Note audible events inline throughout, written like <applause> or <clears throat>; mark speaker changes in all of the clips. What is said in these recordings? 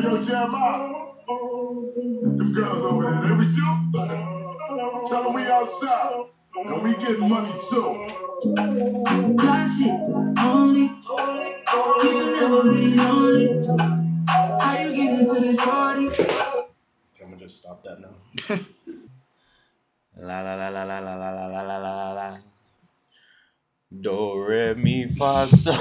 Speaker 1: Hey, yo, Jeremiah. Them girls over there, they with you? Tell them we outside. And we getting money too.
Speaker 2: That shit only. You should never be lonely. How you get into this party?
Speaker 3: I'm gonna just stop that now. la la la la la la la la la la la la. Do re mi fa sol.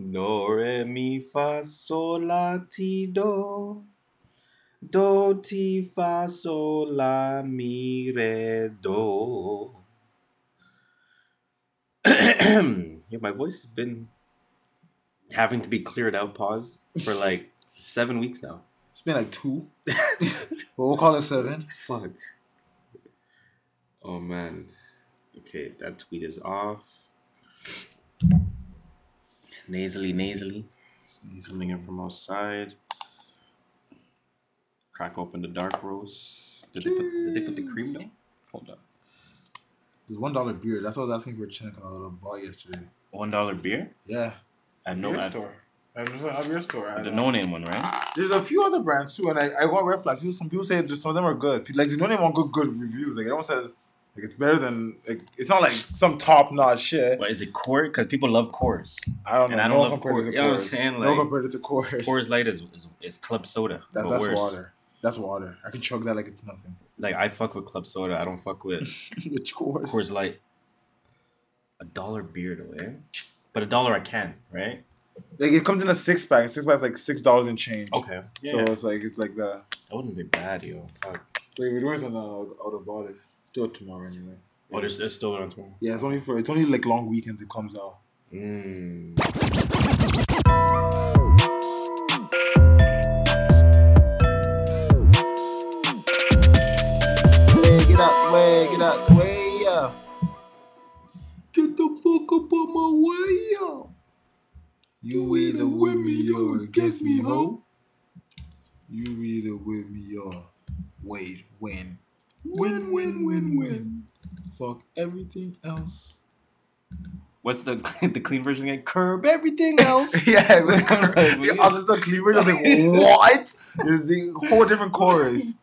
Speaker 3: Do re mi fa sol la ti do. Do ti fa sol la mi re do. <clears throat> yeah, my voice has been having to be cleared out. Pause for like seven weeks now.
Speaker 4: It's been like two. <laughs> well, we'll call it seven.
Speaker 3: Fuck. Oh man. Okay, that tweet is off. Nasally, nasally. Coming in from outside. Crack open the dark roast. Did they put, did they put the cream though? Hold up.
Speaker 4: There's one dollar beer. That's what I was asking for Chinik I bought yesterday.
Speaker 3: One dollar beer?
Speaker 4: Yeah.
Speaker 3: I know
Speaker 4: Beer
Speaker 3: at,
Speaker 4: store. At at beer store. I
Speaker 3: the
Speaker 4: know.
Speaker 3: no name one, right?
Speaker 4: There's a few other brands too, and I, I got red flag. People, some people say there's some of them are good. Like the no name one good good reviews. Like everyone says like it's better than like it's not like some top notch shit.
Speaker 3: But is it Coors? Because people love Coors.
Speaker 4: I don't know.
Speaker 3: And I don't
Speaker 4: one
Speaker 3: love
Speaker 4: compared
Speaker 3: Coors.
Speaker 4: it to
Speaker 3: You know what I'm
Speaker 4: Coors.
Speaker 3: saying?
Speaker 4: no
Speaker 3: Like,
Speaker 4: compared it to Coors.
Speaker 3: Coors Light is, is, is club soda.
Speaker 4: That's that's water. That's water. I can chug that like it's nothing.
Speaker 3: Like I fuck with club soda. I don't fuck with <laughs>
Speaker 4: Which Coors?
Speaker 3: Coors Light. A dollar beer though, eh? But a dollar I can, right?
Speaker 4: Like it comes in a six pack. Six pack is like six dollars in change.
Speaker 3: Okay. Yeah.
Speaker 4: So it's like it's like the
Speaker 3: that wouldn't be bad, yo. Fuck.
Speaker 4: so if we're doing something out out of bought it. Do it tomorrow anyway.
Speaker 3: Oh, there's, there's still on tomorrow.
Speaker 4: Yeah, it's only for it's only like long weekends it comes out.
Speaker 3: Mm.
Speaker 4: Way, get out the way, get out the way, yeah. Get the fuck up on my way, yeah. You either with me or against me, ho. You either with me or wait, win. Win, win, win, win. Fuck everything else.
Speaker 3: What's the <laughs> the clean version again? Curb everything else. <laughs>
Speaker 4: yeah, <laughs> like, the other stuff cleaver. I was like, what? There's the whole different chorus.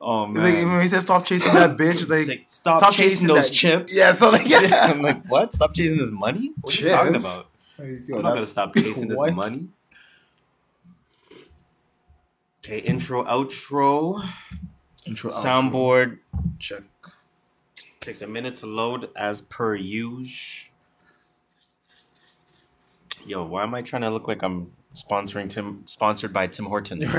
Speaker 3: Oh
Speaker 4: It's like
Speaker 3: man.
Speaker 4: when he says stop chasing that bitch, it's like,
Speaker 3: It's like, stop,
Speaker 4: stop
Speaker 3: chasing,
Speaker 4: chasing
Speaker 3: those
Speaker 4: that-
Speaker 3: chips.
Speaker 4: yeah, so like yeah.
Speaker 3: I'm like, what? Stop chasing this money? What are you talking about?
Speaker 4: Yo,
Speaker 3: I'm not gonna stop chasing this money. Okay, intro, outro,
Speaker 4: Intro, outro.
Speaker 3: soundboard
Speaker 4: check.
Speaker 3: takes a minute to load as per usual. Yo, why am I trying to look like I'm sponsoring Tim, sponsored by Tim Hortons? <laughs>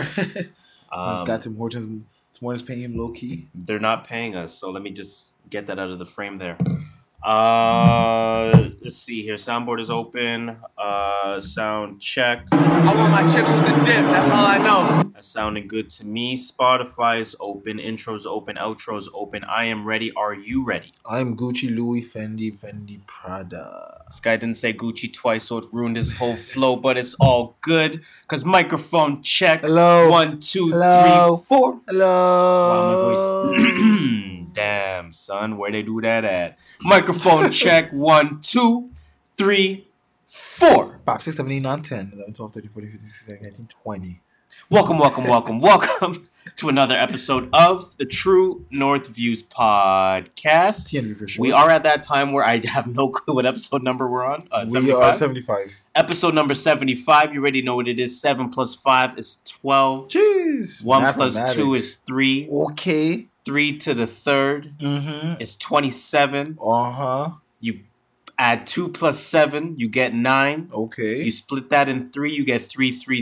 Speaker 3: Um,
Speaker 4: Got Tim Hortons. Tim Hortons paying him low key.
Speaker 3: they're not paying us, so let me just get that out of the frame there. Uh, let's see here. Soundboard is open. Uh, sound check.
Speaker 5: I want my chips with the dip. That's all I know.
Speaker 3: Sounding good to me. Spotify is open. Intros open. Outros open. I am ready. Are you ready?
Speaker 4: I'm Gucci, Louis, Fendi, Fendi, Prada.
Speaker 3: This guy didn't say Gucci twice, so it ruined his whole flow, but it's all good. Cause microphone check.
Speaker 4: Hello.
Speaker 3: One, two,
Speaker 4: Hello.
Speaker 3: three, four.
Speaker 4: Hello.
Speaker 3: Wow, my voice. <clears throat> Damn, son, where they do that at? Microphone <laughs> check. One, two, three, four.
Speaker 4: 5, 6, 7, 8, 9, 10, 11, 12, 13, 14, 15, 16, 17, 19, 20.
Speaker 3: Welcome, welcome, welcome, welcome <laughs> to another episode of the True North Views podcast.
Speaker 4: TNV for sure.
Speaker 3: We are at that time where I have no clue what episode number we're on. Uh,
Speaker 4: We are 75.
Speaker 3: Episode number 75. You already know what it is. 7 plus 5 is 12.
Speaker 4: Jeez.
Speaker 3: 1 plus 2 is 3.
Speaker 4: Okay.
Speaker 3: 3 to the third
Speaker 4: Mm-hmm.
Speaker 3: is 27.
Speaker 4: Uh-huh.
Speaker 3: You add 2 plus 7, you get 9.
Speaker 4: Okay.
Speaker 3: You split that in 3, you get 3, 3,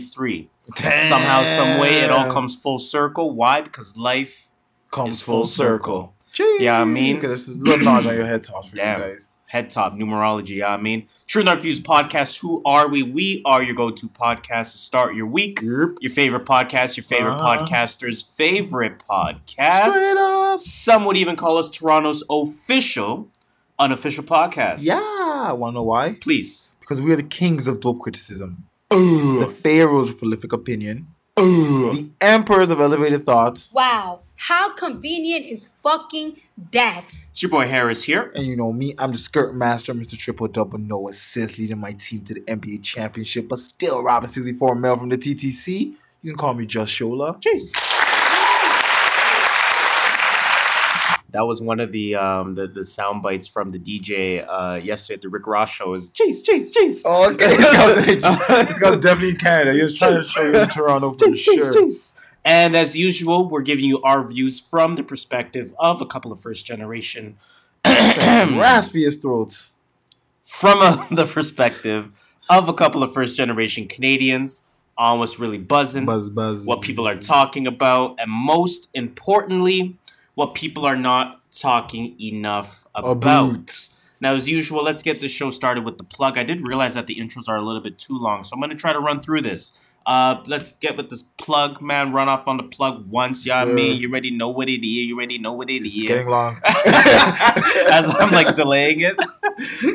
Speaker 3: 3. Somehow, some way, it all comes full circle. Why? Because life
Speaker 4: comes full
Speaker 3: full
Speaker 4: circle.
Speaker 3: Yeah, I mean-
Speaker 4: Look at this. This is little notch on your head tops for
Speaker 3: Damn.
Speaker 4: you guys.
Speaker 3: head top numerology. I mean, True North Views podcast. Who are we? We are your go-to podcast to start your week.
Speaker 4: Yep.
Speaker 3: Your favorite podcast, your favorite
Speaker 4: Uh-huh.
Speaker 3: podcaster's favorite podcast.
Speaker 4: Straight up.
Speaker 3: Some would even call us Toronto's official, unofficial podcast.
Speaker 4: Yeah. Wanna know why?
Speaker 3: Please.
Speaker 4: Because we are the kings of dope criticism. The pharaohs of prolific opinion. The emperors of elevated thoughts.
Speaker 6: Wow. How convenient is fucking that?
Speaker 3: It's your boy Harris here.
Speaker 4: And you know me, I'm the skirt master, Mr. Triple Double, no assist, leading my team to the NBA championship, but still robbing 64 mil from the TTC. You can call me Just Shola.
Speaker 3: Jeez. That was one of the um the, the sound bites from the DJ uh yesterday at the Rick Ross show. Is jeez, jeez, jeez.
Speaker 4: Oh, okay. <laughs> this guy's, definitely in Canada. He was trying to you in Toronto for sure.
Speaker 3: jeez. And as usual, we're giving you our views from the perspective of a couple of first generation,
Speaker 4: Raspiest <clears throat> throats.
Speaker 3: from a, <laughs> the perspective of a couple of first generation Canadians on what's really buzzing,
Speaker 4: Buzz, buzz.
Speaker 3: what people are talking about, and most importantly, what people are not talking enough about.
Speaker 4: About.
Speaker 3: Now, as usual, let's get the show started with the plug. I did realize that the intros are a little bit too long, so I'm going to try to run through this. Uh, let's get with this plug, man. Run off on the plug once. Yeah,
Speaker 4: Sure.
Speaker 3: me. You already know what it is. You already know what it
Speaker 4: It's
Speaker 3: is.
Speaker 4: getting long. <laughs>
Speaker 3: As I'm like delaying it. <laughs>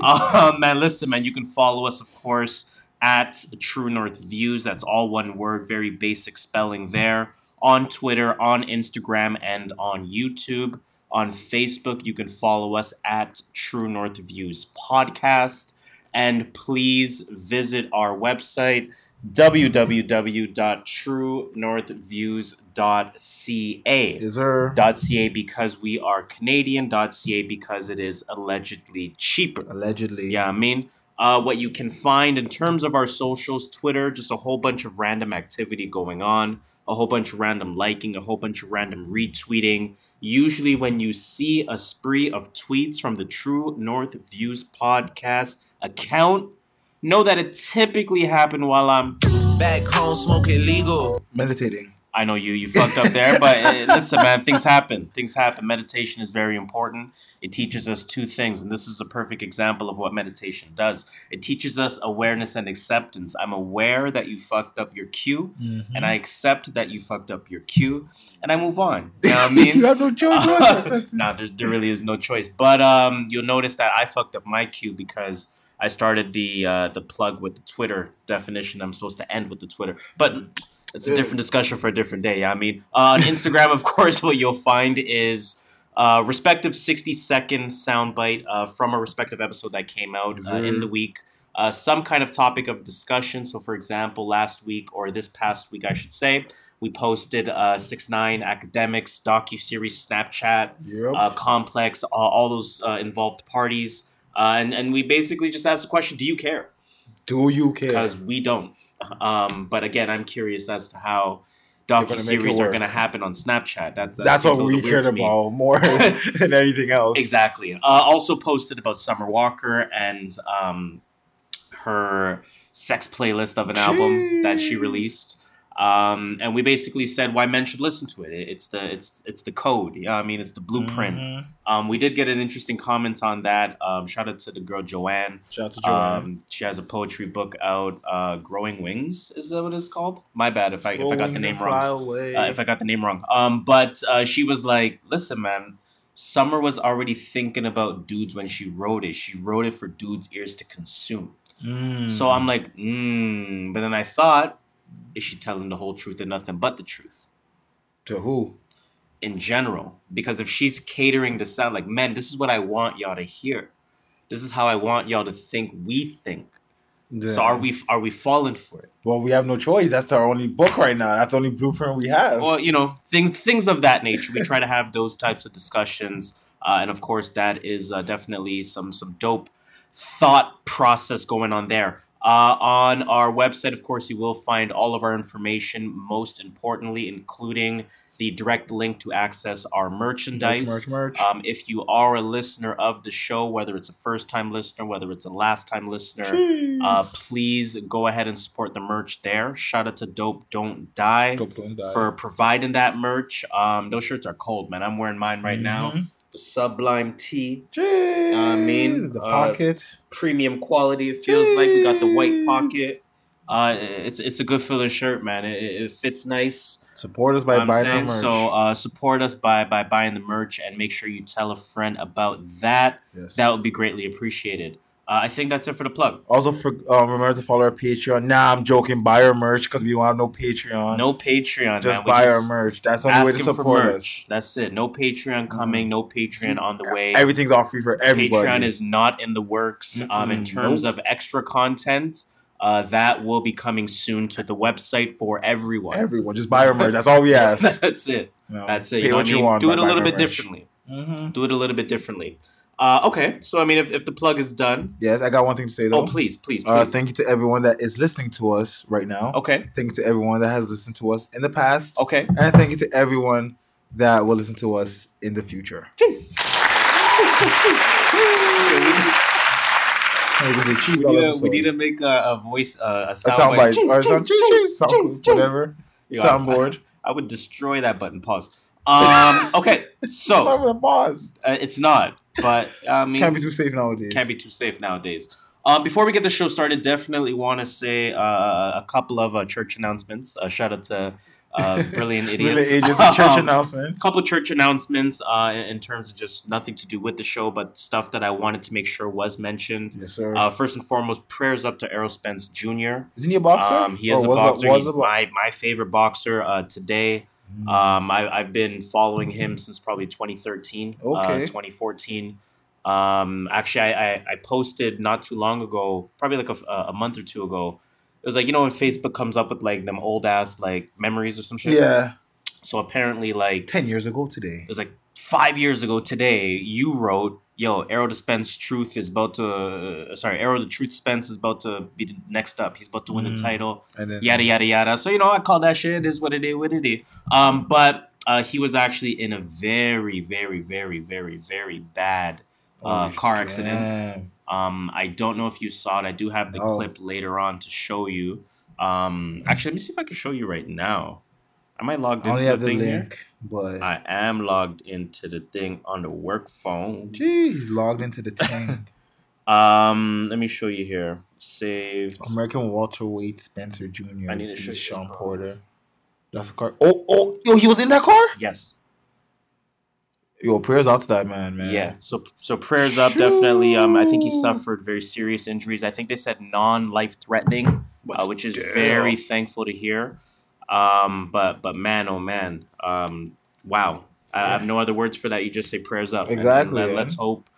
Speaker 3: Um, man, listen, man. You can follow us, of course, at True North Views. That's all one word. Very basic spelling there. On Twitter, on Instagram, and on YouTube. On Facebook, you can follow us at True North Views Podcast. And please visit our website, www.truenorthviews.ca.
Speaker 4: Is there
Speaker 3: .ca because we are Canadian. .ca because it is allegedly cheaper.
Speaker 4: allegedly?
Speaker 3: Yeah, I mean, uh, what you can find in terms of our socials, Twitter, just a whole bunch of random activity going on, a whole bunch of random liking, a whole bunch of random retweeting. Usually, when you see a spree of tweets from the True North Views podcast account, know that it typically happened while I'm
Speaker 5: Back home smoking legal.
Speaker 4: Meditating.
Speaker 3: I know you you fucked up there, but uh, <laughs> listen, man, things happen. Things happen. Meditation is very important. It teaches us two things, and this is a perfect example of what meditation does. It teaches us awareness and acceptance. I'm aware that you fucked up your cue,
Speaker 4: Mm-hmm.
Speaker 3: and I accept that you fucked up your cue, and I move on. You know what I <laughs> mean?
Speaker 4: you have no choice. <laughs>
Speaker 3: no, there, there really is no choice. But um, you'll notice that I fucked up my cue because I started the uh, the plug with the Twitter definition. I'm supposed to end with the Twitter, but it's a different discussion for a different day. Yeah, I mean, uh, on Instagram, of <laughs> course, what you'll find is. Uh, respective 60 second soundbite uh, from a respective episode that came out uh, in the week. Uh, some kind of topic of discussion. So, for example, last week or this past week, I should say, we posted uh, six nine academics docu series Snapchat
Speaker 4: Yep.
Speaker 3: uh, complex, all, all those uh, involved parties, uh, and and we basically just asked the question: Do you care?
Speaker 4: Do you care?
Speaker 3: Because we don't. Um, but again, I'm curious as to how docu series are going to happen on Snapchat. That, that
Speaker 4: That's what we cared about more <laughs> than anything else.
Speaker 3: Exactly. Uh, also posted about Summer Walker and um, her sex playlist of an album that she released. Um, and we basically said why men should listen to it. It- It's the it's it's the code. Yeah, I mean it's the blueprint.
Speaker 4: Mhm.
Speaker 3: Um, we did get an interesting comment on that. Um, shout out to the girl Joanne.
Speaker 4: Shout out to Joanne.
Speaker 3: Um, she has a poetry book out. Uh, Growing Wings is that what it's called? My bad if I if I got the name wrong uh, if I got the name wrong. Um, but uh, she was like, "Listen, man, Summer was already thinking about dudes when she wrote it. She wrote it for dudes' ears to consume."
Speaker 4: Mm.
Speaker 3: So I'm like, mm. But then I thought, is she telling the whole truth and nothing but the truth
Speaker 4: to who?
Speaker 3: in general? Because if she's catering to sound like, man, this is what I want y'all to hear. This is how I want y'all to think. We think. So are we? Are we falling for it?
Speaker 4: Well, we have no choice. That's our only book right now. That's the only blueprint we have.
Speaker 3: well, you know, things things of that nature. We try to have those types of discussions, uh, and of course, that is uh, definitely some some dope thought process going on there. Uh, on our website, of course, you will find all of our information. Most importantly, including the direct link to access our merchandise.
Speaker 4: merch, merch.
Speaker 3: Um, if you are a listener of the show, whether it's a first time listener, whether it's a last time listener, uh, please go ahead and support the merch there. Shout out to Dope Don't Die
Speaker 4: Dope Don't Die.
Speaker 3: for providing that merch. Um, those shirts are cold, man. I'm wearing mine right now. The Sublime Tee,
Speaker 4: Jeez.
Speaker 3: I mean,
Speaker 4: the
Speaker 3: uh,
Speaker 4: pockets.
Speaker 3: premium quality. It feels like we got the white pocket. Uh, it's it's a good feeling shirt, man. It, it fits nice.
Speaker 4: Support us by
Speaker 3: I'm
Speaker 4: buying our
Speaker 3: saying
Speaker 4: merch.
Speaker 3: so. Uh, support us by by buying the merch and make sure you tell a friend about that.
Speaker 4: yes.
Speaker 3: That would be greatly appreciated. Uh, I think that's it for the plug.
Speaker 4: Also, for um, remember to follow our Patreon. Nah, I'm joking. Buy our merch because we don't have no Patreon.
Speaker 3: No Patreon.
Speaker 4: just
Speaker 3: man. We
Speaker 4: buy our merch. That's the only way to support us. Mm-hmm.
Speaker 3: That's it. No Patreon coming. No Patreon on the way.
Speaker 4: Everything's all free for everybody.
Speaker 3: Patreon is not in the works. Um, in terms
Speaker 4: nope.
Speaker 3: of extra content, uh, that will be coming soon to the website for everyone.
Speaker 4: everyone. Just buy our merch. That's all we <laughs> ask.
Speaker 3: That's it.
Speaker 4: You know,
Speaker 3: That's it.
Speaker 4: Pay
Speaker 3: You know
Speaker 4: what
Speaker 3: what I
Speaker 4: you
Speaker 3: mean?
Speaker 4: want.
Speaker 3: Do it a little bit
Speaker 4: merch.
Speaker 3: differently.
Speaker 4: Mhm.
Speaker 3: Do it a little bit differently. Uh, okay, so I mean, if, if the plug is done,
Speaker 4: Yes, I got one thing to say though.
Speaker 3: oh please, please, please.
Speaker 4: Uh, thank you to everyone that is listening to us right now.
Speaker 3: okay,
Speaker 4: Thank you to everyone that has listened to us in the past.
Speaker 3: okay.
Speaker 4: And thank you to everyone that will listen to us in the future.
Speaker 3: Cheese.
Speaker 4: Hey, we say cheese
Speaker 3: We need, to, we need to make a, a voice, uh, a
Speaker 4: a
Speaker 3: sound,
Speaker 4: or
Speaker 3: cheese,
Speaker 4: some cheese,
Speaker 3: cheese,
Speaker 4: cheese, sound-
Speaker 3: cheese, cheese.
Speaker 4: whatever. Soundboard.
Speaker 3: I would destroy that button. Pause. Um. Okay. <laughs> So
Speaker 4: Not even a pause.
Speaker 3: uh, it's not, but I mean,
Speaker 4: Can't be too safe nowadays.
Speaker 3: can't be too safe nowadays. Um, before we get the show started, definitely want to say uh, a couple of uh, church announcements. Uh, shout out to uh, <laughs> Brilliant Idiots.
Speaker 4: With <laughs> church
Speaker 3: Um,
Speaker 4: announcements.
Speaker 3: couple church announcements uh, in, terms of just nothing to do with the show, but stuff that I wanted to make sure was mentioned.
Speaker 4: Yes, sir.
Speaker 3: Uh, first and foremost, prayers up to Errol Spence Jr.
Speaker 4: Isn't he a boxer?
Speaker 3: Um, he is a boxer. He's
Speaker 4: a bo-
Speaker 3: my, my favorite boxer uh, today. Um, I, I've been following him since probably 2013, uh,
Speaker 4: Okay.
Speaker 3: 2014. Um, actually, I, I, I posted not too long ago, probably like a, a month or two ago. It was like you know when Facebook comes up with like them old ass like memories or some shit.
Speaker 4: yeah,
Speaker 3: So apparently, like
Speaker 4: ten years ago today.
Speaker 3: it was like five years ago today. You wrote, "Yo, Errol Dispense Truth is about to, uh, sorry, Errol the Truth Spence is about to be the next up. He's about to win
Speaker 4: Mm.
Speaker 3: the title."
Speaker 4: And then
Speaker 3: yada yada yada. So you know, I call that shit. It is what it is. What it is. Um, but uh, he was actually in a very, very, very, very, very bad uh,
Speaker 4: Oh,
Speaker 3: car accident.
Speaker 4: damn.
Speaker 3: Um, I don't know if you saw it. I do have the
Speaker 4: No.
Speaker 3: clip later on to show you. Um, actually, let me see if I can show you right now. Am I logged into
Speaker 4: have
Speaker 3: the
Speaker 4: the
Speaker 3: thing here?
Speaker 4: But
Speaker 3: I am logged into the thing on the work phone.
Speaker 4: Jeez, logged into the tank. <laughs>
Speaker 3: Um, let me show you here. Saved.
Speaker 4: American welterweight Spence Jr.
Speaker 3: I need to
Speaker 4: This
Speaker 3: show you Shawn.
Speaker 4: Porter. That's a car. Oh, oh, yo, he was in that car.
Speaker 3: Yes.
Speaker 4: Yo, prayers out to that man, man.
Speaker 3: Yeah. So so prayers up definitely. Um, I think he suffered very serious injuries. I think they said non life threatening, uh, which is
Speaker 4: still.
Speaker 3: very thankful to hear. Um, but but man, oh man, um, wow. I, have no other words for that. You just say prayers up.
Speaker 4: Exactly,
Speaker 3: Let, us hope.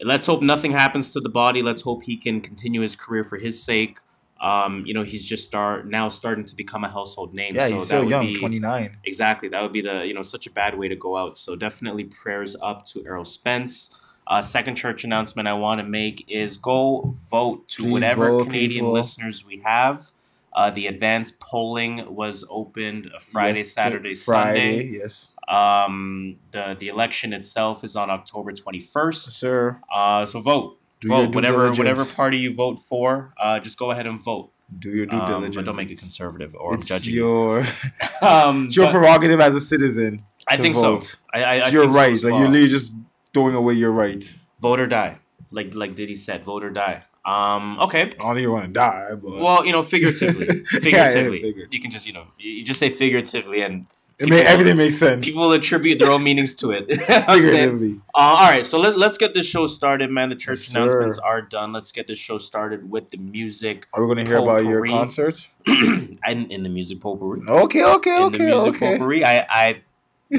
Speaker 3: Let's hope nothing happens to the body. Let's hope he can continue his career for his sake. Um, you know, he's just start now starting to become a household name.
Speaker 4: Yeah,
Speaker 3: so
Speaker 4: he's
Speaker 3: would
Speaker 4: young,
Speaker 3: be-
Speaker 4: 29.
Speaker 3: Exactly. That would be the, you know, such a bad way to go out. So definitely prayers up to Errol Spence. Uh, second church announcement I want to make is go vote to
Speaker 4: Please
Speaker 3: whatever
Speaker 4: vote,
Speaker 3: Canadian
Speaker 4: people.
Speaker 3: listeners we have. Uh, the advanced polling was opened Friday,
Speaker 4: Yes,
Speaker 3: Saturday,
Speaker 4: Friday,
Speaker 3: Sunday.
Speaker 4: yes.
Speaker 3: Um, the the election itself is on October twenty first.
Speaker 4: Sir,
Speaker 3: Uh, so vote,
Speaker 4: Do
Speaker 3: vote whatever whatever party you vote for. Uh, just go ahead and vote.
Speaker 4: do your due
Speaker 3: Um,
Speaker 4: diligence.
Speaker 3: but don't make it conservative, or
Speaker 4: It's
Speaker 3: judging
Speaker 4: your, <laughs> <laughs>
Speaker 3: Um,
Speaker 4: it's your prerogative as a citizen.
Speaker 3: I think
Speaker 4: vote.
Speaker 3: so. I, I, I
Speaker 4: your
Speaker 3: so
Speaker 4: right.
Speaker 3: as
Speaker 4: like
Speaker 3: well.
Speaker 4: you're literally just throwing away your right.
Speaker 3: vote or die like like diddy said vote or die um okay
Speaker 4: I don't think you want to die, but
Speaker 3: well you know figuratively <laughs>
Speaker 4: Yeah, yeah,
Speaker 3: figuratively
Speaker 4: figure.
Speaker 3: you can just you know you just say figuratively and
Speaker 4: it may, everything makes sense.
Speaker 3: people attribute their own meanings to it <laughs> You know what I'm saying?
Speaker 4: Figuratively.
Speaker 3: uh, all right so let, let's get this show started man the church
Speaker 4: Yes, sir.
Speaker 3: announcements are done let's get this show started with the music
Speaker 4: Are we going to hear about your concert? <clears throat>
Speaker 3: and in the music potpourri
Speaker 4: Okay, okay,
Speaker 3: in
Speaker 4: okay,
Speaker 3: the music
Speaker 4: okay.
Speaker 3: potpourri I, I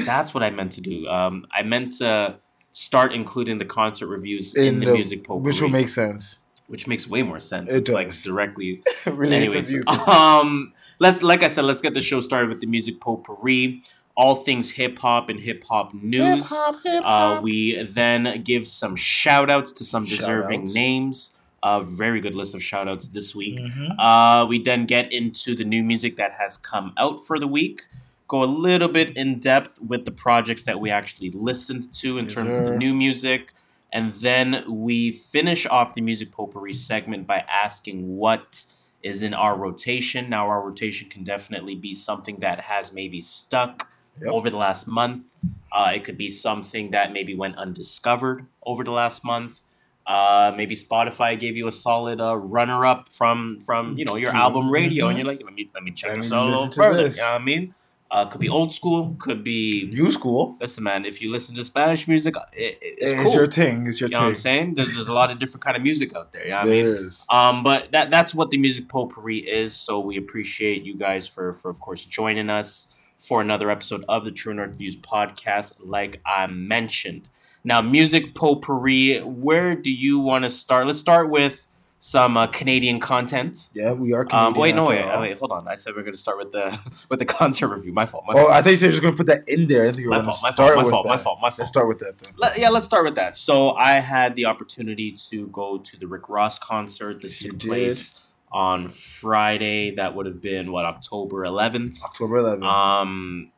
Speaker 3: that's what i meant to do um i meant to start including the concert reviews in, the, music potpourri
Speaker 4: which will make sense.
Speaker 3: Which makes way more sense.
Speaker 4: It
Speaker 3: it's like directly. <laughs>
Speaker 4: Related to
Speaker 3: Anyways,
Speaker 4: music.
Speaker 3: um, let's like I said, let's get the show started with the music potpourri. All things hip hop and hip hop news.
Speaker 4: Hip-hop,
Speaker 3: Uh,
Speaker 4: hip-hop.
Speaker 3: we then give some shout outs to some deserving
Speaker 4: Shout-outs.
Speaker 3: names. A very good list of shout outs this week.
Speaker 4: Mhm.
Speaker 3: Uh, we then get into the new music that has come out for the week. Go a little bit in depth with the projects that we actually listened to in
Speaker 4: Yes,
Speaker 3: terms of the new music. And then we finish off the music potpourri segment by asking what is in our rotation. Now, our rotation can definitely be something that has maybe stuck
Speaker 4: Yep.
Speaker 3: over the last month. Uh, it could be something that maybe went undiscovered over the last month. Uh, maybe Spotify gave you a solid uh, runner up from from you know your album radio, and
Speaker 4: Mhm.
Speaker 3: you're like, let me let me check
Speaker 4: Let
Speaker 3: this out a little further.
Speaker 4: this.
Speaker 3: You know what I mean? Uh, could be old school. Could be.
Speaker 4: New school.
Speaker 3: Listen, man. If you listen to Spanish music, it, it- it's
Speaker 4: It's,
Speaker 3: cool.
Speaker 4: your thing. It's your thing.
Speaker 3: you know what I'm saying? There's, there's a lot of different kind of music out there. You know I mean?
Speaker 4: is.
Speaker 3: Um, but that that's what the music potpourri is. So we appreciate you guys for for of course joining us for another episode of the True North Views podcast. Like I mentioned, now music potpourri. Where do you want to start? Let's start with some uh, Canadian content.
Speaker 4: Yeah, we are.
Speaker 3: Um,
Speaker 4: Canadian
Speaker 3: wait, no, wait,
Speaker 4: all.
Speaker 3: uh, wait, hold on. I said we are going to start with the <laughs> with the concert review. My fault. My
Speaker 4: Oh,
Speaker 3: fault.
Speaker 4: I thought you said you're just gonna put that in there. I think you were
Speaker 3: My
Speaker 4: gonna
Speaker 3: fault, my
Speaker 4: start
Speaker 3: fault, my fault,
Speaker 4: that.
Speaker 3: my fault, my fault.
Speaker 4: Let's start with that then.
Speaker 3: Let- yeah, let's start with that. So I had the opportunity to go to the Rick Ross concert. This
Speaker 4: Yes,
Speaker 3: took place on Friday. That would have been what October 11th.
Speaker 4: October 11th.
Speaker 3: Um,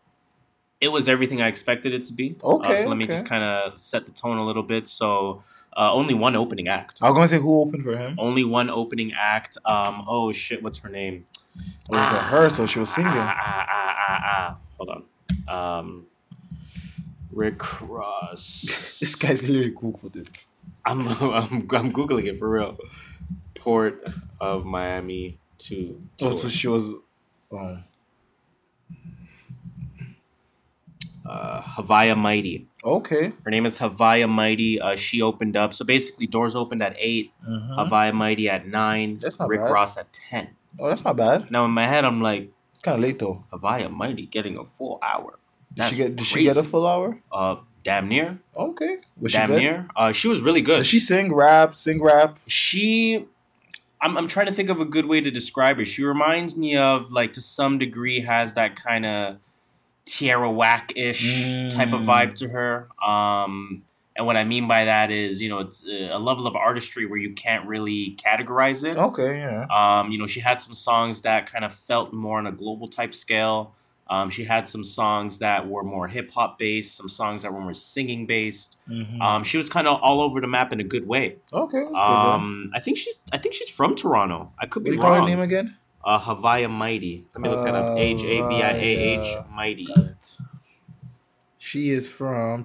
Speaker 3: it was everything I expected it to be. Uh,
Speaker 4: Okay,
Speaker 3: so let me just kind of set the tone a little bit. So uh, only one opening act.
Speaker 4: I was gonna say who opened for him.
Speaker 3: Only one opening act. Um, oh shit, what's her name?
Speaker 4: It was a her, so she was singing.
Speaker 3: Ah, ah, ah, ah, ah. Hold on. Um, Rick Ross. <laughs>
Speaker 4: This guy's literally googled it.
Speaker 3: I'm, I'm I'm googling it for real. Port of Miami to
Speaker 4: Oh, so she was. Um,
Speaker 3: uh, Haviah Mighty.
Speaker 4: okay.
Speaker 3: Her name is Haviah Mighty. Uh, she opened up. So basically, doors opened at 8
Speaker 4: Mhm.
Speaker 3: Haviah Mighty at nine.
Speaker 4: That's not
Speaker 3: Rick
Speaker 4: bad.
Speaker 3: Ross at ten.
Speaker 4: Oh, that's not bad.
Speaker 3: Now in my head, I'm like
Speaker 4: It's kind of late though.
Speaker 3: Haviah Mighty getting a full hour.
Speaker 4: Did she get? Did she get a full hour?
Speaker 3: Uh, damn near.
Speaker 4: Okay. Was she
Speaker 3: damn
Speaker 4: good?
Speaker 3: near. Uh, she was really good.
Speaker 4: Does she sing rap? Sing rap?
Speaker 3: she I'm, I'm trying to think of a good way to describe her. She reminds me of like to some degree has that kind of Tierra Whack ish type of
Speaker 4: Mm.
Speaker 3: vibe to her. Um, and what I mean by that is, you know, it's uh, a level of artistry where you can't really categorize it.
Speaker 4: Okay, yeah.
Speaker 3: Um, you know, she had some songs that kind of felt more on a global type scale. Um, she had some songs that were more hip hop based, some songs that were more singing based.
Speaker 4: Mhm.
Speaker 3: Um, she was kind of all over the map in a good way.
Speaker 4: okay, that's good.
Speaker 3: Um, I think she's I think she's from Toronto. I could
Speaker 4: What
Speaker 3: be
Speaker 4: do you call her name again?
Speaker 3: Uh, Haviah Mighty. Let me look that up. H A V I A H Mighty.
Speaker 4: She is from.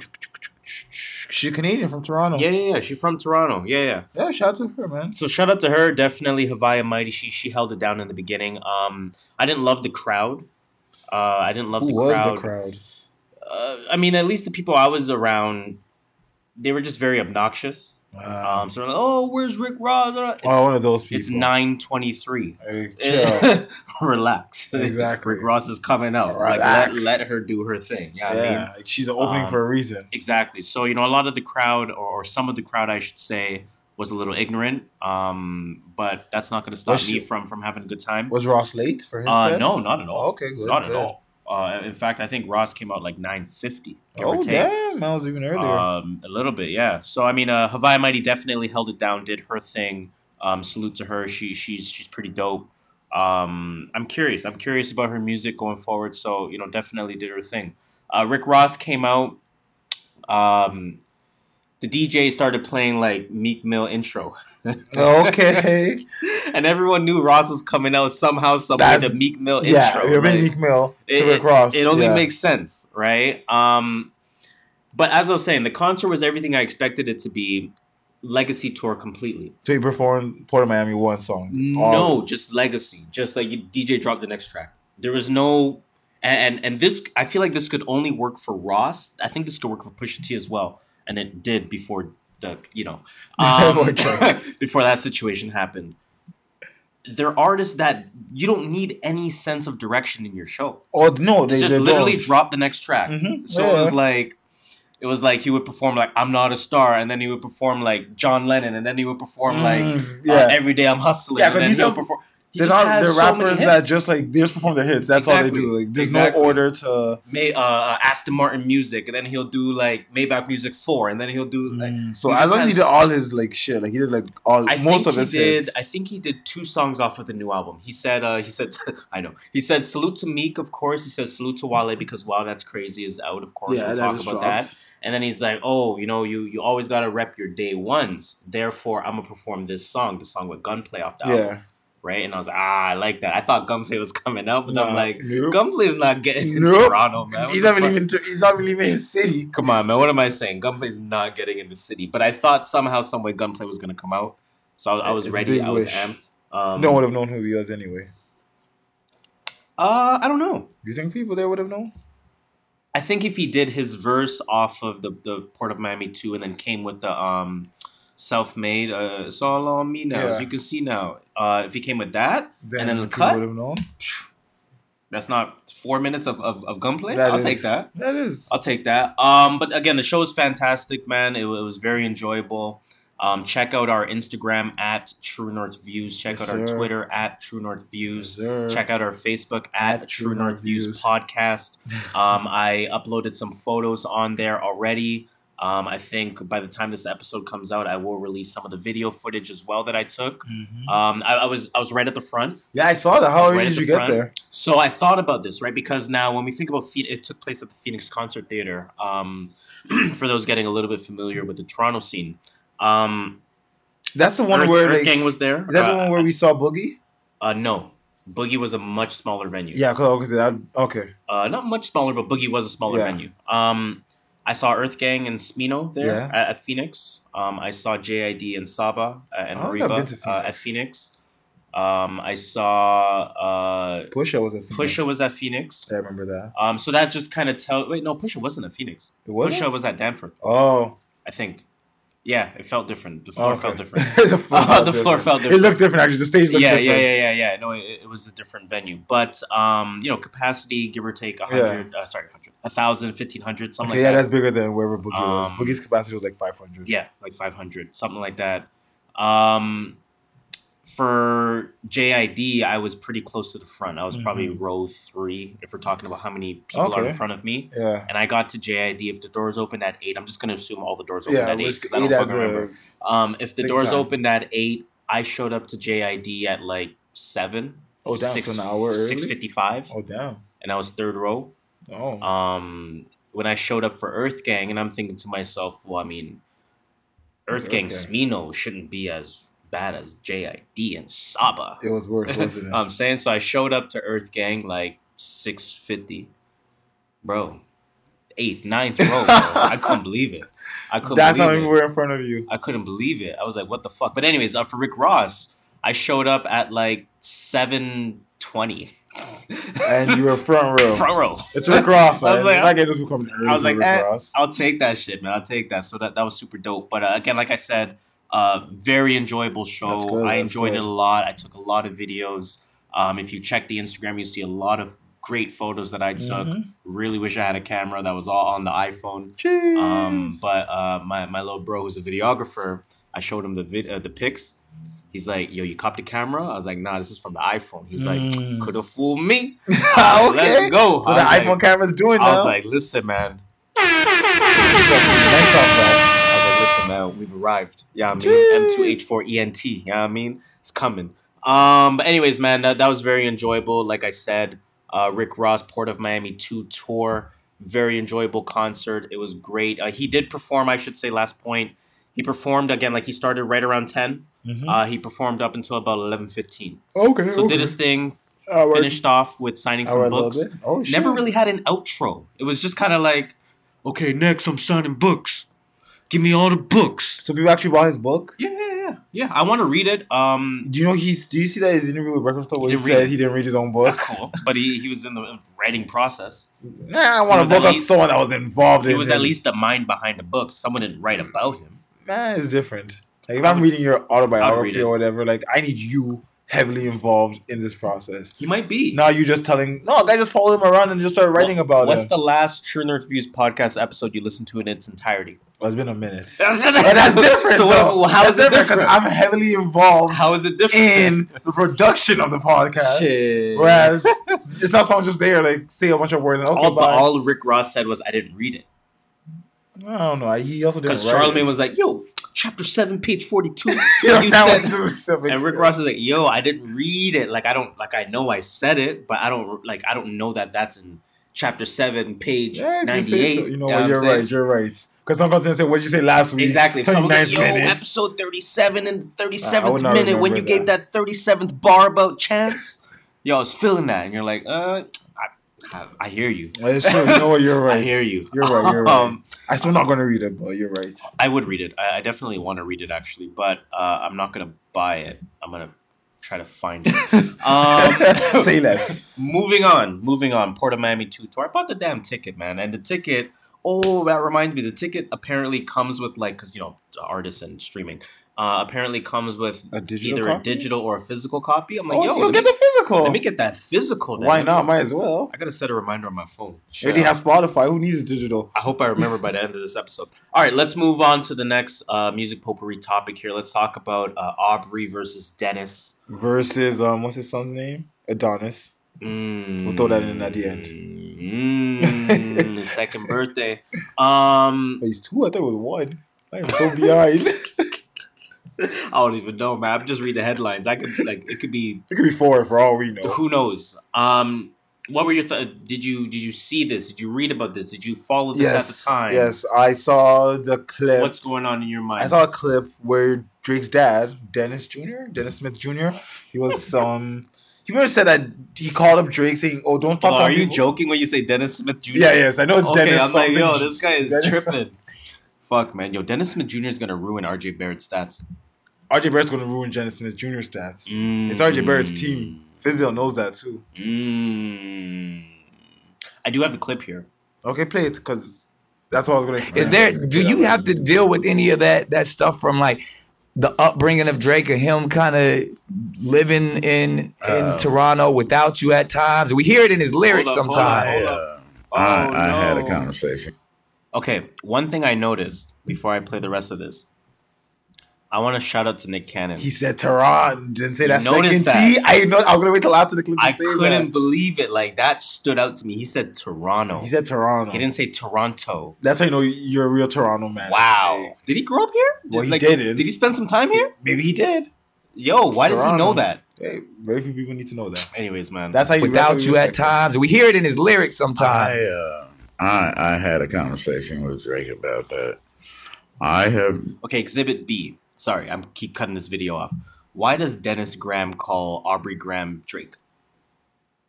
Speaker 4: She's Canadian from Toronto.
Speaker 3: Yeah, yeah, yeah. She's from Toronto. Yeah, yeah.
Speaker 4: Yeah, shout out to her, man.
Speaker 3: So shout out to her. Definitely Haviah Mighty. She she held it down in the beginning. Um, I didn't love the crowd. Uh, I didn't love
Speaker 4: Who
Speaker 3: the
Speaker 4: was
Speaker 3: crowd.
Speaker 4: the crowd?
Speaker 3: Uh, I mean, at least the people I was around, they were just very obnoxious.
Speaker 4: Um,
Speaker 3: Um, so like, oh, where's Rick Ross? It's,
Speaker 4: oh, one of those people.
Speaker 3: it's nine twenty three.
Speaker 4: Hey, <laughs> chill.
Speaker 3: Relax.
Speaker 4: exactly.
Speaker 3: Rick Ross is coming out. Like let, let her do her thing. Yeah, I mean,
Speaker 4: Yeah, she's opening
Speaker 3: Um,
Speaker 4: for a reason.
Speaker 3: exactly. So you know, a lot of the crowd, or, or some of the crowd, I should say, was a little ignorant. Um, but that's not going to stop
Speaker 4: Was
Speaker 3: me
Speaker 4: she-
Speaker 3: from from having a good time.
Speaker 4: Was Ross late for his
Speaker 3: Uh, no, not at all.
Speaker 4: Okay, good.
Speaker 3: not
Speaker 4: good.
Speaker 3: at all. Uh, in fact, I think Ross came out like nine fifty.
Speaker 4: Oh damn, that was even earlier.
Speaker 3: Um, a little bit, yeah. So I mean, uh, Haviah Mighty definitely held it down, did her thing. Um, salute to her. She she's she's pretty dope. Um, I'm curious. I'm curious about her music going forward. So you know, definitely did her thing. Uh, Rick Ross came out. Um, the DJ started playing like Meek Mill intro, <laughs>
Speaker 4: okay.
Speaker 3: and everyone knew Ross was coming out somehow, some way. The Meek Mill
Speaker 4: yeah,
Speaker 3: intro.
Speaker 4: you're
Speaker 3: like-
Speaker 4: Meek Mill to
Speaker 3: it,
Speaker 4: Rick Ross.
Speaker 3: it only
Speaker 4: yeah.
Speaker 3: makes sense, right? Um, but as I was saying, the concert was everything I expected it to be. Legacy tour completely.
Speaker 4: So he performed Port of Miami one song.
Speaker 3: No, just legacy. Just like DJ dropped the next track. There was no, and, and and this I feel like this could only work for Ross. I think this could work for Pusha T as well, and it did before the you know <laughs>
Speaker 4: Before
Speaker 3: um, <laughs> before that situation happened. They're artists that you don't need any sense of direction in your show.
Speaker 4: Oh no, they
Speaker 3: just
Speaker 4: they
Speaker 3: literally
Speaker 4: don't.
Speaker 3: drop the next track.
Speaker 4: Mhm,
Speaker 3: So it was like it was like he would perform like I'm not a star, and then he would perform like John Lennon, and then he would perform like
Speaker 4: Mm,
Speaker 3: yeah.
Speaker 4: yeah.
Speaker 3: Every Day I'm Hustling,
Speaker 4: Yeah,
Speaker 3: and then he'll perform. He
Speaker 4: They're
Speaker 3: just
Speaker 4: not
Speaker 3: has
Speaker 4: they're
Speaker 3: so
Speaker 4: rappers that just like they just perform their hits. That's all they do. Like there's
Speaker 3: Exactly.
Speaker 4: no order to.
Speaker 3: May uh, uh, Aston Martin music, and then he'll do like Maybach music four, and then he'll do like.
Speaker 4: Mm, so as long as he did all his like shit, like he did like all
Speaker 3: I
Speaker 4: most
Speaker 3: think
Speaker 4: of
Speaker 3: he
Speaker 4: his
Speaker 3: did.
Speaker 4: hits.
Speaker 3: I think he did two songs off of the new album. He said. Uh, he said. <laughs> I know. He said salute to Meek, of course. He says salute to Wale because wow, that's crazy is out. Of course,
Speaker 4: yeah,
Speaker 3: we'll talk about
Speaker 4: dropped.
Speaker 3: that. And then he's like, "Oh, you know, you you always gotta rep your day ones. Therefore, I'm gonna perform this song, the song with Gunplay off the album,
Speaker 4: Yeah,
Speaker 3: right?" And I was like, "Ah, I like that. I thought Gunplay was coming up, but I'm like,
Speaker 4: nope.
Speaker 3: Gunplay's not getting in
Speaker 4: Nope.
Speaker 3: Toronto, man. What
Speaker 4: he's not even
Speaker 3: fuck?
Speaker 4: He's not even leaving his city.
Speaker 3: Come on, man. What am I saying? Gunplay's not getting in the city, but I thought somehow, some way, Gunplay was gonna come out, so I, I was
Speaker 4: It's
Speaker 3: ready. I was
Speaker 4: wish.
Speaker 3: amped. Um,
Speaker 4: no one would have known who he was anyway.
Speaker 3: Uh, I don't know.
Speaker 4: Do you think people there would have known?
Speaker 3: I think if he did his verse off of the the Port of Miami two, and then came with the um self made, uh, it's all on me now,
Speaker 4: Yeah.
Speaker 3: as you can see now. Uh, if he came with that,
Speaker 4: Then
Speaker 3: and then the cut,
Speaker 4: would have known.
Speaker 3: that's not four minutes of of, of gunplay.
Speaker 4: That
Speaker 3: I'll
Speaker 4: is-
Speaker 3: take that.
Speaker 4: That is.
Speaker 3: I'll take that. Um, but again, the show is fantastic, man. It, it was very enjoyable. Um, check out our Instagram at True North Views. Check
Speaker 4: Yes,
Speaker 3: out our
Speaker 4: sir.
Speaker 3: Twitter at True North Views.
Speaker 4: Yes.
Speaker 3: Check out our Facebook at,
Speaker 4: At
Speaker 3: True North Views podcast. <laughs> Um, I uploaded some photos on there already. Um, I think by the time this episode comes out, I will release some of the video footage as well that I took.
Speaker 4: Mhm.
Speaker 3: Um, I, I was I was right at the front.
Speaker 4: Yeah, I saw that. How early
Speaker 3: right
Speaker 4: did
Speaker 3: the
Speaker 4: you get there?
Speaker 3: So I thought about this, right? Because now when we think about Phoenix, it took place at the Phoenix Concert Theater. Um, <clears throat> for those getting a little bit familiar with the Toronto scene, um,
Speaker 4: That's the one
Speaker 3: Earth,
Speaker 4: where
Speaker 3: Earth
Speaker 4: like,
Speaker 3: Gang was there.
Speaker 4: is that the
Speaker 3: Uh,
Speaker 4: one where we saw Boogie?
Speaker 3: Uh, no, Boogie was a much smaller venue.
Speaker 4: Yeah, cause, that, okay.
Speaker 3: Uh, not much smaller, but Boogie was a smaller
Speaker 4: Yeah.
Speaker 3: venue. Um, I saw Earth Gang and Smino there
Speaker 4: Yeah.
Speaker 3: at, at Phoenix. Um, I saw JID and Saba uh, and
Speaker 4: I don't think I've been
Speaker 3: Hariba
Speaker 4: to
Speaker 3: uh, at Phoenix. Um, I saw uh,
Speaker 4: Pusha was at Phoenix.
Speaker 3: Pusha was at Phoenix.
Speaker 4: I remember that.
Speaker 3: Um, so that just kind of tell. Wait, no, Pusha wasn't at Phoenix.
Speaker 4: It was.
Speaker 3: Pusha was at Danforth,
Speaker 4: Oh,
Speaker 3: I think. Yeah, it felt different. The floor
Speaker 4: okay.
Speaker 3: felt different. <laughs>
Speaker 4: the floor, <laughs>
Speaker 3: Uh,
Speaker 4: felt
Speaker 3: the floor
Speaker 4: different.
Speaker 3: felt
Speaker 4: It looked different actually. The stage looked
Speaker 3: yeah,
Speaker 4: different.
Speaker 3: yeah, yeah, yeah, yeah. No, it, it was a different venue, but um, you know, capacity give or take a hundred. Uh, sorry, a thousand, fifteen hundred, something
Speaker 4: Okay,
Speaker 3: like
Speaker 4: yeah,
Speaker 3: that.
Speaker 4: that's bigger than wherever Boogie was.
Speaker 3: Um,
Speaker 4: Boogie's capacity was like 500.
Speaker 3: Yeah, like 500, something like that. Um, for JID, I was pretty close to the front. I was probably
Speaker 4: Mhm.
Speaker 3: row three, if we're talking about how many people are in front of me.
Speaker 4: Yeah.
Speaker 3: And I got to JID. If the doors opened at eight, I'm just gonna assume all the doors opened
Speaker 4: Yeah,
Speaker 3: at eight because I don't fucking remember. Um, if the doors
Speaker 4: time.
Speaker 3: opened at eight, I showed up to JID at like seven.
Speaker 4: Oh, damn, so an hour early? Oh, damn.
Speaker 3: and I was third row.
Speaker 4: Oh.
Speaker 3: Um, when I showed up for Earth Gang, and I'm thinking to myself, well, I mean, Earth
Speaker 4: Earth
Speaker 3: Gang
Speaker 4: Gang.
Speaker 3: Smino shouldn't be as bad as JID and Saba.
Speaker 4: it was worse, wasn't it? <laughs>
Speaker 3: I'm saying so. I showed up to Earth Gang like six fifty, bro. Eighth, ninth row. Bro. I couldn't <laughs> believe it. I couldn't.
Speaker 4: That's how
Speaker 3: it.
Speaker 4: were in front of you.
Speaker 3: I couldn't believe it. I was like, what the fuck? But anyways, uh, for Rick Ross, I showed up at like seven twenty.
Speaker 4: And you were front row. <laughs>
Speaker 3: front row.
Speaker 4: It's Rick Ross, man.
Speaker 3: I was like,
Speaker 4: You're not getting this coming early
Speaker 3: I was like, eh, I'll take that shit, man. I'll take that. So that that was super dope. But uh, again, like I said, uh, very enjoyable show.
Speaker 4: That's good,
Speaker 3: I
Speaker 4: that's
Speaker 3: enjoyed
Speaker 4: good.
Speaker 3: it a lot. I took a lot of videos. Um, if you check the Instagram, you see a lot of great photos that I took.
Speaker 4: Mhm.
Speaker 3: Really wish I had a camera that was all on the iPhone.
Speaker 4: Cheers.
Speaker 3: Um, but uh, my my little bro who's a videographer, I showed him the vid uh, the pics. He's like, "Yo, you copped the camera?" I was like, "Nah, this is from the iPhone." He's like,
Speaker 4: Mm.
Speaker 3: "Could have fooled me." <laughs>
Speaker 4: okay.
Speaker 3: Let's go.
Speaker 4: So the
Speaker 3: like-
Speaker 4: iPhone camera's doing
Speaker 3: I
Speaker 4: now.
Speaker 3: was like, "Listen, man."
Speaker 4: Thanks off that.
Speaker 3: I was like, "Listen, man, we've arrived." Yeah, I mean,
Speaker 4: Jeez.
Speaker 3: M2H4 ENT. You know I mean? It's coming. Um, but anyways, man, that, that was very enjoyable. Like I said, uh, Rick Ross, Port of Miami 2 tour. Very enjoyable concert. It was great. Uh, he did perform, I should say, last point. He performed again, like he started right around 10.
Speaker 4: Mhm.
Speaker 3: Uh, he performed up until about 11.15.
Speaker 4: okay.
Speaker 3: So
Speaker 4: okay.
Speaker 3: did his thing,
Speaker 4: Hour-
Speaker 3: finished off with signing some books.
Speaker 4: Oh, shit.
Speaker 3: Never really had an outro. It was just kind of like, okay, next I'm signing books. Give me all the books.
Speaker 4: So people actually bought his book.
Speaker 3: Yeah, yeah, yeah. Yeah, I want to read it. Um,
Speaker 4: Do you know he's? Do you see that his interview with Breakfast Club where
Speaker 3: He
Speaker 4: he, said
Speaker 3: it.
Speaker 4: he didn't read his own book?
Speaker 3: that's cool. But he, he was in the writing process.
Speaker 4: Nah, I want
Speaker 3: He
Speaker 4: a
Speaker 3: was at
Speaker 4: book of someone that was involved
Speaker 3: He
Speaker 4: in.
Speaker 3: was at least the mind behind the book. Someone didn't write about him.
Speaker 4: Man, it's different. Like if
Speaker 3: I
Speaker 4: I'm reading your
Speaker 3: I would read
Speaker 4: autobiography or whatever, like I need you heavily involved in this process.
Speaker 3: He might be.
Speaker 4: Now you're just telling no, I just followed him around and just started writing about it.
Speaker 3: What's
Speaker 4: it.
Speaker 3: the last True Nerd Views podcast episode you listened to in its entirety?
Speaker 4: Well, it's been a minute. <laughs>
Speaker 3: That's,
Speaker 4: But that's <laughs> different.
Speaker 3: So what, well, how is
Speaker 4: That's
Speaker 3: it different?
Speaker 4: Because I'm heavily involved
Speaker 3: how is it different?
Speaker 4: in the production of the podcast.
Speaker 3: Shit.
Speaker 4: Whereas it's not someone just there like say a bunch of words and okay,
Speaker 3: all, but
Speaker 4: bye.
Speaker 3: all Rick Ross said was, "I didn't read it."
Speaker 4: I don't know. He also didn't.
Speaker 3: Because Charlemagne
Speaker 4: it.
Speaker 3: was like, "Yo, chapter seven, page forty-two. <laughs>
Speaker 4: Yeah,
Speaker 3: you said,
Speaker 4: to the
Speaker 3: and Rick Ross is like, "Yo, I didn't read it. Like, I don't like. I know I said it, but I don't like. I don't know that that's in chapter seven, page
Speaker 4: Yeah, if you say
Speaker 3: ninety-eight.
Speaker 4: so, you know
Speaker 3: what?
Speaker 4: You're
Speaker 3: saying?
Speaker 4: right. You're right. Because someone's gonna say, "What did you say last week?"
Speaker 3: Exactly. If someone's like, "Yo,
Speaker 4: minute.
Speaker 3: episode thirty-seven and
Speaker 4: I
Speaker 3: thirty-seventh
Speaker 4: would not
Speaker 3: minute when you
Speaker 4: remember
Speaker 3: gave that thirty-seventh bar about chance." <laughs> Yo, I was feeling that, and you're like, "Uh, I, I, hear you.
Speaker 4: True. No, you're <laughs> right.
Speaker 3: I hear you.
Speaker 4: You're right. You're right.
Speaker 3: Um,
Speaker 4: I'm still not gonna read it, but you're right.
Speaker 3: I would read it. I, I definitely want to read it actually, but uh, I'm not gonna buy it. I'm gonna try to find it. <laughs> Um, <laughs>
Speaker 4: Say less.
Speaker 3: moving on, moving on. Port of Miami 2 tour. I bought the damn ticket, man. And the ticket, oh, that reminds me, the ticket apparently comes with, like, because, you know, artists and streaming, uh, apparently comes with
Speaker 4: A digital
Speaker 3: either a digital or a physical copy. I'm like,
Speaker 4: Oh,
Speaker 3: yo,
Speaker 4: you'll get
Speaker 3: me,
Speaker 4: the physical.
Speaker 3: let me get that physical. Then.
Speaker 4: Why not? Might as well.
Speaker 3: I gotta set a reminder on my phone.
Speaker 4: They already have Spotify. Who needs a digital?
Speaker 3: I hope I remember by the end of this episode. All right, let's move on to the next uh, music potpourri topic here. Let's talk about uh, Aubrey versus Dennis.
Speaker 4: Versus um, what's his son's name? Adonis.
Speaker 3: Mm,
Speaker 4: We'll throw that in at the end.
Speaker 3: Mm, his <laughs> second birthday. Um,
Speaker 4: He's two. I thought it was one. I am so behind. <laughs>
Speaker 3: I don't even know, man. I'm just reading the headlines. I could like it could be
Speaker 4: it could be four for all we know.
Speaker 3: who knows. Um, what were your th- did you did you see this? Did you read about this? Did you follow this at the time?
Speaker 4: yes. I saw the clip.
Speaker 3: What's going on in your mind?
Speaker 4: I saw a clip where Drake's dad, Dennis Jr., Dennis Smith Jr., he was <laughs> um he even said that he called up Drake saying, "Oh, don't talk
Speaker 3: Oh, are you
Speaker 4: people."
Speaker 3: joking when you say Dennis Smith Jr.?
Speaker 4: Yeah, yes, I know it's
Speaker 3: okay,
Speaker 4: Dennis.
Speaker 3: I'm like, yo, this guy is
Speaker 4: Dennis-
Speaker 3: tripping. Fuck, man. Yo, Dennis Smith Jr. is gonna ruin RJ Barrett's stats.
Speaker 4: RJ Barrett's going to ruin Dennis Smith Jr. stats.
Speaker 3: Mm.
Speaker 4: It's RJ Barrett's team. Fizdale knows that too.
Speaker 3: Mm. I do have the clip here.
Speaker 4: Okay, play it because that's what I was going to explain.
Speaker 7: Is there? Do you have to deal with any of that that stuff from like the upbringing of Drake or him kind of living in in
Speaker 8: Uh,
Speaker 7: Toronto without you at times? We hear it in his lyrics
Speaker 3: Hold up, hold
Speaker 7: sometimes.
Speaker 3: up,
Speaker 8: I,
Speaker 3: Oh,
Speaker 8: uh, I, I had a conversation.
Speaker 3: Okay, one thing I noticed before I play the rest of this, I want to shout out to Nick Cannon.
Speaker 4: He said Tehran. Didn't say
Speaker 3: You
Speaker 4: that second T.
Speaker 3: that.
Speaker 4: I know. I was going to wait till after the clip to
Speaker 3: I couldn't
Speaker 4: that.
Speaker 3: believe it. Like that stood out to me. He said Toronto.
Speaker 4: He said Toronto.
Speaker 3: He didn't say Toronto.
Speaker 4: That's how you know you're a real Toronto man.
Speaker 3: Wow. Did he grow up here?
Speaker 4: Well, he
Speaker 3: like,
Speaker 4: didn't.
Speaker 3: Did he spend some time here?
Speaker 4: Maybe he did.
Speaker 3: Yo, why does he know that?
Speaker 4: Hey, very few people need to know that.
Speaker 3: Anyways, man.
Speaker 4: That's how you
Speaker 7: Without you at times, we hear it in his lyrics
Speaker 8: I,
Speaker 7: sometimes.
Speaker 8: uh, I I had a conversation with Drake about that. I have
Speaker 3: okay, exhibit B. Sorry, I'm keep cutting this video off. Why does Dennis Graham call Aubrey Graham Drake?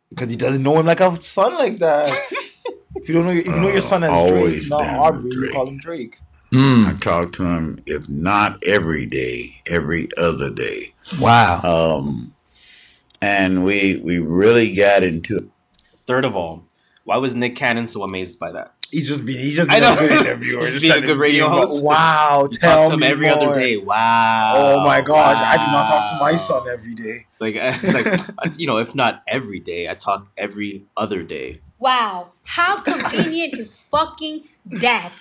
Speaker 4: Because he doesn't know him like a son like that. <laughs> if you don't know, your, if you know your son as Drake,
Speaker 8: Always
Speaker 4: not
Speaker 8: been
Speaker 4: Aubrey, you call him Drake.
Speaker 7: Mm,
Speaker 8: I talk to him if not every day, every other day.
Speaker 7: wow.
Speaker 8: Um, and we we really got into
Speaker 3: Third of all, why was Nick Cannon so amazed by that?
Speaker 4: He's just being he's just
Speaker 3: I
Speaker 4: being a
Speaker 3: know.
Speaker 4: good <laughs> interviewer.
Speaker 3: He's
Speaker 4: just
Speaker 3: being a good radio
Speaker 4: be-
Speaker 3: host.
Speaker 4: Wow,
Speaker 3: You
Speaker 4: tell
Speaker 3: talk to him
Speaker 4: me
Speaker 3: every other day. Wow.
Speaker 4: Oh my gosh, I do not talk to my son every day.
Speaker 3: It's like <laughs> it's like you know, if not every day, I talk every other day.
Speaker 6: Wow. How convenient is fucking that?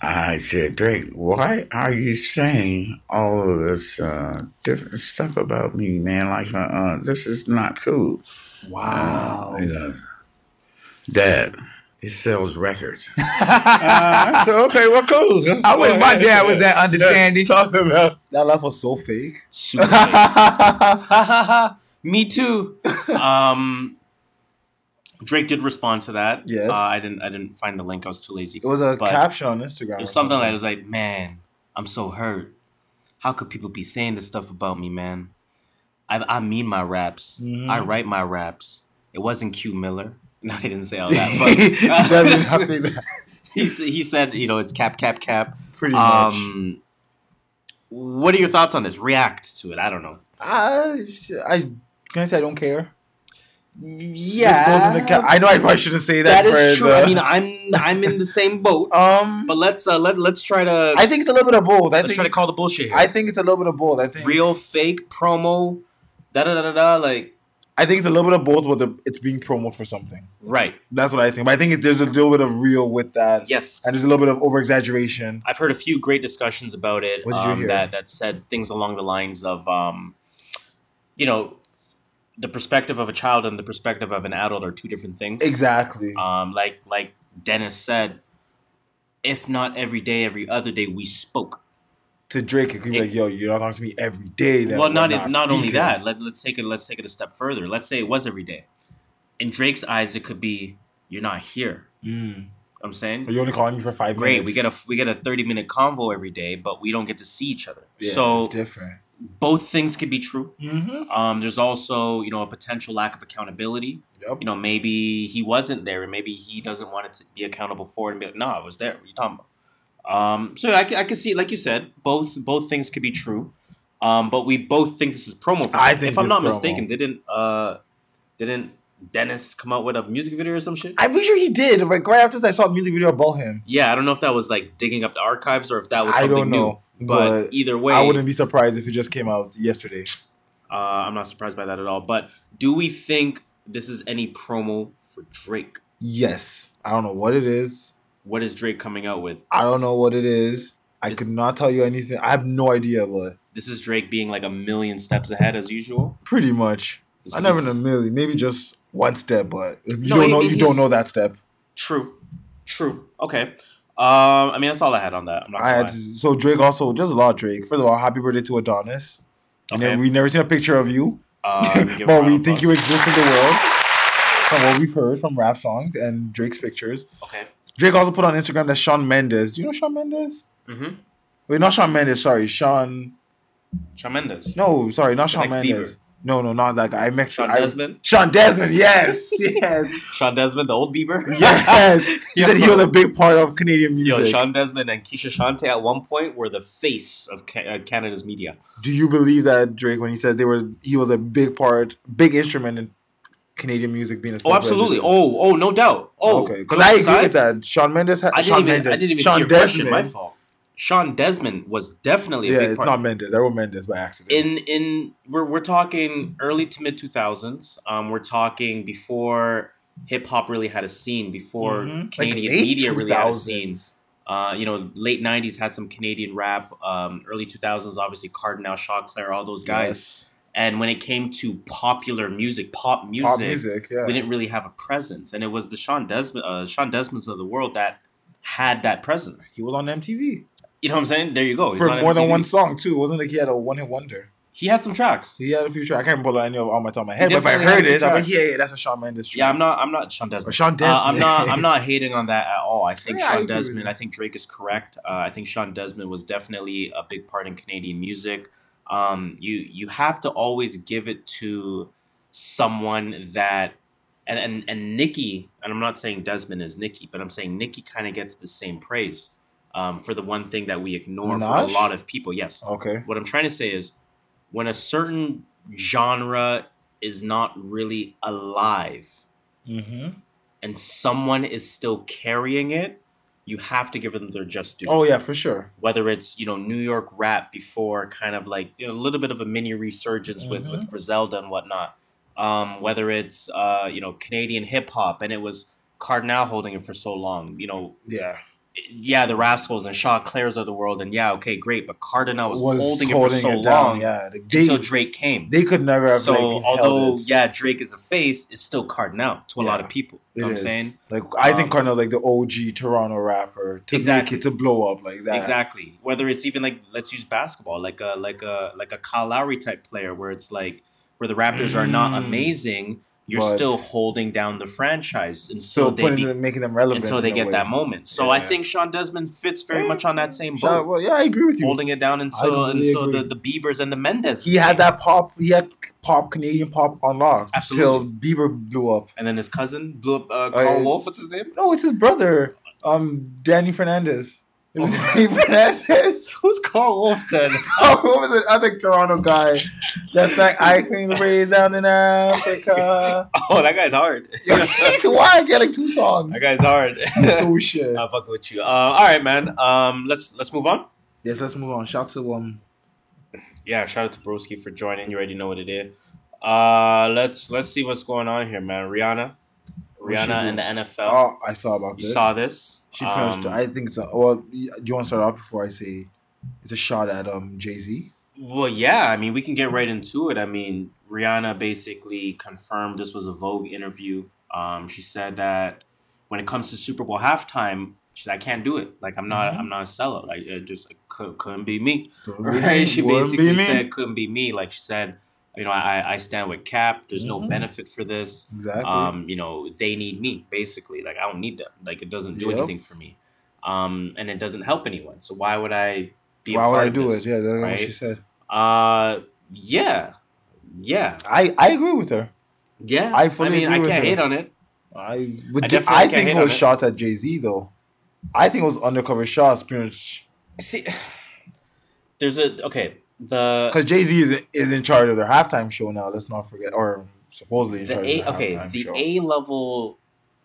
Speaker 8: I said, Drake, why are you saying all of this uh, different stuff about me, man? Like, uh, uh, this is not cool.
Speaker 4: Wow.
Speaker 8: You know, Dad, it sells records. uh, I said, okay, well, cool.
Speaker 7: I wish my dad was that understanding.
Speaker 8: Talking about
Speaker 4: That laugh was so fake.
Speaker 3: Super. fake. <laughs> Me too. Um, Drake did respond to that.
Speaker 4: Yes.
Speaker 3: Uh, I didn't. I didn't find the link. I was too lazy.
Speaker 4: It was a
Speaker 3: But
Speaker 4: caption on Instagram.
Speaker 3: It was something like it was like, man, I'm so hurt. How could people be saying this stuff about me, man? I, I mean my raps.
Speaker 4: Mhm.
Speaker 3: I write my raps. It wasn't Q Miller. No, I didn't say all <laughs>
Speaker 4: He
Speaker 3: that.
Speaker 4: definitely have to say that. <laughs>
Speaker 3: he he said, you know, it's cap cap cap.
Speaker 4: Pretty much.
Speaker 3: Um, what are your thoughts on this? React to it. I don't know.
Speaker 4: I, I can I say I don't care.
Speaker 3: Yeah,
Speaker 4: This in the ca- I know I probably shouldn't say that.
Speaker 3: that is true.
Speaker 4: the-
Speaker 3: I mean, I'm I'm in the same boat. <laughs>
Speaker 4: um,
Speaker 3: But let's uh, let let's try to
Speaker 4: I think it's a little bit of both. I
Speaker 3: let's
Speaker 4: think
Speaker 3: try to call the bullshit here.
Speaker 4: I think it's a little bit of both. I think
Speaker 3: Real, fake, promo, da da da da da. Like
Speaker 4: I think it's a little bit of both. But the, it's being promoted for something.
Speaker 3: right.
Speaker 4: That's what I think. But I think it, there's a little bit of real with that,
Speaker 3: Yes,
Speaker 4: and there's a little bit of over exaggeration.
Speaker 3: I've heard a few great discussions about it.
Speaker 4: What did you
Speaker 3: um,
Speaker 4: hear?
Speaker 3: That that said things along the lines of, um, you know, the perspective of a child and the perspective of an adult are two different things.
Speaker 4: Exactly.
Speaker 3: Um, like like Dennis said, if not every day, every other day, we spoke.
Speaker 4: To Drake, it could be
Speaker 3: it-
Speaker 4: like, "Yo, you're not talking to me every day."
Speaker 3: Well,
Speaker 4: we're
Speaker 3: not not, only that. Let, let's take it. Let's take it a step further. Let's say it was every day. In Drake's eyes, it could be you're not here.
Speaker 4: Mm.
Speaker 3: I'm saying
Speaker 4: You're only calling me for five
Speaker 3: great.
Speaker 4: minutes.
Speaker 3: We get a we get a 30 minute convo every day, but we don't get to see each other.
Speaker 4: Yeah,
Speaker 3: so
Speaker 4: it's different.
Speaker 3: both things could be true.
Speaker 4: Mm-hmm.
Speaker 3: Um, there's also you know a potential lack of accountability.
Speaker 4: Yep.
Speaker 3: You know maybe he wasn't there, and maybe he doesn't want it to be accountable for it, and be like, no, I was there. What are you talking about? Um, so I, I can see, like you said, both both things could be true. Um, but we both think this is promo. For
Speaker 4: I think
Speaker 3: if I'm not
Speaker 4: promo.
Speaker 3: mistaken, didn't uh, didn't Dennis come out with a music video or some shit?
Speaker 4: I'm pretty sure he did. Like right after I saw a music video about him.
Speaker 3: yeah, I don't know if that was like digging up the archives or if that was
Speaker 4: I don't know,
Speaker 3: new. But,
Speaker 4: but
Speaker 3: either way,
Speaker 4: I wouldn't be surprised if it just came out yesterday.
Speaker 3: uh, I'm not surprised by that at all. But do we think this is any promo for Drake?
Speaker 4: Yes, I don't know what it is.
Speaker 3: What is Drake coming out with?
Speaker 4: I don't know what it is. I
Speaker 3: Is-
Speaker 4: could not tell you anything. I have no idea, but
Speaker 3: This is Drake being like a million steps ahead as usual.
Speaker 4: pretty much.
Speaker 3: This
Speaker 4: I never in a million, maybe just one step, but if you
Speaker 3: No,
Speaker 4: don't
Speaker 3: he-
Speaker 4: know, you don't know that step.
Speaker 3: True, true. Okay. Um, I mean that's all I had on that. I'm not
Speaker 4: I had to, so Drake also just a lot Drake. First of all, happy birthday to Adonis. And
Speaker 3: Okay.
Speaker 4: then we never seen a picture of you,
Speaker 3: Uh, <laughs>
Speaker 4: but we think you exist in the world. From what we've heard from rap songs and Drake's pictures.
Speaker 3: Okay.
Speaker 4: Drake also put on Instagram that Shawn Mendes. Do you know Shawn Mendes?
Speaker 3: Mm-hmm.
Speaker 4: Wait, not Shawn Mendes. Sorry, Sean.
Speaker 3: Shawn Mendes.
Speaker 4: No, sorry, not
Speaker 3: Shawn
Speaker 4: Mendes. No, no, not that guy. I meant
Speaker 3: Shawn
Speaker 4: I-
Speaker 3: Desmond.
Speaker 4: Shawn Desmond. Yes, <laughs> yes,
Speaker 3: Shawn Desmond, the old Bieber.
Speaker 4: yes. <laughs> He said he was a big part of Canadian
Speaker 3: Yo,
Speaker 4: music.
Speaker 3: Shawn Desmond and Keshia Chanté at one point were the face of uh, Canada's media.
Speaker 4: Do you believe that Drake, when he said they were, he was a big part, big instrument in Canadian music being as
Speaker 3: Oh,
Speaker 4: popular as it
Speaker 3: absolutely. Oh, oh, no doubt. Oh,
Speaker 4: okay, because I agree with that. Shawn Mendes, ha-
Speaker 3: I didn't
Speaker 4: Shawn
Speaker 3: even,
Speaker 4: Mendes,
Speaker 3: I didn't even
Speaker 4: Shawn
Speaker 3: see your question.
Speaker 4: Desmond.
Speaker 3: My fault. Shawn Desmond was definitely a
Speaker 4: Yeah,
Speaker 3: big
Speaker 4: it's
Speaker 3: part.
Speaker 4: not Mendes. I wrote Mendes by accident.
Speaker 3: in in we're we're talking early to mid two thousands. Um, we're talking before hip hop really had a scene, before
Speaker 4: Mhm.
Speaker 3: Canadian
Speaker 4: late
Speaker 3: media really had a scene. Uh, you know, late '90s had some Canadian rap. Um, early 2000s, obviously Kardinal, Shaw Claire, all those guys.
Speaker 4: Yes.
Speaker 3: And when it came to popular music, pop music,
Speaker 4: Pop music, yeah.
Speaker 3: we didn't really have a presence, and it was the Shawn Desmond, uh, Shawn Desmonds of the world that had that presence.
Speaker 4: He was on MTV
Speaker 3: You know what I'm saying? There you go. He's
Speaker 4: for
Speaker 3: on
Speaker 4: more than one song too. It wasn't like he had a one hit wonder.
Speaker 3: He had some tracks.
Speaker 4: He had a few tracks. I can't remember any of all my top of my head, but if I heard it, I'm like, yeah, yeah, that's a Shawn Mendes track.
Speaker 3: Yeah, I'm not. I'm not Shawn Desmond.
Speaker 4: Or Shawn
Speaker 3: Uh, I'm not. I'm <laughs> not hating on that at all. I think
Speaker 4: Yeah, Shawn with
Speaker 3: Desmond. I think Drake is correct. Uh, I think Shawn Desmond was definitely a big part in Canadian music. Um, you you have to always give it to someone that, and and and Nicki. And I'm not saying Desmond is Nicki, but I'm saying Nicki kind of gets the same praise um, for the one thing that we ignore for a lot of people. Yes.
Speaker 4: Okay.
Speaker 3: What I'm trying to say is, when a certain genre is not really alive
Speaker 4: Mm-hmm.
Speaker 3: and someone is still carrying it, you have to give them their just due.
Speaker 4: Oh yeah, for sure.
Speaker 3: Whether it's you know New York rap before kind of like you know, a little bit of a mini resurgence with
Speaker 4: Mm-hmm.
Speaker 3: with Griselda and whatnot. Um, whether it's uh, you know Canadian hip hop and it was Kardinal holding it for so long. You know,
Speaker 4: Yeah.
Speaker 3: Yeah, the Rascalz and Choclair's of the world, and yeah, okay, great, but Kardinal was,
Speaker 4: Was
Speaker 3: holding,
Speaker 4: holding
Speaker 3: it for so
Speaker 4: it down,
Speaker 3: long
Speaker 4: yeah. They-
Speaker 3: until Drake came.
Speaker 4: They could never have
Speaker 3: so
Speaker 4: like,
Speaker 3: although yeah, Drake is a face, it's still Kardinal to a lot of people. You know what. I'm saying?
Speaker 4: Like I think
Speaker 3: Um,
Speaker 4: Kardinal's like the OG Toronto rapper to
Speaker 3: Exactly.
Speaker 4: make it to blow up like that.
Speaker 3: Exactly. Whether it's even like let's use basketball, like a like a like a Kyle Lowry type player, where it's like where the Raptors are not
Speaker 4: Mm.
Speaker 3: amazing, you're
Speaker 4: But-
Speaker 3: still holding down the franchise until
Speaker 4: Still
Speaker 3: they be,
Speaker 4: them, making them relevant
Speaker 3: until they get
Speaker 4: way.
Speaker 3: that moment. So I
Speaker 4: Yeah.
Speaker 3: think Shawn Desmond fits very much on that same
Speaker 4: Shout-
Speaker 3: boat,
Speaker 4: well, yeah, I agree with you.
Speaker 3: holding it down until until the,
Speaker 4: agree.
Speaker 3: the Biebers and the Mendes.
Speaker 4: he had that pop. He had pop Canadian pop unlocked
Speaker 3: until
Speaker 4: till Bieber blew up.
Speaker 3: and then his cousin blew up. Uh, Karl
Speaker 4: Uh,
Speaker 3: Wolf, what's his name?
Speaker 4: No, it's his brother, um, Danny
Speaker 3: Fernandes.
Speaker 4: Is it Danny Fernandes? <laughs>
Speaker 3: Who's Karl Wolf then?
Speaker 4: oh, what was it? Other Toronto guy that's like, "I Can Raise Down in Africa." <laughs>
Speaker 3: oh, that guy's hard.
Speaker 4: Why I get like two songs.
Speaker 3: that guy's hard. <laughs>
Speaker 4: He's so shit.
Speaker 3: I'll fuck with you. Uh, all right, man. Um, let's let's move on.
Speaker 4: Yes, let's move on. Shout to um.
Speaker 3: yeah, shout out to Broski for joining. You already know what it is. Uh, let's let's see what's going on here, man. Rihanna, Rihanna
Speaker 4: do?
Speaker 3: and the NFL.
Speaker 4: Oh, I saw about
Speaker 3: you
Speaker 4: this.
Speaker 3: saw this?
Speaker 4: She pretty much.
Speaker 3: Um,
Speaker 4: I think so. Well, do you want to start off before I say it's a shot at um Jay Z?
Speaker 3: Well, yeah. I mean, we can get right into it. I mean, Rihanna basically confirmed this was a Vogue interview. Um, she said that when it comes to Super Bowl halftime, she said, "I can't do it. Like, I'm not.
Speaker 4: Mhm.
Speaker 3: I'm not a sellout. Like, it just like, could, couldn't be me."
Speaker 4: Couldn't <laughs> be
Speaker 3: right?
Speaker 4: me.
Speaker 3: She
Speaker 4: Wouldn't
Speaker 3: basically
Speaker 4: me.
Speaker 3: said, "Couldn't be me." Like she said, you know, I I stand with Cap. There's no
Speaker 4: Mhm.
Speaker 3: benefit for this.
Speaker 4: Exactly.
Speaker 3: um you know they need me basically like i don't need them like it doesn't do
Speaker 4: Yep.
Speaker 3: anything for me um and it doesn't help anyone so why would i be a
Speaker 4: Why would I do
Speaker 3: this?
Speaker 4: it? Yeah, that's what she said.
Speaker 3: uh yeah yeah
Speaker 4: I I agree with her.
Speaker 3: yeah
Speaker 4: I fully
Speaker 3: mean
Speaker 4: agree
Speaker 3: i can't
Speaker 4: her.
Speaker 3: hate on it
Speaker 4: I would.
Speaker 3: I
Speaker 4: I, I think it was shots at Jay Z though. I think it was undercover shots. Pretty much.
Speaker 3: see <sighs> there's a okay the
Speaker 4: Because Jay Z is is in charge of their halftime show now. Let's not forget, or supposedly in
Speaker 3: the
Speaker 4: charge
Speaker 3: A
Speaker 4: of the
Speaker 3: okay the
Speaker 4: show.
Speaker 3: A level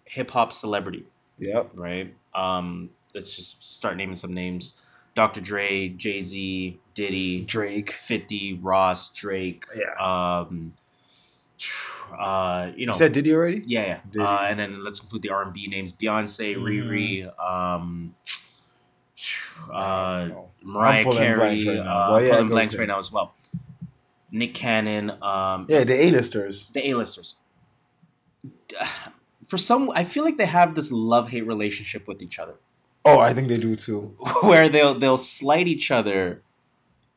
Speaker 3: hip hop celebrity,
Speaker 4: Yep.
Speaker 3: right? Um, let's just start naming some names: Dr. Dre, Jay Z, Diddy,
Speaker 4: Drake.
Speaker 3: Fifty, Ross, Drake.
Speaker 4: Yeah.
Speaker 3: Um, uh, you know,
Speaker 4: You said Diddy already?
Speaker 3: yeah, yeah.
Speaker 4: Diddy.
Speaker 3: Uh, and then let's include the R and B names: Beyonce, Riri, um, uh, Mariah
Speaker 4: I'm
Speaker 3: Carey.
Speaker 4: blanks right now.
Speaker 3: uh,
Speaker 4: Well, yeah,
Speaker 3: pulling blanks right now as well. Nick Cannon. Um,
Speaker 4: Yeah, the A-listers.
Speaker 3: the A-listers. <sighs> For some, I feel like they have this love-hate relationship with each other,
Speaker 4: Oh, I think they do too. <laughs>
Speaker 3: where they'll they'll slight each other,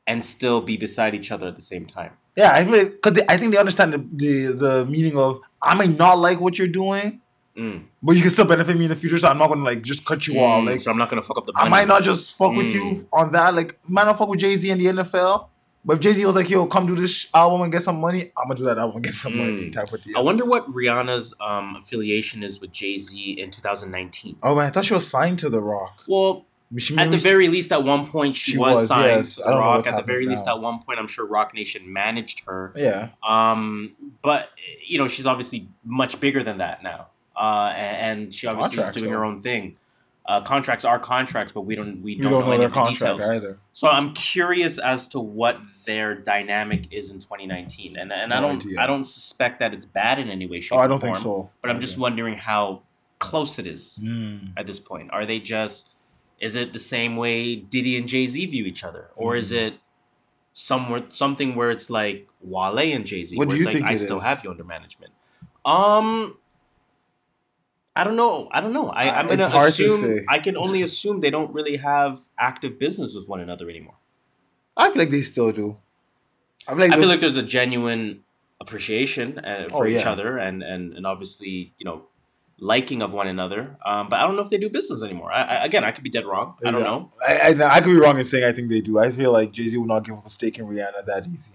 Speaker 3: and still be beside each other at the same time.
Speaker 4: Yeah, I feel because I think they understand the, the the meaning of I may not like what you're doing,
Speaker 3: Mm.
Speaker 4: but you can still benefit me in the future. So I'm not gonna like just cut you off.
Speaker 3: Mm,
Speaker 4: Like
Speaker 3: so I'm not gonna fuck up the.
Speaker 4: I might not just fuck with you
Speaker 3: Mm.
Speaker 4: on that. Like might not fuck with Jay Z in the NFL. But if Jay Z was like, "Yo, come do this album and get some money," I'm gonna do that album and get some money.
Speaker 3: Mm.
Speaker 4: Type of
Speaker 3: I wonder what Rihanna's um, affiliation is with Jay Z in 2019.
Speaker 4: Oh man, I thought she was signed to The Rock.
Speaker 3: Well,
Speaker 4: She
Speaker 3: at the
Speaker 4: maybe-
Speaker 3: very least, at one point she,
Speaker 4: She
Speaker 3: was,
Speaker 4: was,
Speaker 3: signed
Speaker 4: yes.
Speaker 3: to Rock. At the very
Speaker 4: happening
Speaker 3: least, at one point, I'm sure Roc Nation managed her.
Speaker 4: yeah,
Speaker 3: Um, but you know, she's obviously much bigger than that now, uh, and, and she obviously
Speaker 4: Contracts,
Speaker 3: is doing her own thing. Uh, contracts are contracts, but we don't we don't,
Speaker 4: don't
Speaker 3: know,
Speaker 4: know
Speaker 3: any
Speaker 4: their
Speaker 3: of the
Speaker 4: contract
Speaker 3: details.
Speaker 4: either.
Speaker 3: So I'm curious as to what their dynamic is in 2019, and and I don't
Speaker 4: idea.
Speaker 3: I don't suspect that it's bad in any way, shape,
Speaker 4: Oh, I don't think so.
Speaker 3: But I'm just wondering how close it is
Speaker 4: Mm.
Speaker 3: at this point. Are they just is it the same way Diddy and Jay Z view each other, or is
Speaker 4: Mm-hmm.
Speaker 3: it somewhere something where it's like Wale and Jay Z,
Speaker 4: What
Speaker 3: where
Speaker 4: do
Speaker 3: it's
Speaker 4: you
Speaker 3: like
Speaker 4: think
Speaker 3: I still
Speaker 4: is?
Speaker 3: have you under management? Um, I don't know. I don't know. I, I'm
Speaker 4: Uh,
Speaker 3: gonna
Speaker 4: it's to
Speaker 3: assume. I can only assume they don't really have active business with one another anymore.
Speaker 4: I feel like they still do. I feel like,
Speaker 3: I feel like there's a genuine appreciation uh, for
Speaker 4: Oh,
Speaker 3: each
Speaker 4: yeah.
Speaker 3: other and, and and obviously you know liking of one another. Um, but I don't know if they do business anymore. I, I, again, I could be dead wrong. I don't
Speaker 4: Yeah.
Speaker 3: know.
Speaker 4: I, I, I could be wrong in saying I think they do. I feel like Jay Z will not give up a stake in Rihanna that easy.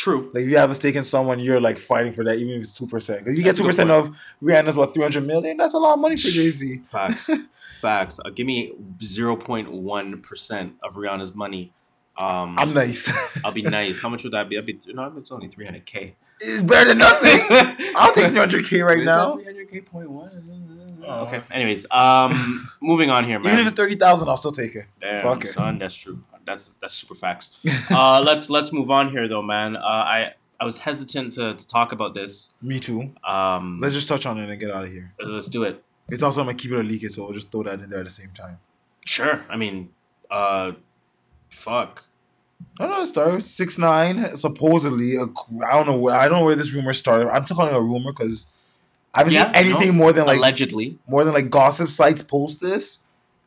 Speaker 3: True.
Speaker 4: Like if you have a stake in someone, you're like fighting for that, even if it's two percent. If you get
Speaker 3: That's
Speaker 4: two percent of Rihanna's what three hundred million, that's a lot of money for Jay Z.
Speaker 3: Facts. <laughs> Facts. Uh, give me zero point one percent of Rihanna's money. Um,
Speaker 4: I'm nice. <laughs>
Speaker 3: I'll be nice. How much would that be? I'd be no, it's only three hundred k.
Speaker 4: it's better than nothing. <laughs> I'll take three hundred k right now.
Speaker 3: Three hundred k point one.
Speaker 4: Oh.
Speaker 3: Okay. Anyways, um, moving on here, man.
Speaker 4: Even if it's thirty thousand, I'll still take it.
Speaker 3: Damn,
Speaker 4: Fuck it.
Speaker 3: son, that's true. That's that's super facts. <laughs> uh, let's let's move on here, though, man. Uh, I I was hesitant to, to talk about this.
Speaker 4: Me too.
Speaker 3: Um,
Speaker 4: Let's just touch on it and get out of here.
Speaker 3: let's do it.
Speaker 4: It's also I'm gonna keep it a leak it, so I'll just throw that in there at the same time.
Speaker 3: Sure. I mean, uh, fuck.
Speaker 4: I don't know. Start six nine. Supposedly, a, I don't know where. I don't know where this rumor started. I'm still calling it a rumor because I haven't
Speaker 3: Yeah,
Speaker 4: seen anything
Speaker 3: no,
Speaker 4: more than like
Speaker 3: Allegedly,
Speaker 4: more than like gossip sites post this,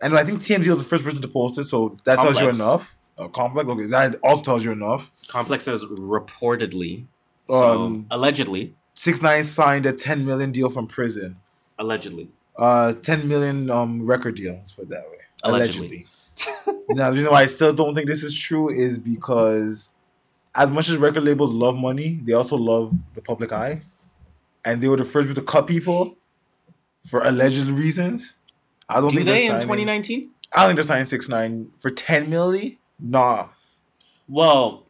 Speaker 4: and I think TMZ was the first person to post it, so that tells you enough. Uh, complex, okay, that also tells you enough.
Speaker 3: Complex says reportedly. So
Speaker 4: Um,
Speaker 3: allegedly,
Speaker 4: Six nine signed a ten million deal from prison.
Speaker 3: allegedly.
Speaker 4: Uh, ten million um record deal. Let's put it that way.
Speaker 3: Allegedly.
Speaker 4: Allegedly. <laughs> now the reason why I still don't think this is true is because, as much as record labels love money, they also love the public eye, and they were the first people to cut people for alleged reasons. I don't
Speaker 3: Do
Speaker 4: think
Speaker 3: they in 2019?
Speaker 4: I don't think they're signing six nine for ten milli. Nah.
Speaker 3: Well,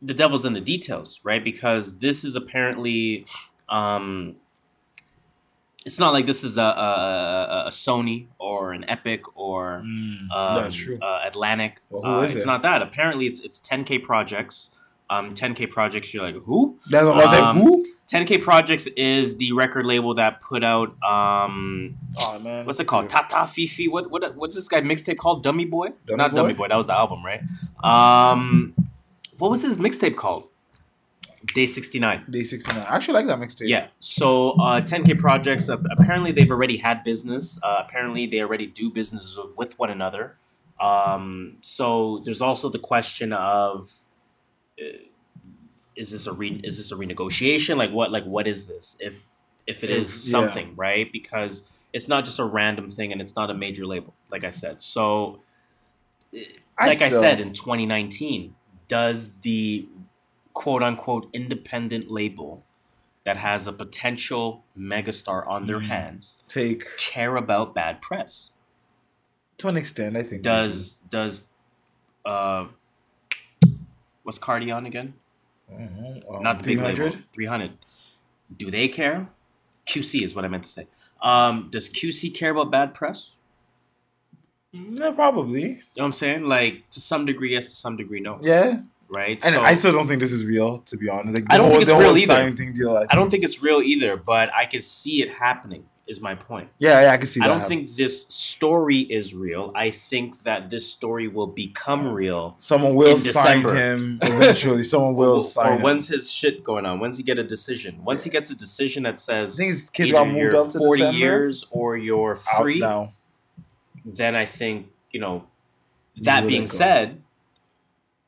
Speaker 3: the devil's in the details, right? Because this is apparently, um, it's not like this is a a, a, a Sony or an Epic or um,
Speaker 4: that's true.
Speaker 3: Uh, Atlantic.
Speaker 4: Well, who
Speaker 3: uh,
Speaker 4: is
Speaker 3: it's
Speaker 4: it?
Speaker 3: not that. Apparently, it's it's 10k projects. Um, 10k projects. You're like who?
Speaker 4: That's what I was
Speaker 3: Um,
Speaker 4: like. Who?
Speaker 3: 10k projects is the record label that put out um
Speaker 4: Oh man,
Speaker 3: what's it called? Tata Fifi. What what what's this guy mixtape called? Dummy Boy?
Speaker 4: Dummy
Speaker 3: Not
Speaker 4: Boy?
Speaker 3: Dummy Boy. That was the album, right? Um, what was his mixtape called? Day sixty nine.
Speaker 4: Day sixty nine. I actually like that mixtape.
Speaker 3: Yeah. So uh, 10K projects. Uh, apparently, they've already had business. Uh, apparently, they already do business with one another. Um, so there's also the question of. Is this a re- is this a renegotiation? Like what like what is this? If if it is
Speaker 4: If- yeah.
Speaker 3: something, right? Because it's not just a random thing and it's not a major label, like I said. So
Speaker 4: I
Speaker 3: like I said in 2019, does the quote unquote independent label that has a potential megastar on their
Speaker 4: Mm.
Speaker 3: hands
Speaker 4: Take
Speaker 3: care about bad press?
Speaker 4: to an extent, I think.
Speaker 3: Does does uh What's Cardi on again?
Speaker 4: Um,
Speaker 3: Not the big
Speaker 4: 300?
Speaker 3: label. 300. Do they care? QC is what I meant to say. Um, does QC care about bad press?
Speaker 4: Yeah, probably.
Speaker 3: You know what I'm saying? Like to some degree, yes. To some degree, no.
Speaker 4: Yeah.
Speaker 3: Right.
Speaker 4: And
Speaker 3: So-
Speaker 4: I still don't think this is real, to be honest. Like,
Speaker 3: I don't
Speaker 4: the
Speaker 3: think it's real either.
Speaker 4: Thing deal, I,
Speaker 3: I don't think it's real either, but I can see it happening. Is my point.
Speaker 4: Yeah, yeah, I can see
Speaker 3: I don't
Speaker 4: happening.
Speaker 3: think this story is real. I think that this story will become real.
Speaker 4: someone will sign
Speaker 3: December.
Speaker 4: him <laughs> eventually. Someone will
Speaker 3: or,
Speaker 4: sign
Speaker 3: or
Speaker 4: him.
Speaker 3: when's his shit going on? When's he get a decision? Once he gets a decision that says I
Speaker 4: think his kids got moved up to
Speaker 3: 40
Speaker 4: December.
Speaker 3: years or you're
Speaker 4: Out
Speaker 3: free,
Speaker 4: now.
Speaker 3: then I think, you know, that
Speaker 4: let
Speaker 3: being said,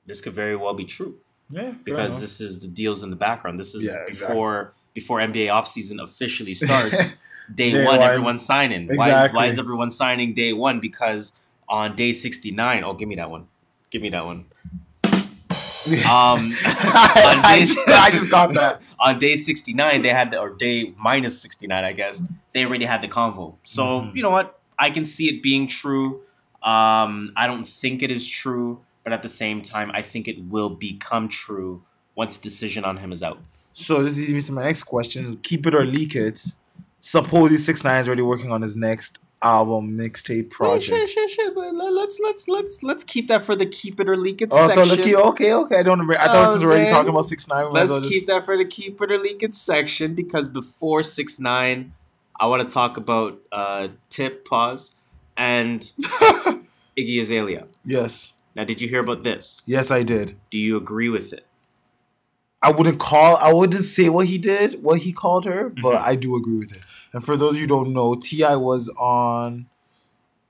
Speaker 3: this could very well be true
Speaker 4: Yeah,
Speaker 3: because this is the deals in the background. This is
Speaker 4: Yeah, exactly.
Speaker 3: before before NBA offseason officially starts. <laughs> day,
Speaker 4: Day
Speaker 3: one,
Speaker 4: one.
Speaker 3: everyone's signing. Why, is, why is everyone signing day one? Because on day 69, oh, give me that one. Give me that one. <laughs> Um,
Speaker 4: I, I just, I just got that. <laughs>
Speaker 3: on day 69 they had or day minus 69 i guess they already had the convo so
Speaker 4: Mhm.
Speaker 3: you know what i can see it being true um i don't think it is true but at the same time i think it will become true once decision on him is out
Speaker 4: So this leads me to my next question: Keep it or leak it. Supposedly, Six Nine is already working on his next album mixtape project.
Speaker 3: Shit, shit, shit, let- let's let's let's let's keep that for the keep it or leak it
Speaker 4: Oh, so
Speaker 3: section.
Speaker 4: let's keep, okay, okay. I don't. remember- I
Speaker 3: Oh,
Speaker 4: thought this was already
Speaker 3: man.
Speaker 4: talking about Six Nine.
Speaker 3: Let's keep that for the keep it or leak it section because before six nine, I want to talk about uh, Tip Pause and <laughs> Iggy Azalea.
Speaker 4: Yes,
Speaker 3: Now, did you hear about this?
Speaker 4: yes, I did.
Speaker 3: Do you agree with it?
Speaker 4: I wouldn't call. I wouldn't say what he did, what he called her, but
Speaker 3: Mhm.
Speaker 4: I do agree with it. And for those of you who don't know, Ti was on.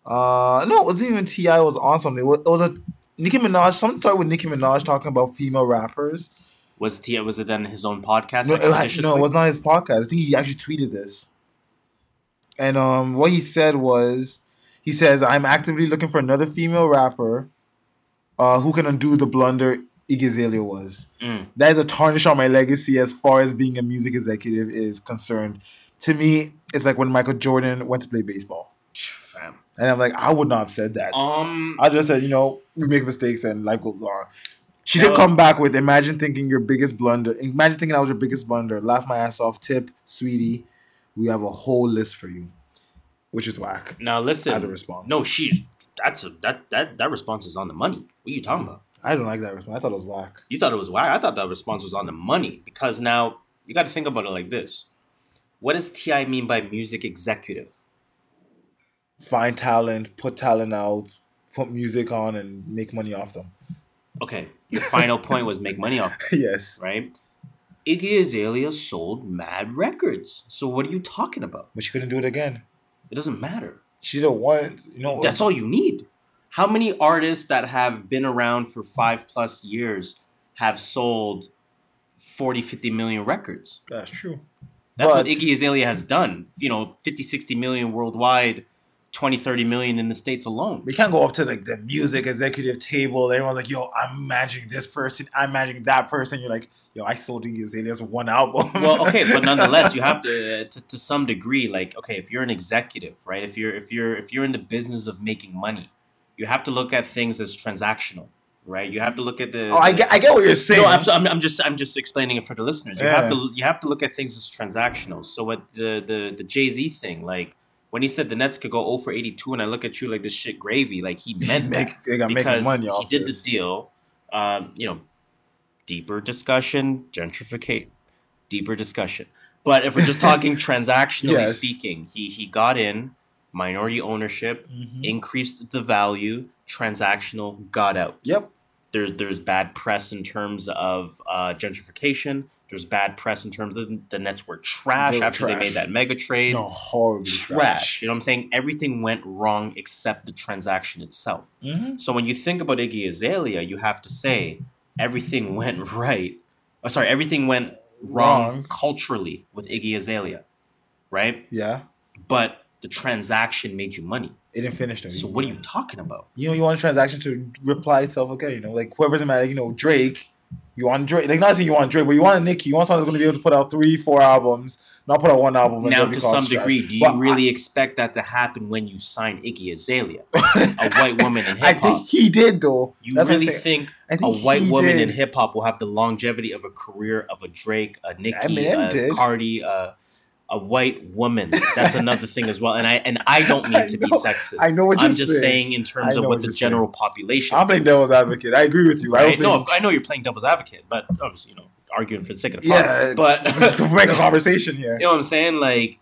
Speaker 4: Uh, no, it wasn't even Ti was on something. It was, it was a Nicki Minaj. Something started with Nicki Minaj talking about female rappers.
Speaker 3: Was it was it then his own podcast?
Speaker 4: No, it, no, it was not his podcast. I think he actually tweeted this. And um, what he said was, he says, "I'm actively looking for another female rapper, uh, who can undo the blunder Iggy Azalea was.
Speaker 3: Mm.
Speaker 4: That is a tarnish on my legacy as far as being a music executive is concerned. To me, it's like when Michael Jordan went to play baseball,
Speaker 3: Fam.
Speaker 4: and I'm like, I would not have said that.
Speaker 3: Um,
Speaker 4: I just said, you know, we make mistakes and life goes on. She did come back with imagine thinking your biggest blunder. Imagine thinking that was your biggest blunder. Laugh my ass off. Tip, sweetie. We have a whole list for you, which is whack.
Speaker 3: now listen.
Speaker 4: As a response.
Speaker 3: No, she's that's a that that that response is on the money. What are you talking about?
Speaker 4: I don't like that response. I thought it was whack.
Speaker 3: You thought it was whack. I thought that response was on the money because now you got to think about it like this. What does Ti mean by music executive?
Speaker 4: Find talent, put talent out, put music on, and make money off them.
Speaker 3: Okay, your final point was make money off, <laughs>
Speaker 4: yes,
Speaker 3: right? Iggy Azalea sold mad records. So what are you talking about?
Speaker 4: but she couldn't do it again.
Speaker 3: It doesn't matter.
Speaker 4: She didn't want. You know.
Speaker 3: That's all you need. How many artists that have been around for five plus years have sold 40, 50 million records?
Speaker 4: That's true.
Speaker 3: That's what Iggy Azalea has done. You know, 50, 60 million worldwide, 20, 30 million in the States alone.
Speaker 4: We can't go up to like the music executive table. Everyone's like, "Yo, I'm imagining this person. I'm imagining that person." You're like, "Yo, I sold Iggy Azalea's one album."
Speaker 3: well, okay, but <laughs> nonetheless, you have to, to to some degree, like, okay, if you're an executive, right? If you're if you're if you're in the business of making money, you have to look at things as transactional, right? You have to look at the.
Speaker 4: oh, I get, I get what you're saying.
Speaker 3: No, I'm, I'm, I'm just I'm just explaining it for the listeners. You have to you have to look at things as transactional. So what the the the Jay Z thing, like when he said the Nets could go 0 for 82, and I look at you like this shit gravy, like he <laughs> meant
Speaker 4: make,
Speaker 3: that
Speaker 4: they got making
Speaker 3: because
Speaker 4: money
Speaker 3: he did
Speaker 4: this.
Speaker 3: the deal. Um, you know, deeper discussion, gentrificate, deeper discussion. But if we're just talking <laughs> transactionally
Speaker 4: Yes.
Speaker 3: speaking, he he got in minority ownership,
Speaker 4: Mhm.
Speaker 3: increased the value, transactional, got out
Speaker 4: Yep.
Speaker 3: There's there's bad press in terms of uh, gentrification. There's bad press in terms of the Nets were trash
Speaker 4: They were
Speaker 3: after they made that mega trade.
Speaker 4: No, horribly
Speaker 3: trash.
Speaker 4: trash.
Speaker 3: You know what I'm saying? Everything went wrong except the transaction itself.
Speaker 4: Mhm.
Speaker 3: So when you think about Iggy Azalea, you have to say everything went right. Oh, sorry, everything went wrong,
Speaker 4: Wrong.
Speaker 3: culturally with Iggy Azalea, right?
Speaker 4: Yeah.
Speaker 3: But the transaction made you money.
Speaker 4: It didn't finish though.
Speaker 3: So what are you talking about?
Speaker 4: You know, you want a transaction to reply itself, okay? You know, like whoever's mad, matter, you know, Drake You want Drake, like not saying you want Drake, but you want a Nicki. You want someone that's going to be able to put out three, four albums, not put out one album. and
Speaker 3: Now, to some
Speaker 4: trash.
Speaker 3: degree, do you
Speaker 4: But I-
Speaker 3: really expect that to happen when you sign Iggy Azalea, <laughs> a white woman in hip hop?
Speaker 4: I think he did though.
Speaker 3: You
Speaker 4: That's
Speaker 3: really
Speaker 4: saying.
Speaker 3: think, a white woman in hip hop will have the longevity of a career of a Drake, a Nicki,
Speaker 4: Eminem
Speaker 3: a
Speaker 4: did.
Speaker 3: Cardi, a, a white woman? That's <laughs> another thing as well. And I and I don't mean
Speaker 4: I
Speaker 3: to be sexist.
Speaker 4: I know what
Speaker 3: I'm
Speaker 4: you're
Speaker 3: just
Speaker 4: saying.
Speaker 3: saying in terms of
Speaker 4: what
Speaker 3: what the
Speaker 4: you're saying.
Speaker 3: general population.
Speaker 4: I'm playing devil's advocate. I agree with you. I
Speaker 3: Right?
Speaker 4: don't
Speaker 3: No,
Speaker 4: think.
Speaker 3: I know you're playing devil's advocate, but obviously, you know, arguing for the sake of the
Speaker 4: yeah,
Speaker 3: but <laughs>
Speaker 4: to make a conversation <laughs> here.
Speaker 3: you know what I'm saying? Like,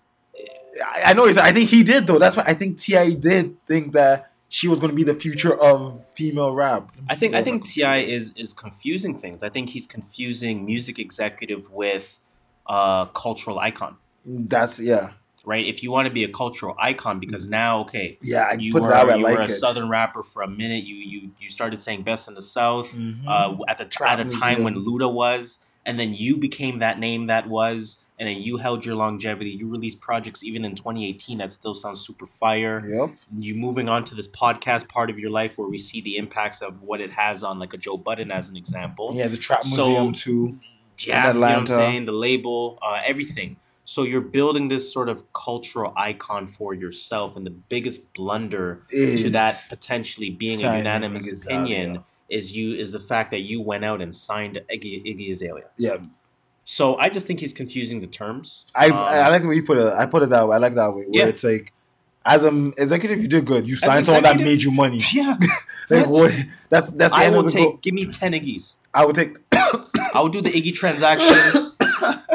Speaker 4: I, I know. I think he did though. That's why I think Ti did think that she was going to be the future of female rap.
Speaker 3: I think I think Ti is is confusing things. I think he's confusing music executive with uh cultural icon.
Speaker 4: That's yeah,
Speaker 3: Right? If you want to be a cultural icon, because now, okay,
Speaker 4: yeah. I
Speaker 3: you
Speaker 4: put
Speaker 3: were,
Speaker 4: that
Speaker 3: you
Speaker 4: like
Speaker 3: were a
Speaker 4: it.
Speaker 3: southern rapper for a minute. You you you started saying best in the south
Speaker 4: Mhm.
Speaker 3: uh, at the
Speaker 4: Trap
Speaker 3: at the time when. Luda was, and then you became that name that was, and then you held your longevity. You released projects even in 2018 that still sounds super fire.
Speaker 4: Yep.
Speaker 3: You moving on to this podcast part of your life where we see the impacts of what it has on like a Joe Budden as an example.
Speaker 4: Yeah, the trap
Speaker 3: So-
Speaker 4: museum too.
Speaker 3: Yeah, you know what I'm
Speaker 4: Atlanta.
Speaker 3: saying? The label, uh, everything. So you're building this sort of cultural icon for yourself, and the biggest blunder to that potentially being a unanimous
Speaker 4: Iggy Azalea.
Speaker 3: opinion is you is the fact that you went out and signed Iggy, Iggy Azalea.
Speaker 4: Yeah,
Speaker 3: So I just think he's confusing the terms.
Speaker 4: I
Speaker 3: Um,
Speaker 4: I like the way you put it. I put it that way. I like that way. Where
Speaker 3: Yeah.
Speaker 4: it's like, as an executive, you did good. You signed someone that made you money.
Speaker 3: yeah. <laughs>
Speaker 4: Like,
Speaker 3: What?
Speaker 4: That's that's the
Speaker 3: I will take.
Speaker 4: goal.
Speaker 3: Give me ten Iggy's.
Speaker 4: I would take. <coughs>
Speaker 3: I will do the Iggy transaction <coughs>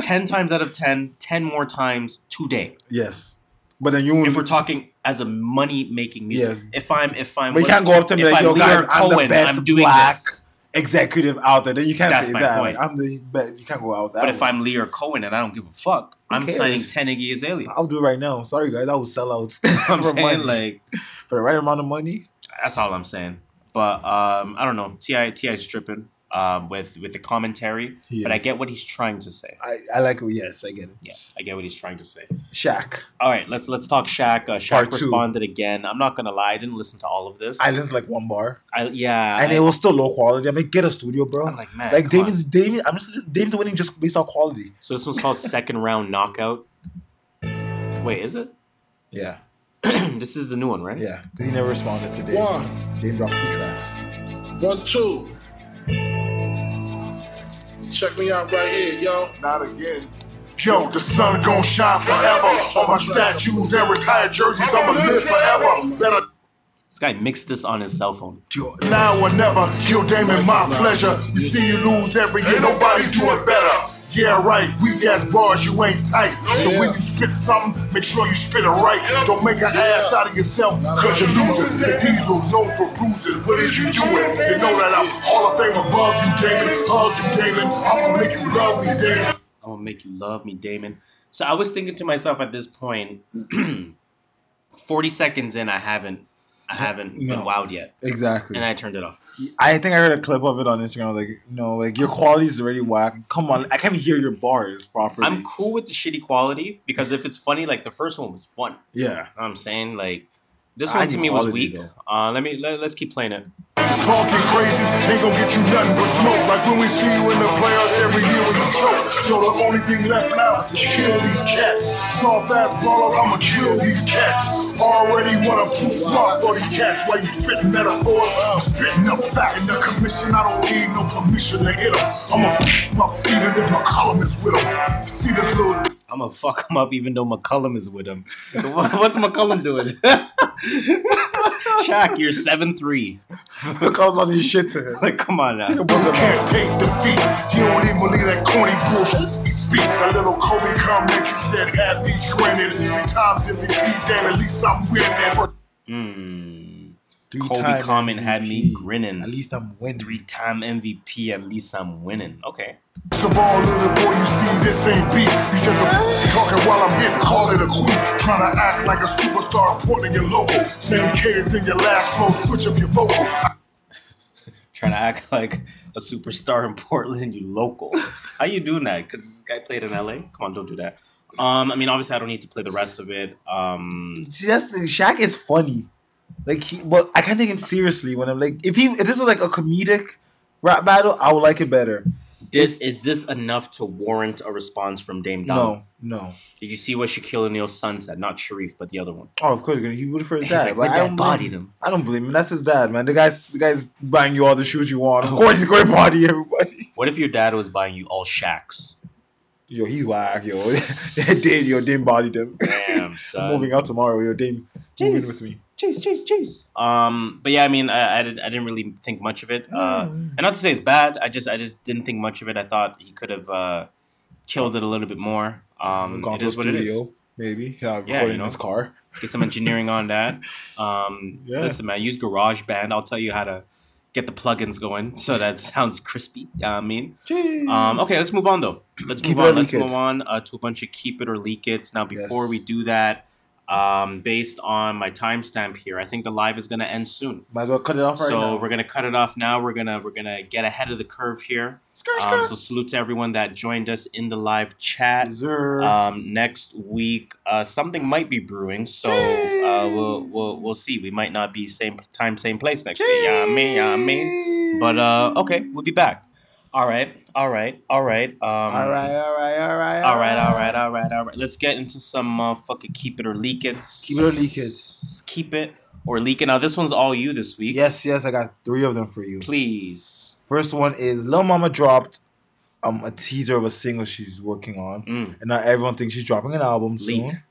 Speaker 3: ten times out of 10, 10 more times today.
Speaker 4: yes, but then you.
Speaker 3: If we're talking as a money making music,
Speaker 4: Yes.
Speaker 3: if I'm if I'm
Speaker 4: but you can't go up to me like, yo, guys, I'm the best
Speaker 3: I'm doing
Speaker 4: black
Speaker 3: this.
Speaker 4: executive out there. Then you can't
Speaker 3: That's
Speaker 4: say
Speaker 3: my
Speaker 4: that.
Speaker 3: point.
Speaker 4: Like, I'm the best. You can't go out that.
Speaker 3: But if. I'm Lyor Cohen and I don't give a fuck, I'm
Speaker 4: cares?
Speaker 3: signing ten Iggy Azaleas.
Speaker 4: I'll do it right now. Sorry, guys. I will sell out <laughs>
Speaker 3: I'm <laughs> saying
Speaker 4: money.
Speaker 3: like
Speaker 4: for the right amount of money.
Speaker 3: that's all I'm saying. But um, I don't know. Ti Ti's tripping um, with with the commentary,
Speaker 4: He
Speaker 3: but I get what he's trying to say.
Speaker 4: I, I like. Yes, I get it.
Speaker 3: Yeah, I get what he's trying to say.
Speaker 4: Shaq.
Speaker 3: All right, let's let's talk Shaq. Uh, Shaq
Speaker 4: Part two.
Speaker 3: responded again. I'm not gonna lie, I didn't listen to all of this.
Speaker 4: I listened to like one bar,
Speaker 3: I, yeah,
Speaker 4: and
Speaker 3: I,
Speaker 4: it was still low quality. I mean, get a studio, bro.
Speaker 3: I'm like man,
Speaker 4: like
Speaker 3: come on.
Speaker 4: Damon's Damon. I'm just Damon's winning just based on quality.
Speaker 3: So this one's called second round knockout. Wait, is it?
Speaker 4: Yeah, <clears throat>
Speaker 3: this is the new one, right?
Speaker 4: yeah. Because he never responded to Dame.
Speaker 1: One,
Speaker 4: Dame dropped two tracks.
Speaker 1: one, two. Check me out right here, yo. Not again. Yo, the sun gon' shine forever. All my statues and retired jerseys, I'ma live forever. Better
Speaker 3: This guy mixed this on his cell phone.
Speaker 1: now or never. Kill Damon, my pleasure. You see you lose every year, nobody do it better. Yeah, right, weak ass bars, you ain't tight. So when you spit something, make sure you spit it right. Don't make an ass out of yourself, cause you're losing. The diesel's known for bruising. What is you doing? You know that I'm Hall of Fame above you, Damon. Hug you, Damon. I'm gonna make you love me, Damon.
Speaker 3: I'm gonna make you love me, Damon. So I was thinking to myself at this point, <clears throat> 40 seconds in, I haven't, I haven't been wowed yet,
Speaker 4: Exactly.
Speaker 3: and I turned it off.
Speaker 4: I think I heard a clip of it on Instagram. Like, no, like your quality is already whack. Come on, I can't hear your bars properly.
Speaker 3: I'm cool with the shitty quality because if it's funny, like the first one was fun.
Speaker 4: yeah.
Speaker 3: You know what I'm saying like this
Speaker 4: I
Speaker 3: one to me was weak. Uh, let me let, let's keep playing it.
Speaker 1: Talking crazy ain't gonna get you nothing but smoke. Like when we see you in the playoffs every year when you choke. So the only thing left now is to kill these cats. Soft ass baller, I'ma kill these cats. Already one, I'm too smart for these cats. While you spitting metaphors, I'm spitting up fact. In the commission, I don't need no permission to hit hit 'em. I'ma f my feet and if my column is with 'em. See this little
Speaker 3: I'm gonna fuck him up even though McCollum is with him. <laughs> What's McCollum doing? Shaq, you're seven three.
Speaker 4: Because all these shit to him.
Speaker 3: Like, come on now.
Speaker 1: You can't take defeat. You don't even believe that corny bullshit. We speak a little Kobe comment. You said had me grinning. Three times MVP, then at least I'm winning.
Speaker 3: Mm.
Speaker 4: Three-time
Speaker 3: Kobe comment had me grinning.
Speaker 4: At least I'm winning.
Speaker 3: Three time MVP, at least I'm winning. Okay.
Speaker 1: So ball little boy, you see this ain't beef. You just a talking while I'm here, call it a queef. Trying to act like a superstar, pointing your logo. Same kids in your last flow, switch up your vocals. <laughs>
Speaker 3: Trying to act like a superstar in Portland, you local. How you doing that? Because this guy played in LA. Come on, don't do that. Um, I mean, obviously, I don't need to play the rest of it. Um,
Speaker 4: See, that's the Shaq is funny. Like he, but I can't take him seriously when I'm like, if he, if this was like a comedic Rap battle, I would like it better.
Speaker 3: This is this enough to warrant a response from Dame?
Speaker 4: No, no.
Speaker 3: Did you see what Shaquille O'Neal's son said? Not Shareef, but the other one.
Speaker 4: Oh, of course, he would for his dad.
Speaker 3: like, my dad bodied him.
Speaker 4: I don't believe him. That's his dad, man. The guy's the guy's buying you all the shoes you want. Of
Speaker 3: Oh.
Speaker 4: course, he's going <laughs> to body everybody.
Speaker 3: What if your dad was buying you all shacks?
Speaker 4: Yo, he's whack, yo. <laughs> Dame, yo, Dame bodied him.
Speaker 3: Damn, <laughs>
Speaker 4: I'm moving out tomorrow. Yo, Dame, moving
Speaker 3: Jeez.
Speaker 4: with me.
Speaker 3: Chase, chase, chase. Um, but yeah, I mean, I, I, did, I didn't really think much of it. Uh,
Speaker 4: Mm.
Speaker 3: and not to say it's bad. I just, I just didn't think much of it. I thought he could have uh, killed it a little bit more. Um,
Speaker 4: Gone to a
Speaker 3: is what it is.
Speaker 4: studio, maybe. Yeah,
Speaker 3: Yeah,
Speaker 4: recording
Speaker 3: you
Speaker 4: in
Speaker 3: know.
Speaker 4: his car.
Speaker 3: Get some engineering on that. <laughs> Um,
Speaker 4: Yeah.
Speaker 3: Listen, man, use GarageBand. I'll tell you how to get the plugins going <laughs> so that sounds crispy. You know I mean?
Speaker 4: Jeez.
Speaker 3: Um, okay, let's move on though. Let's
Speaker 4: Keep
Speaker 3: move on. Let's move
Speaker 4: it.
Speaker 3: on uh, to a bunch of keep it or leak it. Now, before
Speaker 4: Yes.
Speaker 3: we do that, um, based on my timestamp here, I think the live is gonna end soon.
Speaker 4: Might as well cut it off right
Speaker 3: so
Speaker 4: now.
Speaker 3: we're gonna cut it off now. We're gonna we're gonna get ahead of the curve here.
Speaker 4: Skirt,
Speaker 3: Um, so salute to everyone that joined us in the live chat. Um, next week, uh, something might be brewing, so uh, we'll we'll we'll see. We might not be same time, same place next week. Yeah, I mean, yeah, I mean. But uh, okay, we'll be back. All right, all right, all right. Um,
Speaker 4: all right, all right, all right,
Speaker 3: all right, all right, all right, all right. Let's get into some motherfucking keep it or leak it.
Speaker 4: Keep it or leak it.
Speaker 3: Keep it or leak it. Now this one's all you this week.
Speaker 4: Yes, yes, I got three of them for you.
Speaker 3: Please.
Speaker 4: First one is Lil Mama dropped um a teaser of a single she's working on,
Speaker 3: Mm.
Speaker 4: and now everyone thinks she's dropping an album
Speaker 3: Leak.
Speaker 4: soon.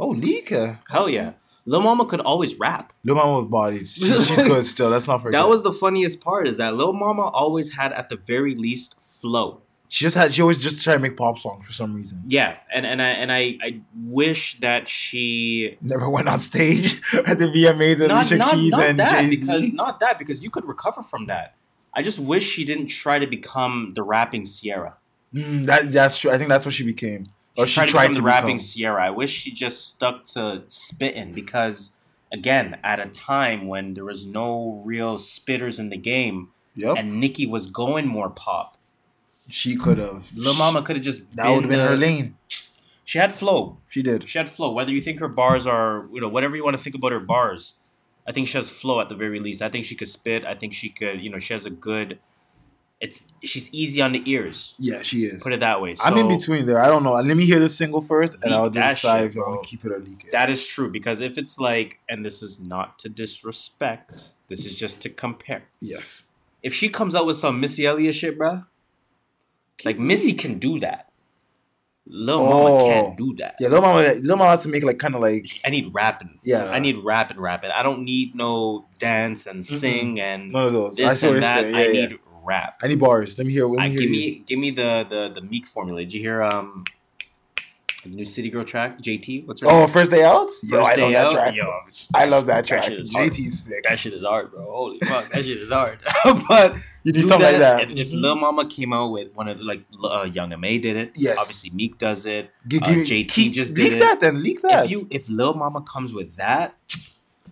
Speaker 4: Oh, leak! uh,
Speaker 3: Hell yeah. Lil Mama could always rap.
Speaker 4: Lil Mama was. She, she's <laughs> good still. Let's not forget.
Speaker 3: That was the funniest part is that Lil Mama always had at the very least flow.
Speaker 4: She just had. She always just tried to make pop songs for some reason.
Speaker 3: Yeah, and and I and I, I wish that she
Speaker 4: Never went on stage <laughs> at the VMAs with
Speaker 3: not
Speaker 4: Alicia
Speaker 3: not,
Speaker 4: Keys
Speaker 3: not
Speaker 4: and
Speaker 3: that
Speaker 4: Jay
Speaker 3: because
Speaker 4: Z.
Speaker 3: not that because you could recover from that. I just wish she didn't try to become the rapping Ciara.
Speaker 4: Mm, that that's true. I think that's what she became, or she,
Speaker 3: tried to
Speaker 4: tried
Speaker 3: become
Speaker 4: to
Speaker 3: rapping
Speaker 4: become.
Speaker 3: Ciara. I wish she just stuck to spitting because again, at a time when there was no real spitters in the game
Speaker 4: Yep,
Speaker 3: and Nicki was going more pop.
Speaker 4: she could have.
Speaker 3: Lil Mama could have just
Speaker 4: That would have been
Speaker 3: the-
Speaker 4: her lane.
Speaker 3: She had flow.
Speaker 4: She did.
Speaker 3: She had flow. Whether you think her bars are, you know, whatever you want to think about her bars, I think she has flow at the very least. I think she could spit. I think she could, you know, she has a good. It's she's easy on the ears.
Speaker 4: Yeah, she is.
Speaker 3: Put it that way.
Speaker 4: I'm in between there. I don't know. Let me hear the single first, and I'll decide
Speaker 3: shit,
Speaker 4: if I want to keep it or leak it.
Speaker 3: That is true because if it's like, and this is not to disrespect, this is just to compare.
Speaker 4: yes.
Speaker 3: If she comes out with some Missy Elliott shit, bruh, like Missy can do that. Lil Mama
Speaker 4: Oh.
Speaker 3: can't do that.
Speaker 4: Yeah, Lil Mama. Lil Mama has to make like kind of like
Speaker 3: I need rapping.
Speaker 4: Yeah.
Speaker 3: I need rapping, rapping. I don't need no dance and sing and
Speaker 4: none of those. I
Speaker 3: this
Speaker 4: see what
Speaker 3: and
Speaker 4: you're
Speaker 3: that.
Speaker 4: saying.
Speaker 3: I
Speaker 4: Yeah, yeah.
Speaker 3: need rap.
Speaker 4: I need bars. Let me hear. Let me
Speaker 3: I,
Speaker 4: hear
Speaker 3: give
Speaker 4: you.
Speaker 3: me give me the the the Meek formula. Did you hear um the new City Girl track? JT, what's her
Speaker 4: Oh,
Speaker 3: name?
Speaker 4: first day out. Yo,
Speaker 3: First
Speaker 4: I love that
Speaker 3: out?
Speaker 4: track.
Speaker 3: Yo,
Speaker 4: I love that
Speaker 3: that
Speaker 4: track.
Speaker 3: hard.
Speaker 4: JT's sick.
Speaker 3: That shit is hard, bro. Holy fuck, that shit is hard. <laughs> but
Speaker 4: You need
Speaker 3: do
Speaker 4: something like that.
Speaker 3: If, if Lil Mama came out with one of like uh, Young Ma did it.
Speaker 4: Yes.
Speaker 3: Obviously Meek does it.
Speaker 4: Gi-
Speaker 3: uh, JT just
Speaker 4: leak
Speaker 3: did it.
Speaker 4: Leak that then. Leak that.
Speaker 3: If you if Lil Mama comes with that,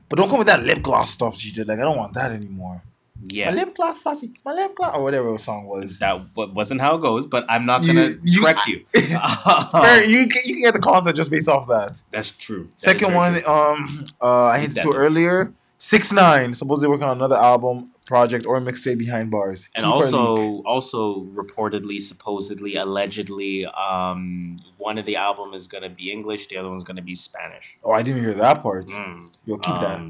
Speaker 4: but don't come with that lip gloss stuff she did. Like I don't want that anymore.
Speaker 3: Yeah.
Speaker 4: My lip gloss, flossy. My lip gloss, or whatever the song was.
Speaker 3: that wa- wasn't how it goes, but I'm not gonna
Speaker 4: You- you-
Speaker 3: correct you. <laughs>
Speaker 4: Fair, you can, you can get the concept just based off that.
Speaker 3: That's true. That
Speaker 4: Second one,
Speaker 3: true.
Speaker 4: um, uh, I hinted to earlier. Six nine supposedly working on another album project or mixtape behind bars.
Speaker 3: and
Speaker 4: Keep
Speaker 3: also also reportedly, supposedly, allegedly, um, one of the album is gonna be English, the other one's gonna be Spanish.
Speaker 4: oh, I didn't hear that part.
Speaker 3: Mm.
Speaker 4: Yo, keep that.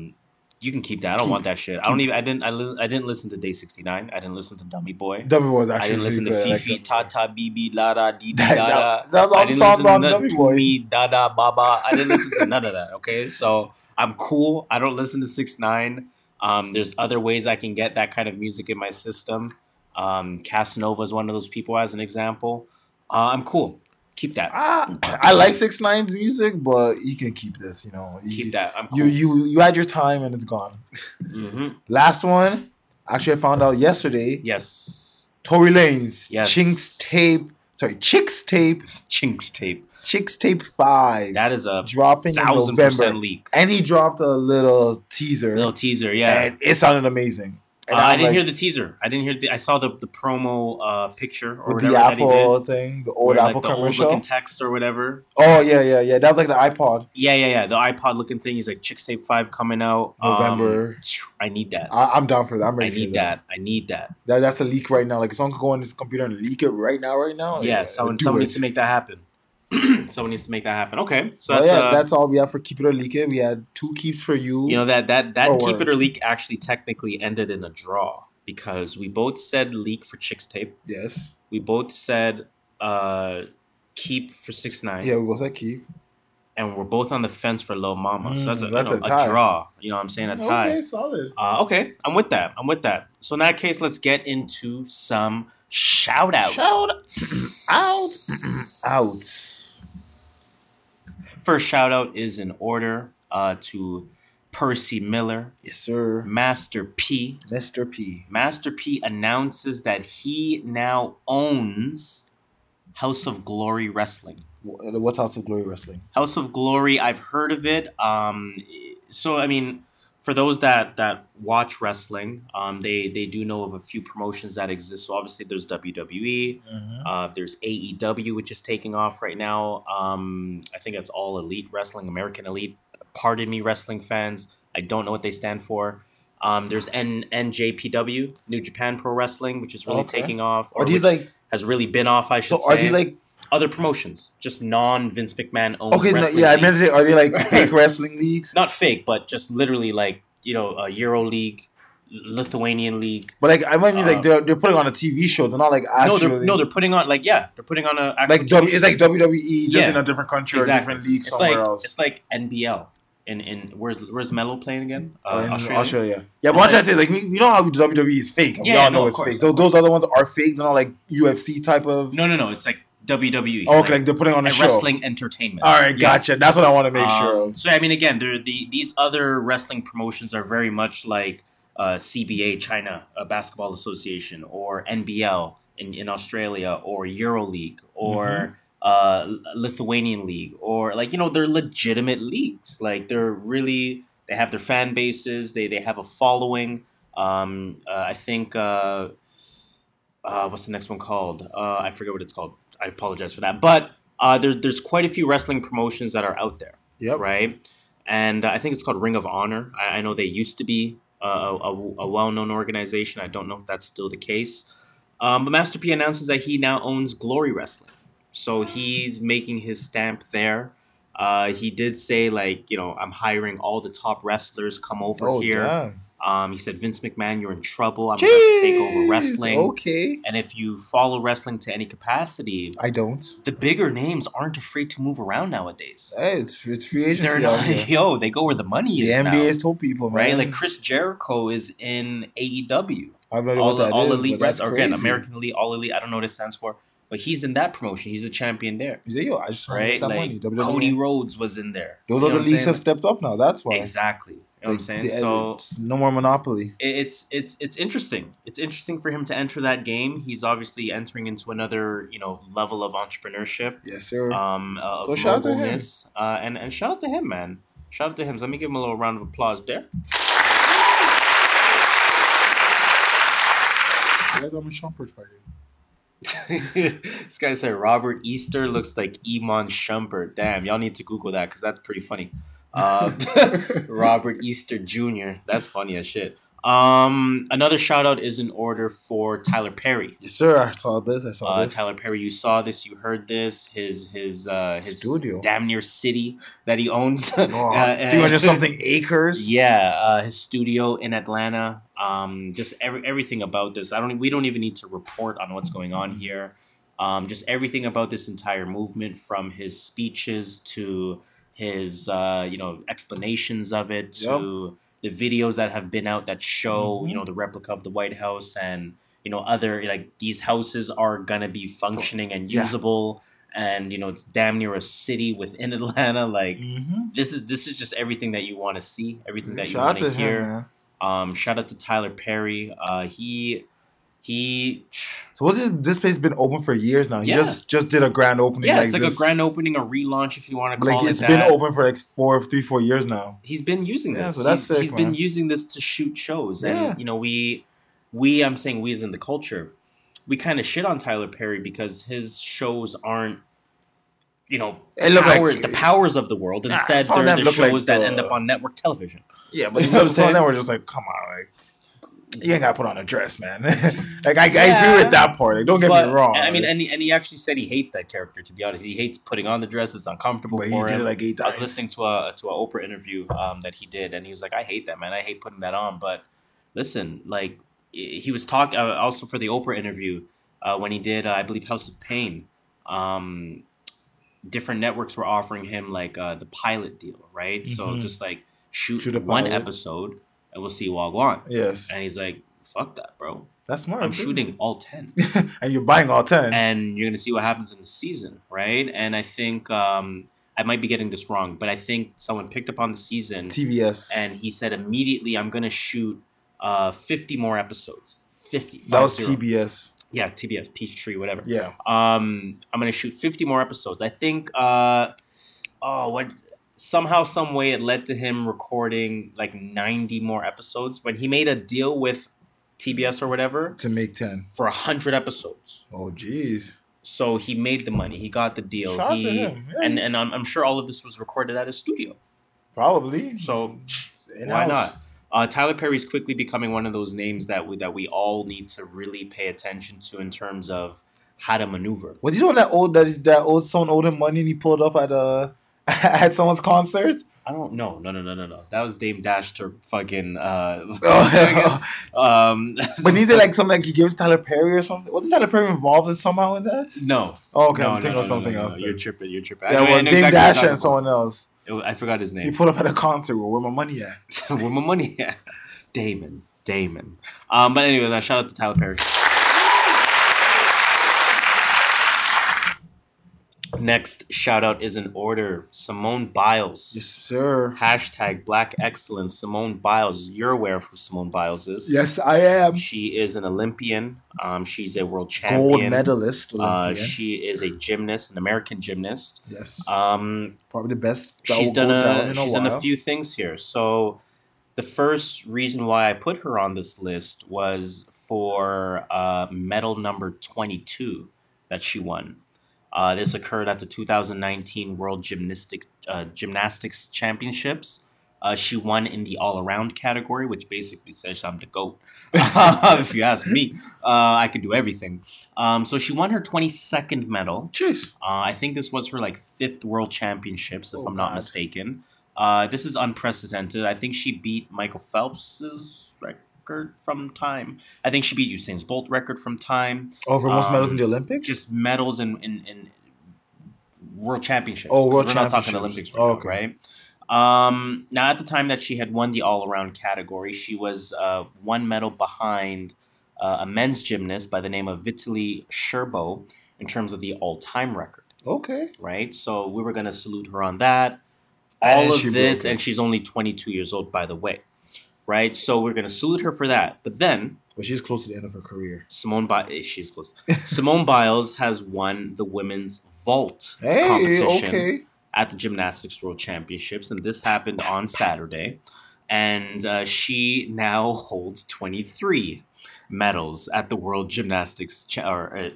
Speaker 3: You can keep that. I don't
Speaker 4: Keep-
Speaker 3: want that shit. I don't even. I didn't. I, li- I didn't listen to Day sixty nine. I didn't listen to Dummy Boy.
Speaker 4: Dummy Boy was actually.
Speaker 3: I didn't listen
Speaker 4: really
Speaker 3: to
Speaker 4: good. I like
Speaker 3: Fifi, Tata, Bibi, Lada, Didi,
Speaker 4: That-
Speaker 3: Dada.
Speaker 4: that- that's all
Speaker 3: I didn't
Speaker 4: songs on Dummy Boy.
Speaker 3: Me, Dada, Baba. I didn't listen to none of that. Okay, so I'm cool. I don't listen to six nine. Um, there's other ways I can get that kind of music in my system. Um, Casanova is one of those people, as an example. Uh, I'm cool. Keep that.
Speaker 4: Ah, I like Six Nine's music, but you can keep this. You know, you,
Speaker 3: Keep that. I'm cool.
Speaker 4: You you you had your time and it's gone.
Speaker 3: hmm
Speaker 4: Last one, actually, I found out yesterday.
Speaker 3: Yes.
Speaker 4: Tory Lanez,
Speaker 3: Yes.
Speaker 4: Chinks tape. Sorry, Chixtape.
Speaker 3: Chinks tape.
Speaker 4: Chixtape five.
Speaker 3: That is a
Speaker 4: dropping in November.
Speaker 3: percent leak.
Speaker 4: and he dropped a little teaser,
Speaker 3: Little teaser, yeah.
Speaker 4: and it sounded amazing.
Speaker 3: Uh, I didn't
Speaker 4: like,
Speaker 3: hear the teaser. I didn't hear the. I saw the the promo uh, picture or whatever
Speaker 4: the
Speaker 3: that he
Speaker 4: Apple
Speaker 3: did.
Speaker 4: thing, the old
Speaker 3: where, like,
Speaker 4: Apple
Speaker 3: the old
Speaker 4: commercial.
Speaker 3: looking text or whatever.
Speaker 4: Oh yeah, yeah, yeah. That was like the iPod.
Speaker 3: Yeah, yeah, yeah. The iPod looking thing. He's like Chixtape Five coming out
Speaker 4: November.
Speaker 3: Um, <tsk> I need that.
Speaker 4: I, I'm down for that. I'm
Speaker 3: I
Speaker 4: ready for
Speaker 3: need that. I need that.
Speaker 4: That that's a leak right now. Like someone could go on this computer and leak it right now, right now.
Speaker 3: Yeah,
Speaker 4: yeah,
Speaker 3: someone
Speaker 4: do
Speaker 3: someone needs to make that happen. <clears throat> someone needs to make that happen. Okay, so that's,
Speaker 4: yeah,
Speaker 3: uh,
Speaker 4: that's all we have for keep it or leak it. We had two keeps for you.
Speaker 3: you know that that that
Speaker 4: Oh,
Speaker 3: keep it or leak actually technically ended in a draw because we both said leak for Chixtape.
Speaker 4: yes.
Speaker 3: We both said uh keep for six nine.
Speaker 4: Yeah, we both said keep.
Speaker 3: and we're both on the fence for Lil Mama. so that's, a,
Speaker 4: Mm,
Speaker 3: you know,
Speaker 4: a tie.
Speaker 3: draw. You know what I'm saying? A tie.
Speaker 4: Okay, solid.
Speaker 3: Uh, okay, I'm with that. I'm with that. So in that case, let's get into some shout outs.
Speaker 4: Shout out. Out.
Speaker 3: First shout out is in order uh, to Percy Miller,
Speaker 4: Yes, sir.
Speaker 3: Master P.
Speaker 4: Mr. P.
Speaker 3: Master P announces that he now owns House of Glory Wrestling.
Speaker 4: Wh- What's House of Glory Wrestling?
Speaker 3: House of Glory, I've heard of it. Um, so I mean, for those that that watch wrestling, um, they they do know of a few promotions that exist. So obviously, there's WWE. Uh, there's AEW, which is taking off right now. Um, I think that's all Elite Wrestling, American Elite. Pardon me, wrestling fans. I don't know what they stand for. Um, there's N- NJPW, New Japan Pro Wrestling, which is really
Speaker 4: Okay.
Speaker 3: taking off.
Speaker 4: Are these like
Speaker 3: has really been off? I should
Speaker 4: so? Are
Speaker 3: say
Speaker 4: these like
Speaker 3: other promotions, just non Vince McMahon owned.
Speaker 4: okay? No, yeah, I meant to say, are they like <laughs> fake wrestling leagues?
Speaker 3: not fake, but just literally like you know a Euro League, Lithuanian League.
Speaker 4: But like I might mean
Speaker 3: Uh,
Speaker 4: like they're they're putting on a TV show. They're not like
Speaker 3: No,
Speaker 4: actually.
Speaker 3: they're no, they're putting on like yeah, they're putting on a actual
Speaker 4: like w, it's like WWE just
Speaker 3: Yeah.
Speaker 4: in a different country or different league
Speaker 3: It's
Speaker 4: somewhere
Speaker 3: like
Speaker 4: else.
Speaker 3: it's like NBL. In in where's where's Melo playing again?
Speaker 4: Uh, in
Speaker 3: Australia?
Speaker 4: Australia. Yeah, but what I'm trying to say is like we, we know how WWE is fake.
Speaker 3: Yeah,
Speaker 4: we all
Speaker 3: no,
Speaker 4: know it's
Speaker 3: course,
Speaker 4: fake. those other ones are fake. They're not like UFC type of.
Speaker 3: No, no, no. It's like WWE.
Speaker 4: Oh, okay, like, they're putting on a show.
Speaker 3: wrestling entertainment.
Speaker 4: All right,
Speaker 3: Yes.
Speaker 4: gotcha. That's what I want to make sure
Speaker 3: Um,
Speaker 4: of.
Speaker 3: So I mean, again, there the these other wrestling promotions are very much like uh, CBA China uh, Basketball Association or NBL in, in Australia or EuroLeague or
Speaker 4: Mm-hmm.
Speaker 3: uh, Lithuanian League or like you know they're legitimate leagues. Like they're really they have their fan bases. They they have a following. Um, uh, I think. Uh, uh, what's the next one called? Uh, I forget what it's called. I apologize for that. But uh, there's there's quite a few wrestling promotions that are out there
Speaker 4: Yep.
Speaker 3: right? And uh, I think it's called Ring of Honor. I, I know they used to be a, a, a well-known organization. I don't know if that's still the case. Um, but Master P announces that he now owns Glory Wrestling, so he's making his stamp there. Uh, he did say like, you know, I'm hiring all the top wrestlers. Come over
Speaker 4: Oh,
Speaker 3: here.
Speaker 4: damn.
Speaker 3: Um, he said, Vince McMahon, you're in trouble. I'm going to take over wrestling.
Speaker 4: Okay.
Speaker 3: And if you follow wrestling to any capacity,
Speaker 4: I don't.
Speaker 3: the bigger names aren't afraid to move around nowadays.
Speaker 4: Hey, it's it's free agency.
Speaker 3: They're not, <laughs> yo, they go where the money
Speaker 4: The
Speaker 3: is.
Speaker 4: NBA
Speaker 3: now,
Speaker 4: has told people, man.
Speaker 3: right? Like Chris Jericho is in AEW.
Speaker 4: I have no idea
Speaker 3: All,
Speaker 4: what that
Speaker 3: all
Speaker 4: is,
Speaker 3: elite
Speaker 4: but that's
Speaker 3: wrestling, or again. American Elite, all elite. I don't know what it stands for, but he's in that promotion. He's a champion there,
Speaker 4: He's like, yo, I just want to get that
Speaker 3: Like
Speaker 4: money. WWE.
Speaker 3: Cody Rhodes was in there.
Speaker 4: Those
Speaker 3: You
Speaker 4: other leagues have stepped up now. That's why.
Speaker 3: exactly. Know what I'm saying? So
Speaker 4: no more monopoly.
Speaker 3: it's it's it's interesting. It's interesting for him to enter that game. He's obviously entering into another you know level of entrepreneurship.
Speaker 4: Yes, sir.
Speaker 3: um, uh,
Speaker 4: So shout out to him.
Speaker 3: uh, and and shout out to him, man. Shout out to him. So let me give him a little round of applause there.
Speaker 4: Guys, I'm a Shumpert fighter.
Speaker 3: this guy said Robert Easter looks like Iman Shumpert. Damn, y'all need to Google that because that's pretty funny. Uh, <laughs> Robert Easter Jr. That's funny as shit. Um, another shout out is in order for Tyler Perry.
Speaker 4: Yes, sir. I saw this. I saw
Speaker 3: Uh,
Speaker 4: this.
Speaker 3: Tyler Perry, you saw this, you heard this. His his uh, his
Speaker 4: Studio.
Speaker 3: damn near city that he owns. <laughs>
Speaker 4: Oh,
Speaker 3: Uh,
Speaker 4: 300 <laughs> something acres.
Speaker 3: Yeah, uh, his studio in Atlanta. Um, just every everything about this. I don't. We don't even need to report on what's going on here. Um, just everything about this entire movement, from his speeches to his uh, you know explanations of it to the videos that have been out that show
Speaker 4: Mhm.
Speaker 3: you know the replica of the White House and you know other like these houses are gonna be functioning and
Speaker 4: Yeah.
Speaker 3: usable. And you know it's damn near a city within <laughs> Atlanta. Like
Speaker 4: Mm-hmm.
Speaker 3: this is this is just everything that you want to see, everything that you
Speaker 4: Shout out
Speaker 3: want
Speaker 4: to him,
Speaker 3: hear.
Speaker 4: man.
Speaker 3: Um, shout out to Tyler Perry. Uh, he he
Speaker 4: So what's this? This place been open for years now. He
Speaker 3: Yeah.
Speaker 4: just just did a grand opening.
Speaker 3: yeah,
Speaker 4: like
Speaker 3: it's like
Speaker 4: this.
Speaker 3: a grand opening, a relaunch, if you want to call it.
Speaker 4: Like
Speaker 3: it
Speaker 4: it's
Speaker 3: that.
Speaker 4: been open for like four, three, four years now.
Speaker 3: He's been using
Speaker 4: Yeah,
Speaker 3: this.
Speaker 4: so that's
Speaker 3: he's,
Speaker 4: sick,
Speaker 3: he's been using this to shoot shows, and
Speaker 4: Yeah.
Speaker 3: you know we we I'm saying we as in the culture, we kind of shit on Tyler Perry because his shows aren't you know
Speaker 4: It look like-
Speaker 3: the powers of the world. Instead, they're the
Speaker 4: look like
Speaker 3: shows that end up on network television.
Speaker 4: Yeah, <laughs> but
Speaker 3: You know what I'm saying?
Speaker 4: them were just like, come on, like you ain't gotta put on a dress, man. <laughs> like I, I
Speaker 3: Yeah.
Speaker 4: agree with that part. Like, don't get
Speaker 3: But,
Speaker 4: me wrong.
Speaker 3: I mean, and he, and he actually said he hates that character. To be honest, he hates putting on the dress. It's uncomfortable
Speaker 4: But he
Speaker 3: for
Speaker 4: did
Speaker 3: him.
Speaker 4: it like eight times.
Speaker 3: I was listening to a to a Oprah interview um, that he did, and he was like, "I hate that, man. I hate putting that on." But listen, like he was talking uh, also for the Oprah interview uh, when he did, uh, I believe, House of Payne. Um, different networks were offering him like uh, the pilot deal, right? So
Speaker 4: Mhm.
Speaker 3: just like shoot,
Speaker 4: Shoot
Speaker 3: one
Speaker 4: pilot.
Speaker 3: episode, and we'll see Wagwan.
Speaker 4: yes,
Speaker 3: And he's like, "Fuck that, bro.
Speaker 4: that's smart.
Speaker 3: I'm shooting all 10 <laughs>
Speaker 4: and you're buying all ten.
Speaker 3: and you're gonna see what happens in the season, right? And I think um, I might be getting this wrong, but I think someone picked up on the season
Speaker 4: TBS.
Speaker 3: and he said immediately, "I'm gonna shoot uh, 50 more episodes." 50.
Speaker 4: That was
Speaker 3: 50.
Speaker 4: TBS.
Speaker 3: Yeah, TBS, Peachtree, whatever.
Speaker 4: Yeah.
Speaker 3: Um, I'm gonna shoot 50 more episodes. I think. Uh, oh, what? Somehow, some way, it led to him recording like 90 more episodes when he made a deal with TBS or whatever
Speaker 4: To make ten.
Speaker 3: for 100 episodes.
Speaker 4: Oh jeez.
Speaker 3: So he made the money. He got the deal.
Speaker 4: Shout
Speaker 3: he,
Speaker 4: him. Yeah,
Speaker 3: and and I'm, I'm sure all of this was recorded at his studio.
Speaker 4: Probably.
Speaker 3: So
Speaker 4: In-house.
Speaker 3: why not? Uh, Tyler Perry's quickly becoming one of those names that we that we all need to really pay attention to in terms of how to maneuver.
Speaker 4: Was he the one that old that that owed someone owed him money and he pulled up at uh <laughs> at someone's concert?
Speaker 3: I don't know. No, no, no, no, no. That was Dame Dash to fucking. Uh, <laughs> <laughs> um,
Speaker 4: but needs it like something like he gives Tyler Perry or something? Wasn't Tyler Perry involved in somehow in that?
Speaker 3: no.
Speaker 4: Oh, okay,
Speaker 3: No,
Speaker 4: I'm thinking
Speaker 3: no,
Speaker 4: of something
Speaker 3: no,
Speaker 4: else.
Speaker 3: You're tripping. You're tripping.
Speaker 4: Yeah,
Speaker 3: I
Speaker 4: it was Dame
Speaker 3: exactly
Speaker 4: Dash and someone else.
Speaker 3: I forgot his name.
Speaker 4: He pulled up at a concert. Well, where my money at?
Speaker 3: Where my money at? Damon. Damon. Um, but anyway, uh, shout out to Tyler Perry. Next shout out is in order. Simone Biles.
Speaker 4: Yes, sir.
Speaker 3: Hashtag Black Excellence. Simone Biles. You're aware of who Simone Biles is.
Speaker 4: Yes, I am.
Speaker 3: She is an Olympian. Um, she's a world champion.
Speaker 4: Gold medalist.
Speaker 3: Uh, she is a gymnast, an American gymnast.
Speaker 4: yes,
Speaker 3: Um,
Speaker 4: probably the best.
Speaker 3: she's done a she's
Speaker 4: while.
Speaker 3: done a few things here. So the first reason why I put her on this list was for uh, medal number 22 that she won. Uh, this occurred at the 2019 World Gymnastics uh, Gymnastics Championships. Uh, she won in the all-around category, which basically says I'm the goat. <laughs> if you ask me, uh, I could do everything. Um, so she won her 22nd medal.
Speaker 4: Jeez.
Speaker 3: Uh, I think this was her like fifth world championships, if
Speaker 4: Oh,
Speaker 3: I'm not mistaken. Uh, this is unprecedented. I think she beat Michael Phelps's record from time. I think she beat Usain's Bolt record from time.
Speaker 4: Over most medals in
Speaker 3: Um,
Speaker 4: the Olympics.
Speaker 3: Just medals in in, in world championships.
Speaker 4: Oh, world
Speaker 3: We're not talking
Speaker 4: championships.
Speaker 3: Olympics right now,
Speaker 4: Okay.
Speaker 3: right? Um, now, at the time that she had won the all around category, she was uh, one medal behind uh, a men's gymnast by the name of Vitaly Scherbo in terms of the all time record
Speaker 4: okay.
Speaker 3: right? So we were gonna salute her on that. All of this, and she's only 22 years old, by the way, right? So we're gonna salute her for that. But then
Speaker 4: But she's close to the end of her career.
Speaker 3: Simone Biles, she's close. <laughs> Simone Biles has won the women's vault
Speaker 4: Hey,
Speaker 3: competition
Speaker 4: okay.
Speaker 3: at the Gymnastics World Championships, and this happened on Saturday. And uh, she now holds 23 medals at the World Gymnastics, cha- or uh,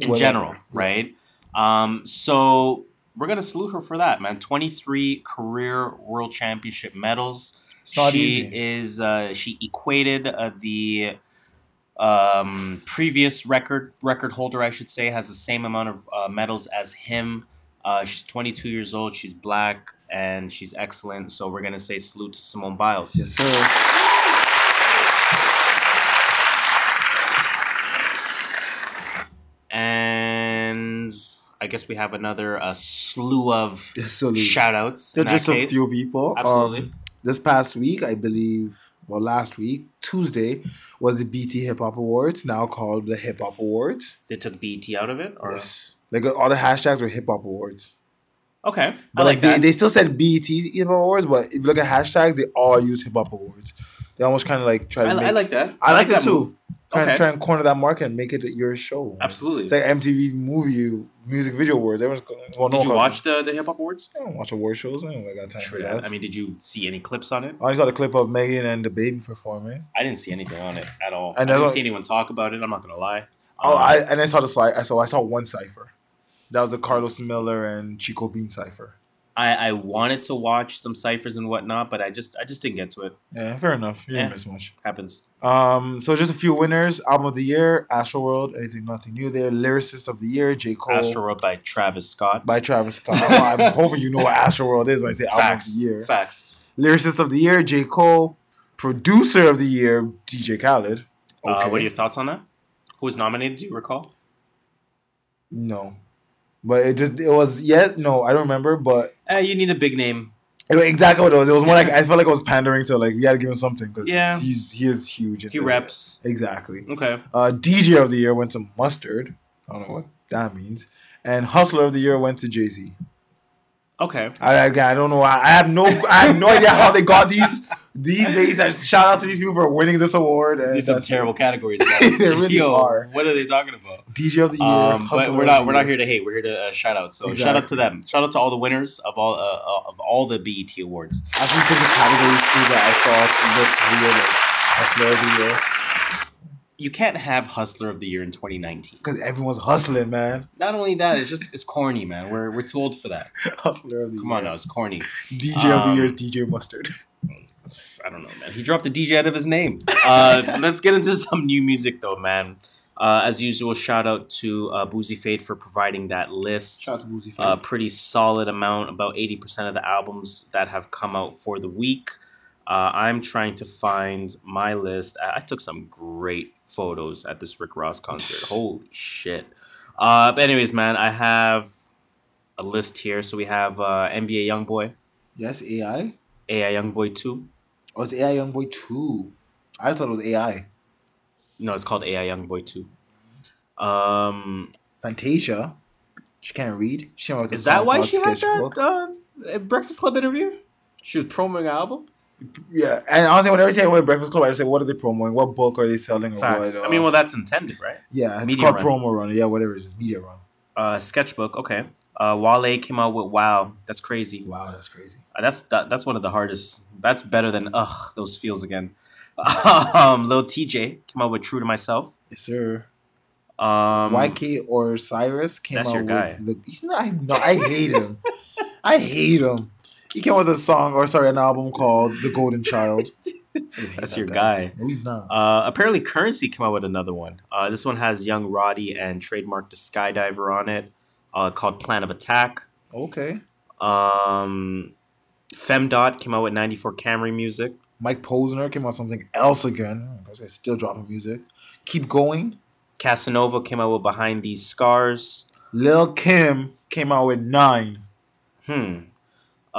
Speaker 3: in
Speaker 4: Whatever.
Speaker 3: general, right? Um, so we're gonna salute her for that, man. 23 career World Championship medals.
Speaker 4: It's not
Speaker 3: she
Speaker 4: easy.
Speaker 3: is uh, she equated uh, the um, previous record record holder, I should say, has the same amount of uh, medals as him. Uh, she's 22 years old. She's black and she's excellent. So we're gonna say salute to Simone Biles.
Speaker 4: Yes, sir.
Speaker 3: And I guess we have another uh, slew of
Speaker 4: Yes,
Speaker 3: shout outs.
Speaker 4: There's just a few people.
Speaker 3: Absolutely.
Speaker 4: Um, this past week, I believe, well, last week, Tuesday, was the BT Hip Hop Awards, now called the Hip Hop Awards.
Speaker 3: They took BT out of it, or
Speaker 4: Yes. Like all the hashtags were Hip Hop Awards.
Speaker 3: okay, I
Speaker 4: But
Speaker 3: like
Speaker 4: like they,
Speaker 3: that.
Speaker 4: they still said BT Hip Hop Awards, but if you look at hashtags, they all use Hip Hop Awards. They almost kind of like try to.
Speaker 3: I,
Speaker 4: make,
Speaker 3: I like that.
Speaker 4: I like it
Speaker 3: that
Speaker 4: too. Try,
Speaker 3: Okay.
Speaker 4: and try and corner that market and make it your show.
Speaker 3: Absolutely.
Speaker 4: It's like MTV movie music video awards. Everyone's going. Well, no
Speaker 3: Did you watch the, the hip hop awards?
Speaker 4: I don't watch award shows. I don't got time for
Speaker 3: that.
Speaker 4: that.
Speaker 3: I mean, did you see any clips on it?
Speaker 4: I saw the clip of Megan and DaBaby performing.
Speaker 3: I didn't see anything on it at all.
Speaker 4: I
Speaker 3: I, didn't see anyone talk about it. I'm not gonna lie.
Speaker 4: Oh,
Speaker 3: Um,
Speaker 4: I and I saw the slide. I saw I saw one cipher. That was the Carlos Miller and Chico Bean cipher.
Speaker 3: I, I wanted to watch some ciphers and whatnot, but I just I just didn't get to it.
Speaker 4: Yeah, fair enough. You didn't miss much.
Speaker 3: Happens.
Speaker 4: Um, so just a few winners. Album of the year, Astro World. Anything, nothing new there. Lyricist of the year, J Cole.
Speaker 3: Astro World by Travis Scott.
Speaker 4: by Travis Scott. I'm <laughs> hoping you know what Astro World is when I say album of the year.
Speaker 3: Facts.
Speaker 4: Lyricist of the year, J Cole. Producer of the year, DJ Khaled.
Speaker 3: Uh, what are your thoughts on that? Who was nominated? Do you recall?
Speaker 4: No, but it just it was yeah no I don't remember, but
Speaker 3: Uh, you need a big name.
Speaker 4: exactly what it was. It was more like I felt like it was pandering to like we had to give him something because
Speaker 3: Yeah.
Speaker 4: he's he is huge.
Speaker 3: He reps.
Speaker 4: exactly.
Speaker 3: Okay.
Speaker 4: Uh, DJ of the year went to Mustard. I don't know what that means. And Hustler of the year went to Jay Z.
Speaker 3: Okay.
Speaker 4: I, I, I don't know. I, I have no I have no idea how they got these these days. I shout out to these people for winning this award. And
Speaker 3: These
Speaker 4: are
Speaker 3: terrible categories. <laughs>
Speaker 4: They really
Speaker 3: Yo,
Speaker 4: are.
Speaker 3: What are they talking about?
Speaker 4: DJ of the year.
Speaker 3: Um, but we're not we're not here to hate. We're here to uh, shout out. So shout out to them. Shout out to all the winners of all uh, of all the BET awards.
Speaker 4: I think there's the categories too that I thought looked real, like Hustler of the year,
Speaker 3: You can't have Hustler of the Year in 2019.
Speaker 4: because everyone's hustling, man.
Speaker 3: Not only that, it's just it's corny, man. We're we're too old for that. <laughs>
Speaker 4: Hustler of the
Speaker 3: Come
Speaker 4: year.
Speaker 3: on now, it's corny.
Speaker 4: DJ of the
Speaker 3: Um,
Speaker 4: year is DJ Mustard.
Speaker 3: I don't know, man. He dropped the DJ out of his name. Uh, <laughs> let's get into some new music, though, man. Uh, as usual, shout out to uh, Boozy Fade for providing that list.
Speaker 4: Shout out to Boozy Fade.
Speaker 3: A pretty solid amount, about 80% of the albums that have come out for the week. Uh, I'm trying to find my list. I, I took some great photos at this Rick Ross concert. <laughs> Holy shit. Uh, but, anyways, man, I have a list here. So we have uh, NBA Youngboy,
Speaker 4: Yes, AI.
Speaker 3: AI Youngboy 2.
Speaker 4: Oh, it's AI Youngboy two. I thought it was AI.
Speaker 3: No, it's called AI Youngboy 2. Um,
Speaker 4: Fantasia. She can't read. She with a
Speaker 3: is that why she had that uh, Breakfast Club interview? She was promoting an album?
Speaker 4: Yeah, and honestly, whenever I say with Breakfast Club, I just say, what are they promoting? What book are they selling? Or
Speaker 3: Facts.
Speaker 4: what?
Speaker 3: I mean,
Speaker 4: uh,
Speaker 3: well, that's intended, right?
Speaker 4: yeah, it's
Speaker 3: media
Speaker 4: called
Speaker 3: run.
Speaker 4: promo run. Yeah, whatever it is, media run.
Speaker 3: Uh, sketchbook. Okay. Uh, Wale came out with Wow. That's crazy.
Speaker 4: Wow, that's crazy.
Speaker 3: Uh, that's that, that's one of the hardest. That's better than ugh those feels again. <laughs> um, Lil Tjay came out with True to Myself.
Speaker 4: Yes, sir.
Speaker 3: Um,
Speaker 4: YK Osiris came
Speaker 3: that's
Speaker 4: out
Speaker 3: your
Speaker 4: with the. He's not, I, no, I hate him. I hate him. He came out with a song, or sorry, an album called "The Golden Child." <laughs>
Speaker 3: That's
Speaker 4: that
Speaker 3: your guy.
Speaker 4: No, he's not.
Speaker 3: Uh, apparently, Curren$y came out with another one. Uh, this one has Young Roddy and trademark the Skydiver on it, uh, called Plan of Attack.
Speaker 4: okay.
Speaker 3: Um, Femdot came out with 94 Camry music.
Speaker 4: Mike Posner came out with something else again. I guess they're still dropping music. Keep going.
Speaker 3: Casanova came out with Behind These Scars.
Speaker 4: Lil Kim came out with nine.
Speaker 3: Hmm. Uh,